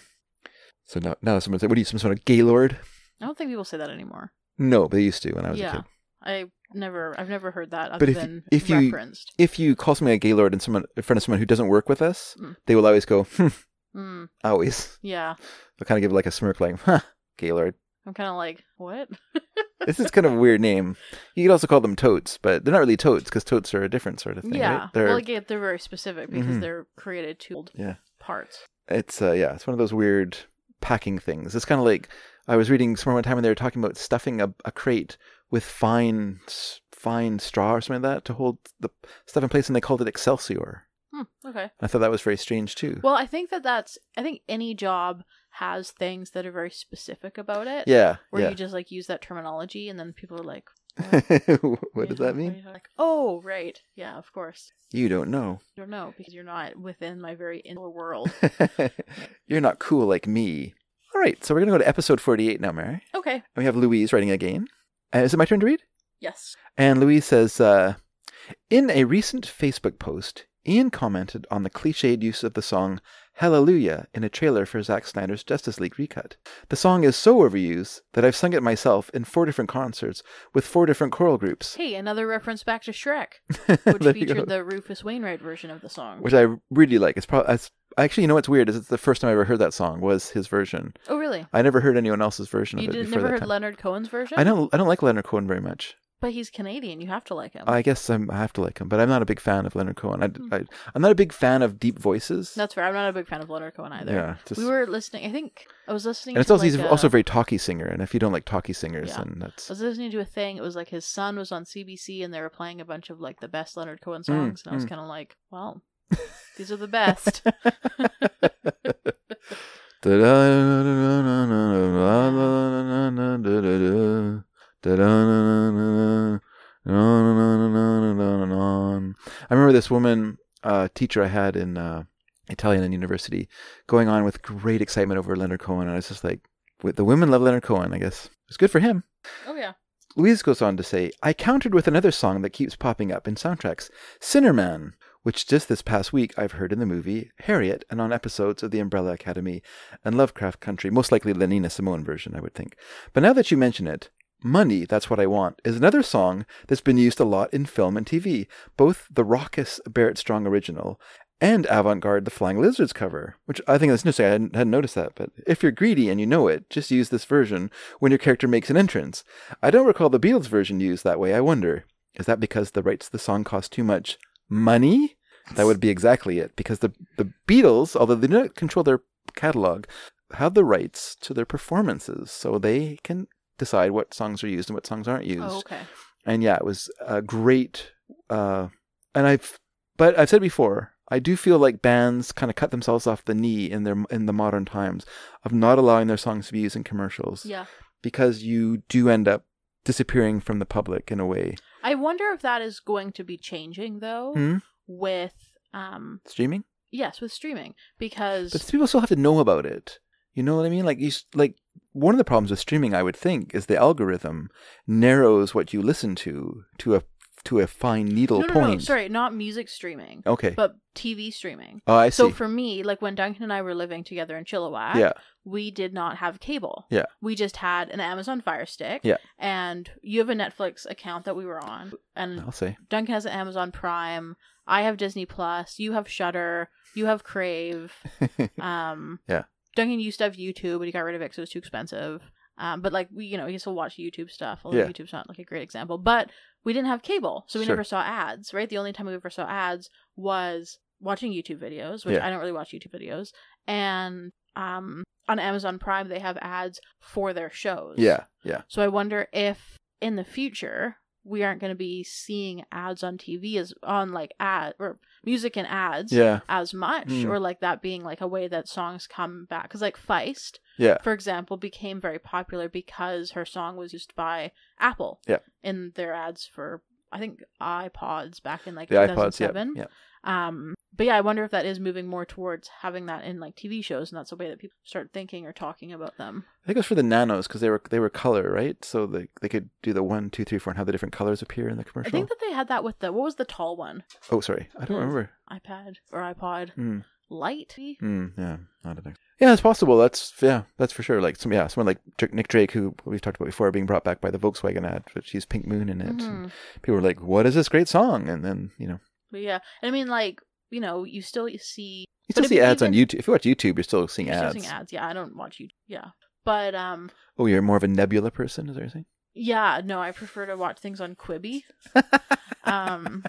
So now, now someone say, "What are you, some sort of Gaylord?" I don't think people say that anymore. No, but they used to when I was yeah. a kid. I never, I've never heard that other But if than if you referenced. if you call somebody a Gaylord and someone in front of someone who doesn't work with us, Mm. they will always go, hmm, Mm, always. yeah. They'll kind of give like a smirk, like, "Huh, Gaylord." I'm kind of like, what? this is kind of a weird name. You could also call them totes, but they're not really totes because totes are a different sort of thing. yeah. right? They're, Well, again, they're very specific because Mhm. they're created to hold Yeah. parts. It's uh, yeah, it's one of those weird packing things. It's kind of like I was reading somewhere one time and they were talking about stuffing a, a crate with fine fine straw or something like that to hold the stuff in place, and they called it Excelsior. Hmm, okay. I thought that was very strange too. Well, I think that that's. I think any job has things that are very specific about it. Yeah, Where yeah. you just like use that terminology, and then people are like, what does that mean? like, "Oh, right, yeah, of course." You don't know. I don't know because you're not within my very inner world. You're not cool like me. All right, so we're gonna go to episode forty-eight now, Mary. okay. And we have Louise writing again. Uh, is it my turn to read? Yes. And Louise says, uh, in a recent Facebook post, Ian commented on the cliched use of the song Hallelujah in a trailer for Zack Snyder's Justice League recut. The song is so overused that I've sung it myself in four different concerts with four different choral groups, Hey, another reference back to Shrek, which featured the Rufus Wainwright version of the song. which I really like. It's probably actually, you know what's weird is it's the first time I ever heard that song was his version. Oh, really? I never heard anyone else's version You of it before never heard time. Leonard Cohen's version? I don't. I don't like Leonard Cohen very much. But he's Canadian. You have to like him. I guess I'm, I have to like him, but I'm not a big fan of Leonard Cohen. I, Hmm. I, I'm not a big fan of deep voices. That's fair. I'm not a big fan of Leonard Cohen either. Yeah, just- We were listening. I think I was listening. and it's also like he's a- also a very talky singer, and if you don't like talky singers, Yeah. then that's I was listening to a thing. It was like his son was on CBC, and they were playing a bunch of like the best Leonard Cohen Mm, songs, and I was mm. kind of like, well, these are the best. I remember this woman uh, teacher I had in uh, Italian in university going on with great excitement over Leonard Cohen, and I was just like, "With the women love Leonard Cohen. I guess it's good for him." oh yeah. Louise goes on to say, I countered with another song that keeps popping up in soundtracks Sinner Man, which just this past week I've heard in the movie Harriet and on episodes of The Umbrella Academy and Lovecraft Country, most likely the Nina Simone version, I would think. But now that you mention it, Money, That's What I Want, is another song that's been used a lot in film and TV, both the raucous Barrett Strong original and avant garde The Flying Lizards cover, which I think that's interesting. I hadn't, hadn't noticed that. But if you're greedy and you know it, just use this version when your character makes an entrance. I don't recall the Beatles version used that way. I wonder, is that because the rights to the song cost too much money? That would be exactly it. Because the, the Beatles, although they do not control their catalog, have the rights to their performances. So they can decide what songs are used and what songs aren't used. Oh, okay. And yeah, it was a great. Uh, and I've, but I've said before, I do feel like bands kind of cut themselves off the knee in their in the modern times of not allowing their songs to be used in commercials. Yeah. Because you do end up disappearing from the public in a way. I wonder if that is going to be changing though Hmm? With um Streaming, yes, with streaming because but people still have to know about it. You know what I mean? Like you, like one of the problems with streaming, I would think, is the algorithm narrows what you listen to to a to a fine needle no, no, point. no, sorry, not music streaming. Okay. But TV streaming. Oh, I see. So for me, like when Duncan and I were living together in Chilliwack, Yeah. we did not have cable. Yeah. We just had an Amazon Fire Stick. Yeah. And you have a Netflix account that we were on. And I'll say. Duncan has an Amazon Prime. I have Disney Plus. You have Shudder. You have Crave. um Yeah. Duncan used to have YouTube, but he got rid of it because it was too expensive. Um, but like we, you know, he still watch YouTube stuff. Although Yeah. YouTube's not like a great example, but we didn't have cable, so we Sure. never saw ads. Right, the only time we ever saw ads was watching YouTube videos, which Yeah. I don't really watch YouTube videos, and um, on Amazon Prime they have ads for their shows. Yeah, yeah. So I wonder if in the future we aren't going to be seeing ads on TV as on like ad or music and ads Yeah. as much Mm. or like that being like a way that songs come back because like Feist Yeah. for example became very popular because her song was used by Apple Yeah. in their ads for I think iPods back in like The iPods, yeah, 2007 yeah. um but yeah I wonder if that is moving more towards having that in like TV shows and that's the way that people start thinking or talking about them I think it was for the nanos because they were they were color, right? So they they could do the one, two, three, four, and have the different colors appear in the commercial. I think that they had that with the what was the tall one? oh, sorry, I don't remember. iPad or iPod. Hmm. Light. Mm, yeah, not an ex- Yeah, it's possible. That's yeah, that's for sure. Like some yeah, someone like Nick Drake, who we've talked about before, being brought back by the Volkswagen ad, but she's Pink Moon in it. and Mhm. people were like, "What is this great song?" And then you know, But yeah, I mean, like you know, you still see. you still see ads on YouTube. If you watch YouTube, you're still seeing You're ads. still seeing ads. Yeah, I don't watch YouTube. Yeah, but um, Oh, you're more of a Nebula person, is that what you're saying? yeah, no, I prefer to watch things on Quibi. um,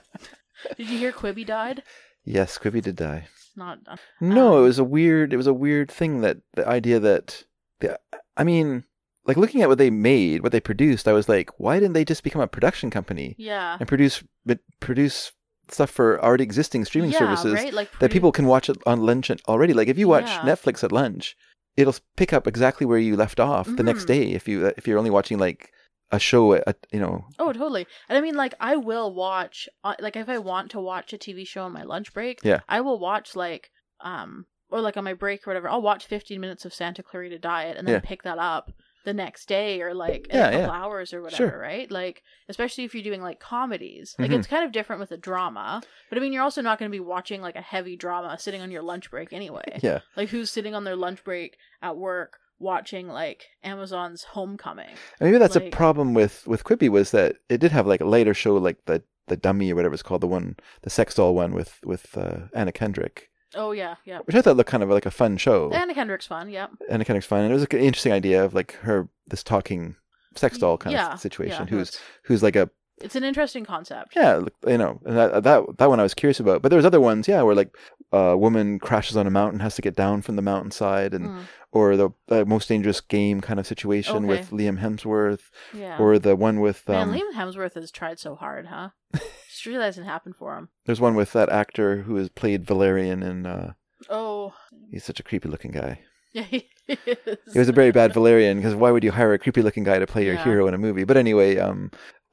did you hear Quibi died? Yes, Quibi did die. Not. Uh, No, it was a weird. It was a weird thing that the idea that the. I mean, like looking at what they made, what they produced, I was like, why didn't they just become a production company? Yeah. And produce but produce stuff for already existing streaming Yeah, services right? Like that people can watch it on lunch already. Like if you watch Yeah. Netflix at lunch, it'll pick up exactly where you left off the next Mhm. day. If you if you're only watching like a show at, at you know Oh, totally. And I mean, like, I will watch, uh, like, if I want to watch a TV show on my lunch break, Yeah. I will watch, like, um, or like on my break or whatever, I'll watch 15 minutes of Santa Clarita Diet and then Yeah. pick that up the next day or like Yeah, a couple yeah. hours or whatever, Sure. right? Like, especially if you're doing like comedies. Like, Mhm. it's kind of different with a drama, but I mean, you're also not going to be watching like a heavy drama sitting on your lunch break anyway. Yeah. Like, who's sitting on their lunch break at work watching like Amazon's Homecoming? And maybe that's a problem with with Quibi was that it did have like a later show like the the dummy or whatever it's called the one the sex doll one with with uh, Anna Kendrick Oh, yeah, yeah. which I thought looked kind of like a fun show. Anna Kendrick's fun, yep. Anna Kendrick's fun and it was an interesting idea of like her this talking sex doll kind Yeah, of situation yeah, who's who's like a It's an interesting concept. yeah you know and that that that one I was curious about but there was other ones yeah where like a woman crashes on a mountain has to get down from the mountainside and Mm. Or the uh, most dangerous game kind of situation Okay. with Liam Hemsworth Yeah. or the one with Man, um, Liam Hemsworth has tried so hard, huh? Just it happened for him. There's one with that actor who has played Valerian, and uh, Oh, he's such a creepy looking guy. yeah, he is. He was a very bad Valerian because why would you hire a creepy looking guy to play your Yeah. hero in a movie? But anyway, um,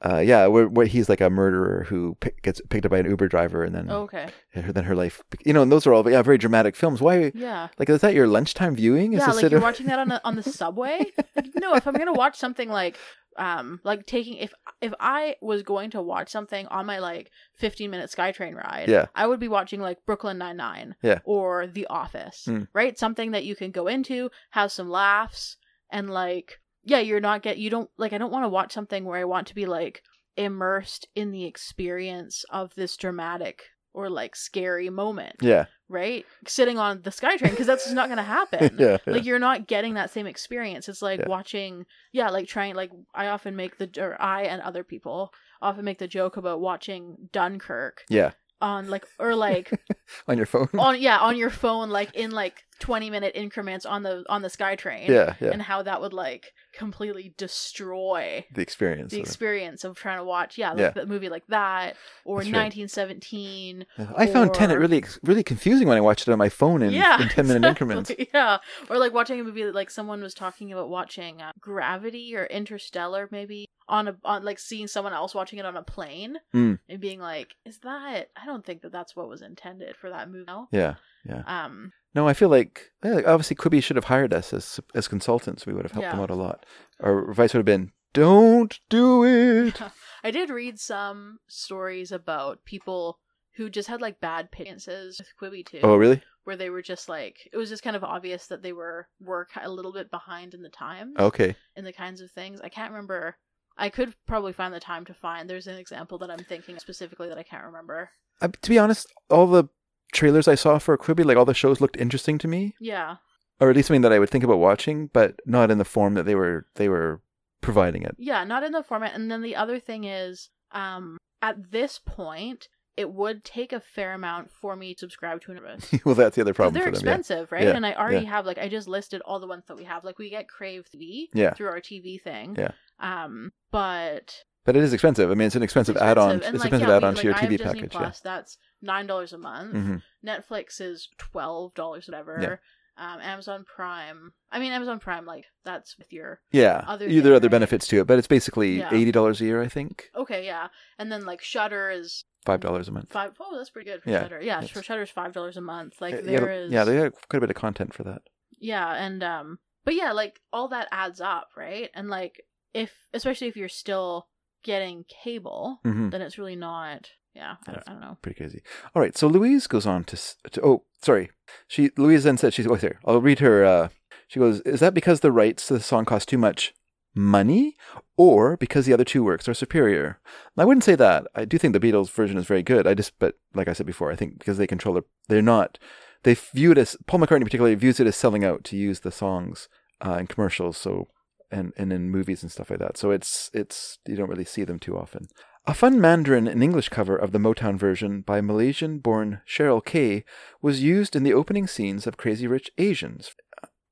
uh, yeah, where, where he's like a murderer who pick, gets picked up by an Uber driver, and then Oh, okay. her, then her life, you know, and those are all yeah very dramatic films. Why? Yeah. Like, is that your lunchtime viewing? Is yeah, like you're and- watching that on the on the subway. Like, no, if I'm gonna watch something like um like taking if if I was going to watch something on my like 15 minute SkyTrain ride, Yeah. I would be watching like Brooklyn Nine Nine, Yeah. or The Office, Mm. right? Something that you can go into, have some laughs, and like yeah, you're not get you don't like I don't want to watch something where I want to be like immersed in the experience of this dramatic or like scary moment Yeah. right? Sitting on the SkyTrain because that's just not going to happen. Yeah, yeah. Like you're not getting that same experience. It's like Yeah. watching, yeah, like trying. Like I often make the or I and other people often make the joke about watching Dunkirk Yeah. on like or like On your phone. on yeah on your phone like in like 20 minute increments on the on the SkyTrain. Yeah, yeah. And how that would like completely destroy the experience. the of experience of trying to watch yeah like Yeah. the movie like that or That's right. 1917 Yeah. I found Tenet or- really really confusing when I watched it on my phone in, yeah, in 10 minute exactly. increments. Yeah, or like watching a movie that like someone was talking about watching uh, Gravity or Interstellar, maybe on a on like seeing someone else watching it on a plane Mm. and being like, "Is that? I don't think that that's what was intended for that movie." No? Yeah, yeah. Um. No, I feel like yeah, like, obviously Quibi should have hired us as as consultants. We would have helped them out a lot. Our advice would have been, "Don't do it." I did read some stories about people who just had like bad experiences with Quibi too. Oh, really? Where they were just like, it was just kind of obvious that they were were ki- a little bit behind in the times. Okay. In the kinds of things, I can't remember. I could probably find the time to find. There's an example that I'm thinking specifically that I can't remember. Uh, to be honest, all the trailers I saw for Quibi, like all the shows, looked interesting to me, Yeah, or at least something that I would think about watching, but not in the form that they were they were providing it. yeah, not in the format. And then the other thing is, um, at this point, it would take a fair amount for me to subscribe to an service. well, that's the other problem they're for them. yeah. expensive, right? Yeah, And I already yeah. have like I just listed all the ones that we have. Like we get Crave TV Yeah. through our TV thing. Yeah. Um, but But it is expensive. I mean, it's an expensive, expensive. add-on. And, it's like, expensive yeah, add-on to your like, TV Disney package. Plus, That's nine dollars a month. Mhm. Netflix is twelve dollars, whatever. Um, Amazon Prime. I mean, Amazon Prime, like that's with your Yeah, Other yeah. There other right? benefits to it, but it's basically Yeah. eighty dollars a year, I think, Okay, yeah, and then like Shudder is five dollars a month. five. Oh, that's pretty good for Yeah, Shudder. Yeah, yes. for Shudder's five dollars a month. Like there yeah, is. yeah, they have quite a bit of content for that. Yeah, and um but yeah, like all that adds up, right? And like if especially if you're still getting cable, Mhm. then it's really not yeah, I don't, I don't know. Pretty crazy. All right, so Louise goes on to, to oh, sorry. She Louise then said she's oh here. I'll read her. Uh, she goes, "Is that because the rights to the song cost too much money, or because the other two works are superior?" And I wouldn't say that. I do think the Beatles version is very good. I just, but like I said before, I think because they control their, they're not. They view it as Paul McCartney particularly views it as selling out to use the songs uh, in commercials. So and and in movies and stuff like that. So it's it's you don't really see them too often. A fun Mandarin and English cover of the Motown version by Malaysian-born Cheryl K was used in the opening scenes of Crazy Rich Asians,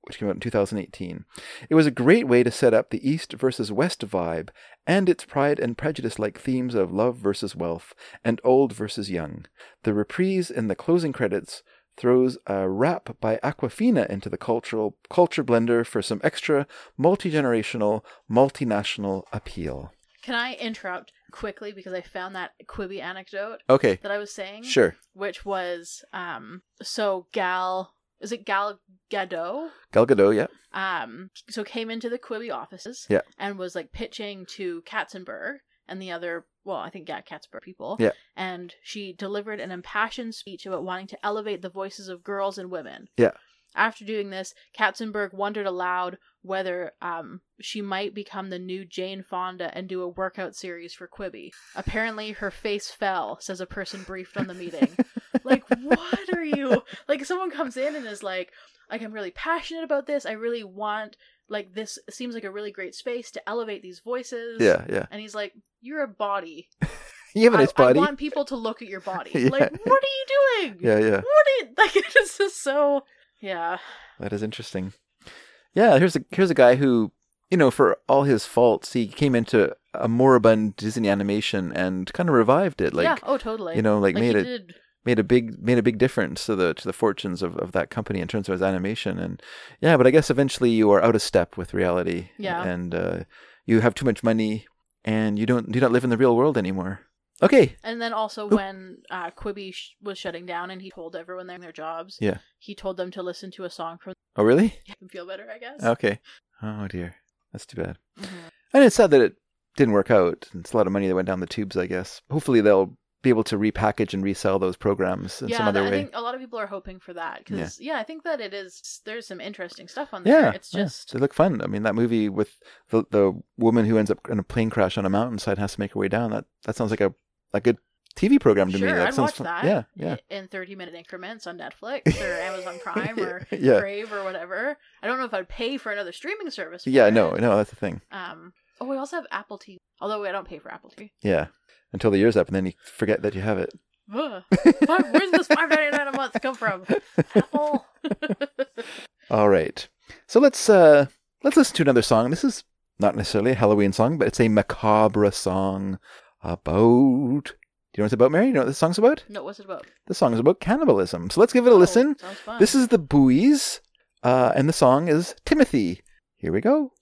which came out in 2018. It was a great way to set up the East versus West vibe and its Pride and Prejudice-like themes of love versus wealth and old versus young. The reprise in the closing credits throws a rap by Awkwafina into the cultural culture blender for some extra multi-generational, multinational appeal. Can I interrupt quickly because I found that Quibi anecdote Okay. that I was saying? Sure. Which was um so Gal is it Gal Gadot? Gal Gadot, yeah. Um so came into the Quibi offices Yeah. and was like pitching to Katzenberg and the other well, I think yeah, Katzenberg people. Yeah. And she delivered an impassioned speech about wanting to elevate the voices of girls and women. Yeah. After doing this, Katzenberg wondered aloud whether um, she might become the new Jane Fonda and do a workout series for Quibi. Apparently, her face fell, says a person briefed on the meeting. like, what are you? Like, someone comes in and is like, like, I'm really passionate about this. I really want, like, this seems like a really great space to elevate these voices. Yeah, yeah. And he's like, You're a body. You have a I- nice body. I want people to look at your body. Yeah. Like, what are you doing? Yeah, yeah. What are you, like, it's just so, yeah. That is interesting. Yeah, here's a here's a guy who, you know, for all his faults, he came into a moribund Disney animation and kind of revived it. Like, yeah, oh, totally. You know, like, Like, made it did- made a big made a big difference to the to the fortunes of, of that company in terms of his animation. And yeah, but I guess eventually you are out of step with reality. Yeah. and uh, you have too much money. And you don't do not live in the real world anymore. Okay. And then also when uh, Quibi sh- was shutting down and he told everyone their their jobs, Yeah. he told them to listen to a song from Oh, really? make them feel better, I guess. Okay. Oh dear, that's too bad. Mhm. And it's sad that it didn't work out. It's a lot of money that went down the tubes, I guess. Hopefully, they'll be able to repackage and resell those programs in yeah, some other that- I way. think a lot of people are hoping for that because yeah. I think that it is. There's some interesting stuff on there. Yeah, it's yeah. just they look fun. I mean, that movie with the the woman who ends up in a plane crash on a mountainside has to make her way down. That that sounds like a a good TV program to sure. me. That I'd sounds watch fun. that. Yeah, yeah. In 30 minute increments on Netflix or Amazon Prime or Yeah. Crave or whatever. I don't know if I'd pay for another streaming service. Yeah, it. no, no, that's the thing. Um. Oh, we also have Apple TV. Although I don't pay for Apple TV. Yeah, until the year's up, and then you forget that you have it. Ugh. Five- Where's this five ninety nine a month come from? Apple. All right. So let's uh let's listen to another song. This is not necessarily a Halloween song, but it's a macabre song about Do you know what it's about, Mary? You know what this song's about? No, what's it about? The song is about cannibalism. So let's give it a listen. sounds fun. This is the Buoys, uh, and the song is Timothy. Here we go.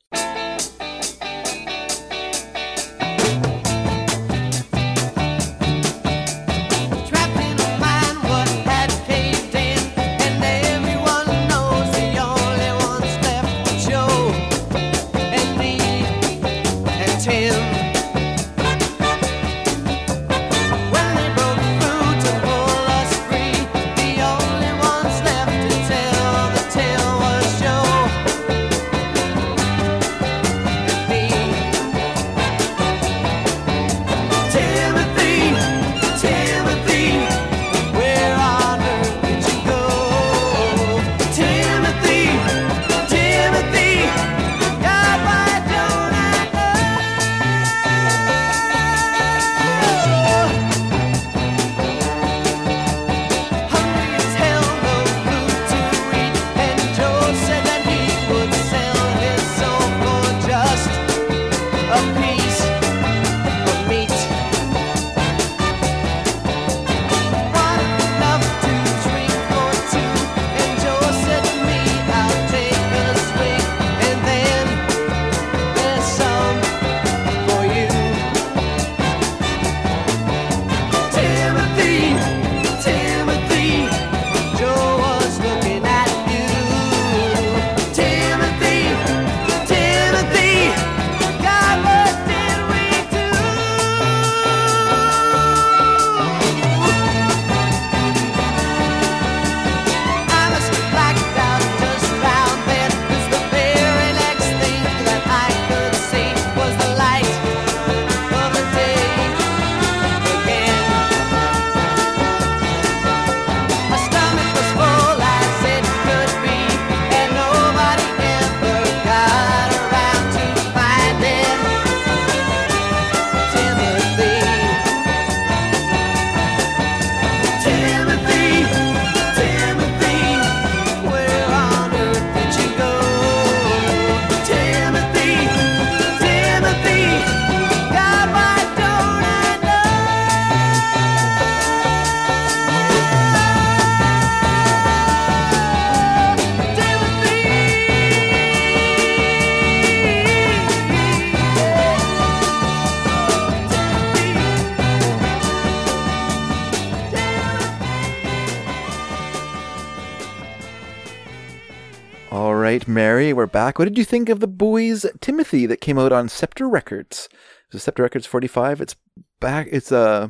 We're back. What did you think of the Buoys Timothy that came out on Scepter Records? It was Scepter Records 45. It's back. It's uh,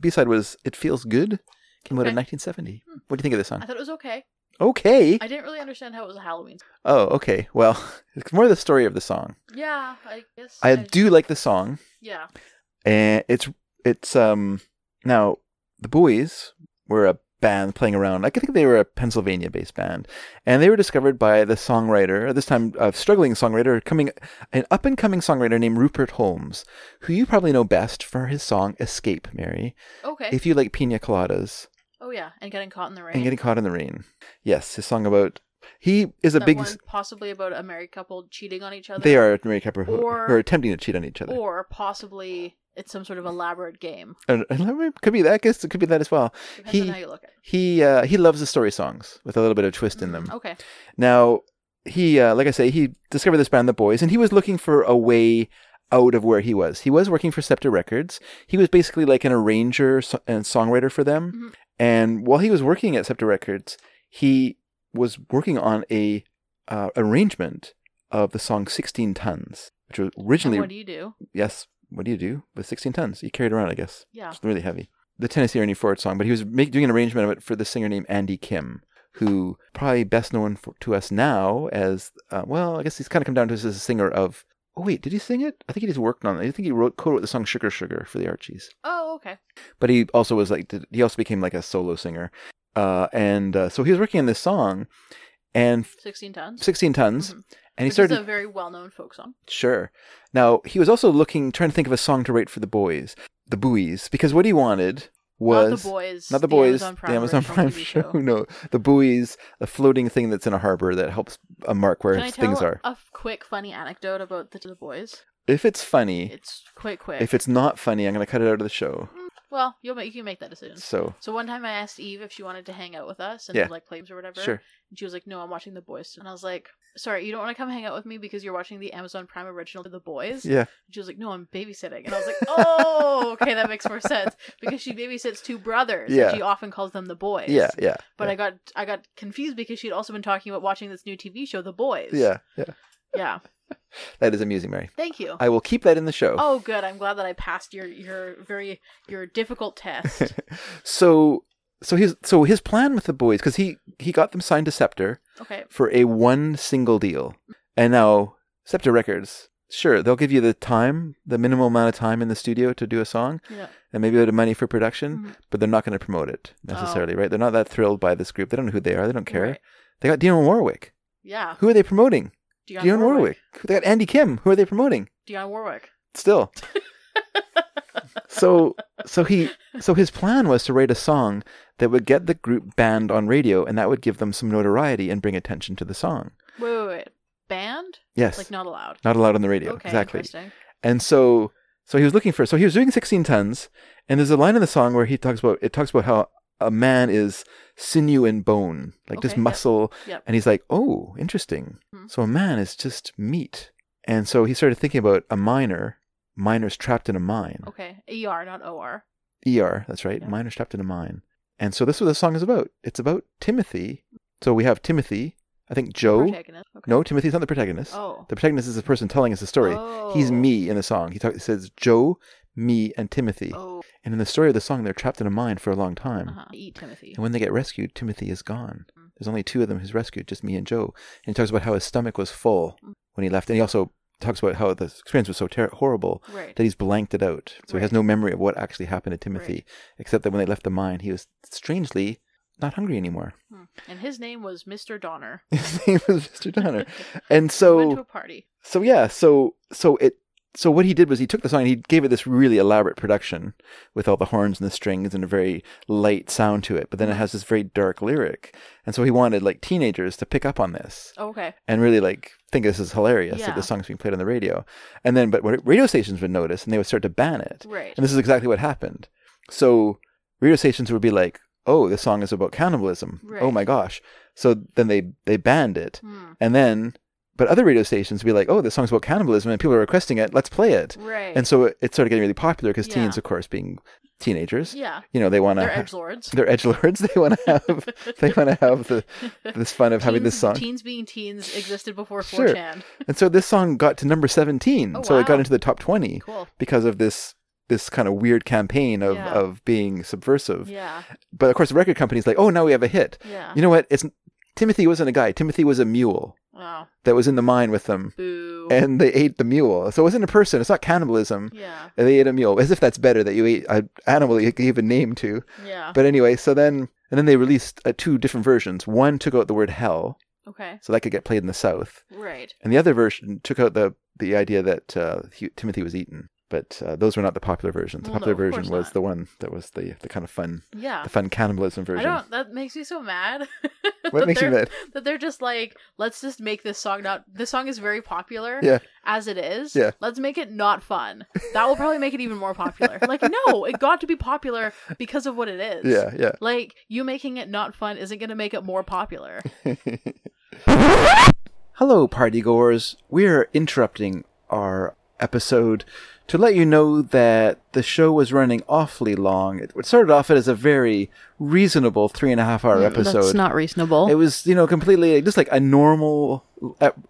B-side was It Feels Good. Came out in Okay. 1970. What do you think of this song? I thought it was okay. Okay. I didn't really understand how it was a Halloween. Song. Oh, okay. Well, it's more the story of the song. Yeah, I guess. I do like the song. Yeah. and it's it's um now the buoys were a band playing around. I think they were a Pennsylvania-based band, and they were discovered by the songwriter, this time a struggling songwriter, coming an up-and-coming songwriter named Rupert Holmes, who you probably know best for his song "Escape," Mary. Okay. If you like pina coladas Oh yeah, and getting caught in the rain. and getting caught in the rain, yes, his song about he is a that big. one possibly about a married couple cheating on each other. They are a married couple who, Or- who are attempting to cheat on each other. Or possibly it's some sort of elaborate game. And- and it could be that. I guess it could be that as well. Depends he on how you look at it. he uh, he loves the story songs with a little bit of twist in them. Okay. Now he, uh, like I say, he discovered this band, The Buoys, and he was looking for a way out of where he was. He was working for Scepter Records. He was basically like an arranger and songwriter for them. Mm-hmm. And while he was working at Scepter Records, he was working on a uh, arrangement of the song 16 Tons, which was originally. And what do you do? Yes. What do you do with 16 tons? You carry it around, I guess. Yeah. It's really heavy. The Tennessee Ernie Ford song, but he was make, doing an arrangement of it for the singer named Andy Kim, who probably best known for, to us now as, uh, well, I guess he's kind of come down to us as a singer of. Oh wait, did he sing it? I think he just worked on it. I think he wrote co-wrote the song "Sugar Sugar" for the Archies. Oh, okay. But he also was like, did- he also became like a solo singer, uh, and uh, so he was working on this song, and 16 tons. 16 tons, mm-hmm. and he Which started is a very well-known folk song. Sure. Now he was also looking, trying to think of a song to write for the boys, the buoys, because what he wanted was Not the boys, not the the boys, Amazon Prime the Amazon Prime show. show. No, the buoys, a floating thing that's in a harbor that helps a mark where Can I tell things are. A quick funny anecdote about the, the boys? If it's funny, It's quite quick. if it's not funny, I'm going to cut it out of the show. Well, you'll make you can make that decision. So- so one time I asked Eve if she wanted to hang out with us and Yeah. like play games or whatever. Sure. And she was like, "No, I'm watching The Boys." And I was like, "Sorry, you don't want to come hang out with me because you're watching the Amazon Prime original The Boys?" Yeah. And she was like, "No, I'm babysitting." And I was like, "Oh, okay, that makes more sense because she babysits two brothers. Yeah. And she often calls them The Boys." Yeah, yeah, But I got I got confused because she'd also been talking about watching this new TV show, The Boys. Yeah, yeah. Yeah. That is amusing, Mary. Thank you. I will keep that in the show. Oh, good. I'm glad that I passed your your very your difficult test. So, so his so his plan with the buoys because he he got them signed to Scepter. Okay. For a one single deal, and now Scepter Records, sure, they'll give you the time, the minimal amount of time in the studio to do a song, Yeah. and maybe a bit of money for production, Mhm. but they're not going to promote it necessarily, Oh. right? They're not that thrilled by this group. They don't know who they are. They don't care. They got Dionne Warwick. Yeah. Who are they promoting? Dionne Dionne Warwick. Warwick. They got Andy Kim. Who are they promoting? Dionne Warwick. Still. so so he so his plan was to write a song that would get the group banned on radio and that would give them some notoriety and bring attention to the song. Wait, wait, wait. Banned? Yes. Like not allowed. Not allowed on the radio. Okay, exactly. interesting. And so so he was looking for so he was doing 16 tons and there's a line in the song where he talks about it talks about how a man is sinew and bone, like just Okay, yep, muscle. yep. And he's like, "Oh, interesting. Hmm. So a man is just meat." And so he started thinking about a miner, miners trapped in a mine. Okay. ER, not OR. ER, that's right. Miners trapped in a mine. And so this is what the song is about. It's about Timothy. So we have Timothy, I think Joe. okay. No, Timothy's not the protagonist. Oh. The protagonist is the person telling us the story. He's Oh. me in the song. He, talk, he says Joe, me, and Timothy. Oh. And in the story of the song, they're trapped in a mine for a long time. Uh-huh. Eat Timothy. And when they get rescued, Timothy is gone. Mm. There's only two of them who's rescued, just me and Joe. And he talks about how his stomach was full Mm. when he left. And he also talks about how the experience was so ter- horrible Right. that he's blanked it out. So he has no memory of what actually happened to Timothy, except that when they left the mine, he was strangely not hungry anymore. Hmm. And his name was Mr. Donner. His name was Mr. Donner. And so went to a party. So yeah, so so it so what he did was he took the song and he gave it this really elaborate production with all the horns and the strings and a very light sound to it, but then it has this very dark lyric. And so he wanted like teenagers to pick up on this Oh, okay. and really like think this is hilarious Yeah. that the song's being played on the radio. And then but what radio stations would notice and they would start to ban it. Right. And this is exactly what happened. So radio stations would be like, "Oh, this song is about cannibalism. right. Oh my gosh." So then they they banned it. Hmm. And then but other radio stations would be like, "Oh, this song's about cannibalism and people are requesting it. Let's play it." Right. And so it, it started getting really popular because Yeah. teens of course being teenagers, Yeah. you know, they want to They're edgelords. They're edgelords. They want to have they want to have the this fun of having this song. Teens being teens existed before 4chan. And so this song got to number 17. Oh, so it got into the top 20 Cool. because of this this kind of weird campaign of, Yeah. of being subversive. Yeah. But of course the record company's like, "Oh, now we have a hit." Yeah. You know what? It's Timothy wasn't a guy. Timothy was a mule Wow. that was in the mine with them. Boo. And they ate the mule. So it wasn't a person. It's not cannibalism. Yeah. And They ate a mule. As if that's better that you ate an animal that you gave a name to. Yeah. But anyway, so then and then they released uh, two different versions. One took out the word hell, Okay. so that could get played in the South. Right. And the other version took out the the idea that uh, he, Timothy was eaten. But uh, those were not the popular versions. The Well, popular of version was not. the one that was the, the kind of fun, Yeah. the fun cannibalism I version. don't. That makes me so mad. What that makes you they're- mad? That they're just like, let's just make this song not. This song is very popular. Yeah. As it is. Yeah. Let's make it not fun. That will probably make it even more popular. like, no, it got to be popular because of what it is. Yeah, yeah. Like you making it not fun isn't going to make it more popular. Hello, party goers. We're interrupting our episode to let you know that the show was running awfully long. It started off as a very reasonable three and a half hour episode. Mm, That's not reasonable. It was, you know, completely just like a normal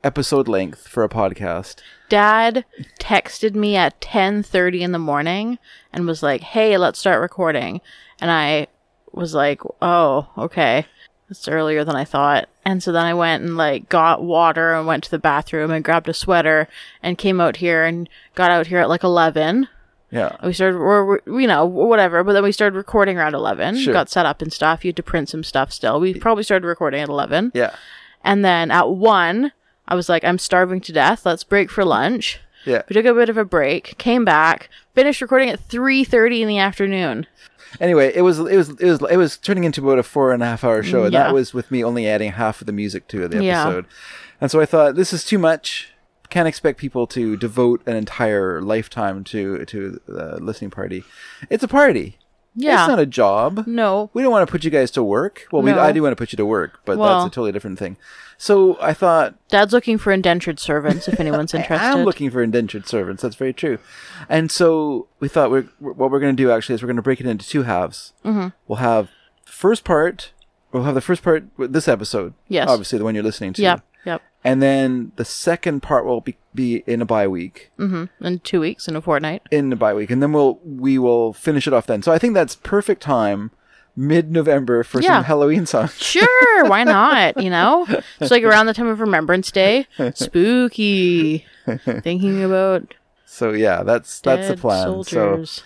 episode length for a podcast. Dad texted me at 10:30 in the morning and was like, "Hey, let's start recording." And I was like, "Oh, okay. It's earlier than I thought." And so then I went and like got water and went to the bathroom and grabbed a sweater and came out here and got out here at like 11. Yeah. We started, or you know, whatever. But then we started recording around eleven. Sure. Got set up and stuff. You had to print some stuff. Still, we probably started recording at eleven. Yeah. And then at one, I was like, I'm starving to death. Let's break for lunch. Yeah. We took a bit of a break, came back, finished recording at three thirty in the afternoon. Anyway, it was it was it was it was turning into about a four and a half hour show, and Yeah. that was with me only adding half of the music to the Yeah. episode. And so I thought this is too much. Can't expect people to devote an entire lifetime to to the listening party. It's a party. Yeah. It's not a job. No. We don't want to put you guys to work. Well, we, I do want to put you to work, but Well- that's a totally different thing. So I thought Dad's looking for indentured servants if anyone's interested, I'm looking for indentured servants. That's very true. And so we thought we're, what we're going to do actually is we're going to break it into two halves. Mhm. We'll have first part. We'll have the first part with this episode. Yes. Obviously, the one you're listening to. Yep. Yep. And then the second part will be, be in a bye week. Mm-hmm. In two weeks, in a fortnight. In a bye week, and then we'll we will finish it off then. So I think that's perfect time, mid November for Yeah. some Halloween songs. Sure, why not? You know, it's like around the time of Remembrance Day. Spooky. Thinking about So yeah, that's that's the plan. soldiers. So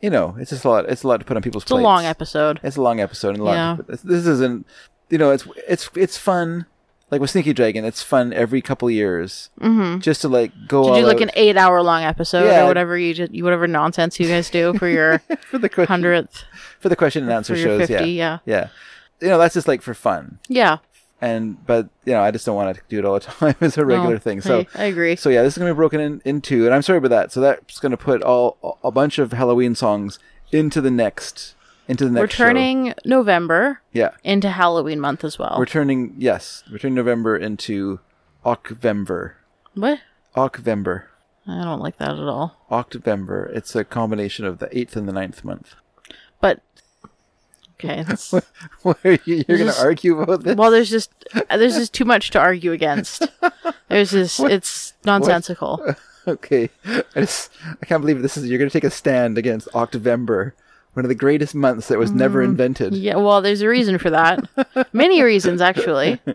you know, it's just a lot. It's a lot to put on people's it's a plates. long episode. It's a long episode and a lot. Yeah. put- This isn't. You know, it's it's it's fun. Like with Sneaky Dragon, it's fun every couple years, Mhm. just to like go. To all do like out. an eight-hour-long episode Yeah. or whatever you just, whatever nonsense you guys do for your for the hundredth. for the question and answer shows. 50, yeah, yeah. yeah. You know, that's just like for fun. Yeah. And but you know, I just don't want to do it all the time as a regular thing. So I- I agree. So yeah, this is gonna be broken in, in two, and I'm sorry about that. So that's gonna put all a bunch of Halloween songs into the next into the next. We're show. turning November Yeah. into Halloween month as well. We're turning yes, we're turning November into Ocvember. what? Ocvember. I don't like that at all. Octovember. It's a combination of the eighth and the ninth month. But okay, that's, What are you, you're going to argue about this? well, there's just there's just too much to argue against. There's just What? it's nonsensical. okay, I just I can't believe this is. You're going to take a stand against Octovember, one of the greatest months that was never Mm, invented. Yeah, well, there's a reason for that. Many reasons, actually.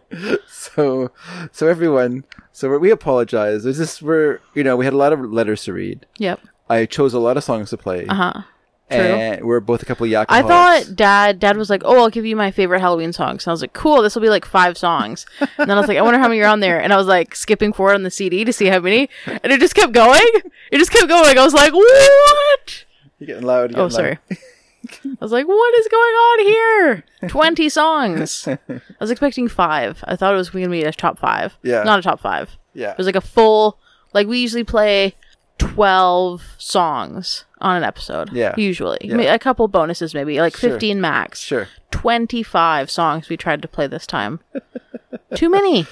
So, so everyone, so we apologize. There's just we're you know we had a lot of letters to read. Yep. I chose a lot of songs to play. Uh huh. And we're both a couple of I thought dad dad was like, "Oh, I'll give you my favorite Halloween songs." And I was like, "Cool, this will be like five songs." And then I was like, "I wonder how many are on there." And I was like skipping forward on the CD to see how many, and it just kept going. It just kept going. I was like, "What?" You're getting loud. you're Oh, sorry. loud. I was like, "What is going on here?" Twenty songs. I was expecting five. I thought it was going to be a top five. Yeah. Not a top five. Yeah. It was like a full. Like we usually play twelve songs on an episode. Yeah. Usually, Yeah. A couple bonuses maybe, like Sure. fifteen max. Sure. 25 songs we tried to play this time. Too many.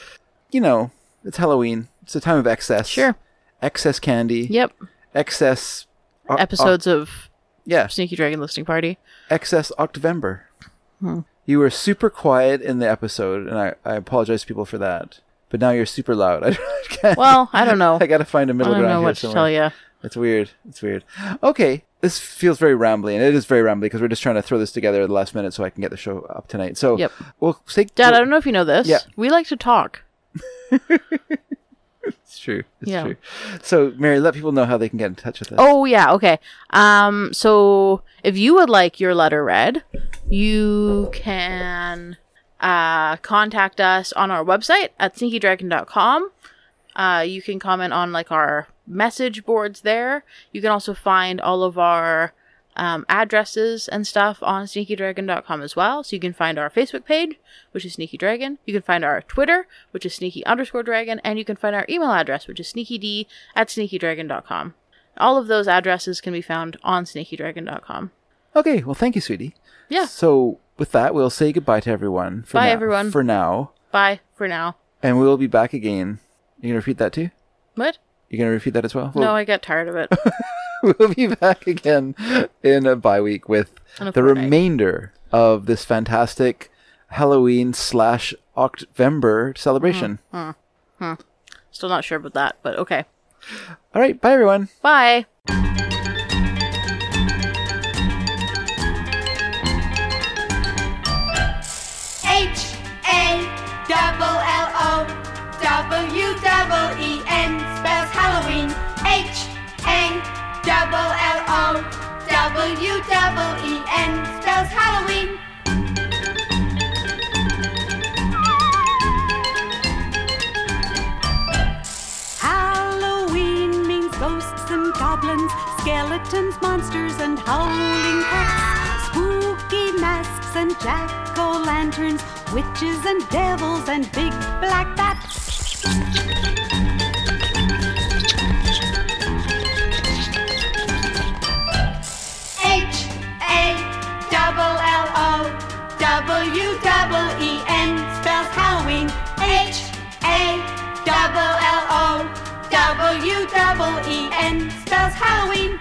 You know, it's Halloween. It's a time of excess. Sure. Excess candy. Yep. Excess o- Episodes o- of yeah. Sneaky Dragon Listening Party. excess Octovember. Hmm. You were super quiet in the episode, and I, I apologize to people for that. But now you're super loud. I can't, Well, I don't know. I gotta find a middle ground. I don't know what to tell you. It's weird. It's weird. Okay, this feels very rambly, and it is very rambly because we're just trying to throw this together at the last minute so I can get the show up tonight. So, Yep. we'll say, Dad, I don't know if you know this. Yeah. We like to talk. It's true. It's Yeah. true. So, Mary, let people know how they can get in touch with us. Oh yeah, okay. Um so if you would like your letter read, you can uh contact us on our website at sneakydragon.com. Uh you can comment on like our message boards there. You can also find all of our um, addresses and stuff on sneakydragon.com as well. So you can find our Facebook page, which is Sneaky Dragon. You can find our Twitter, which is sneaky underscore dragon. And you can find our email address, which is sneakyd at sneakydragon.com. All of those addresses can be found on sneakydragon.com. Okay, well, thank you, sweetie. Yeah. So, with that, we'll say goodbye to everyone. For Bye, now- everyone. For now. Bye for now. And we'll be back again. You can repeat that too? What? You gonna repeat that as well? No, I get tired of it. we'll be back again in a bye week with the fortnight. remainder of this fantastic Halloween slash October celebration. Hmm. Hmm. Still not sure about that, but okay. All right, bye everyone. Bye. W double E N spells Halloween. Halloween means ghosts and goblins, skeletons, monsters, and howling cats. Spooky masks and jack o' lanterns, witches and devils, and big black bats. Double L O W double E N spells Halloween. H A double L O W double E N spells Halloween.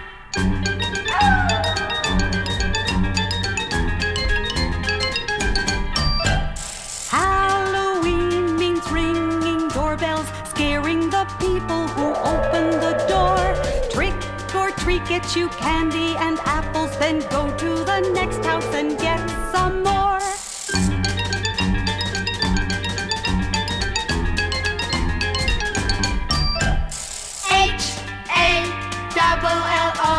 Halloween means ringing doorbells, scaring the people who open the door tree, get you candy and apples, then go to the next house and get some more. H A double L O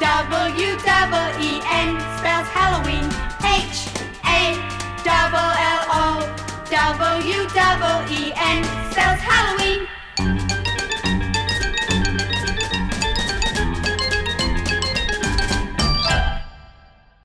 W double E N spells Halloween. H A double L O W double E N spells Halloween.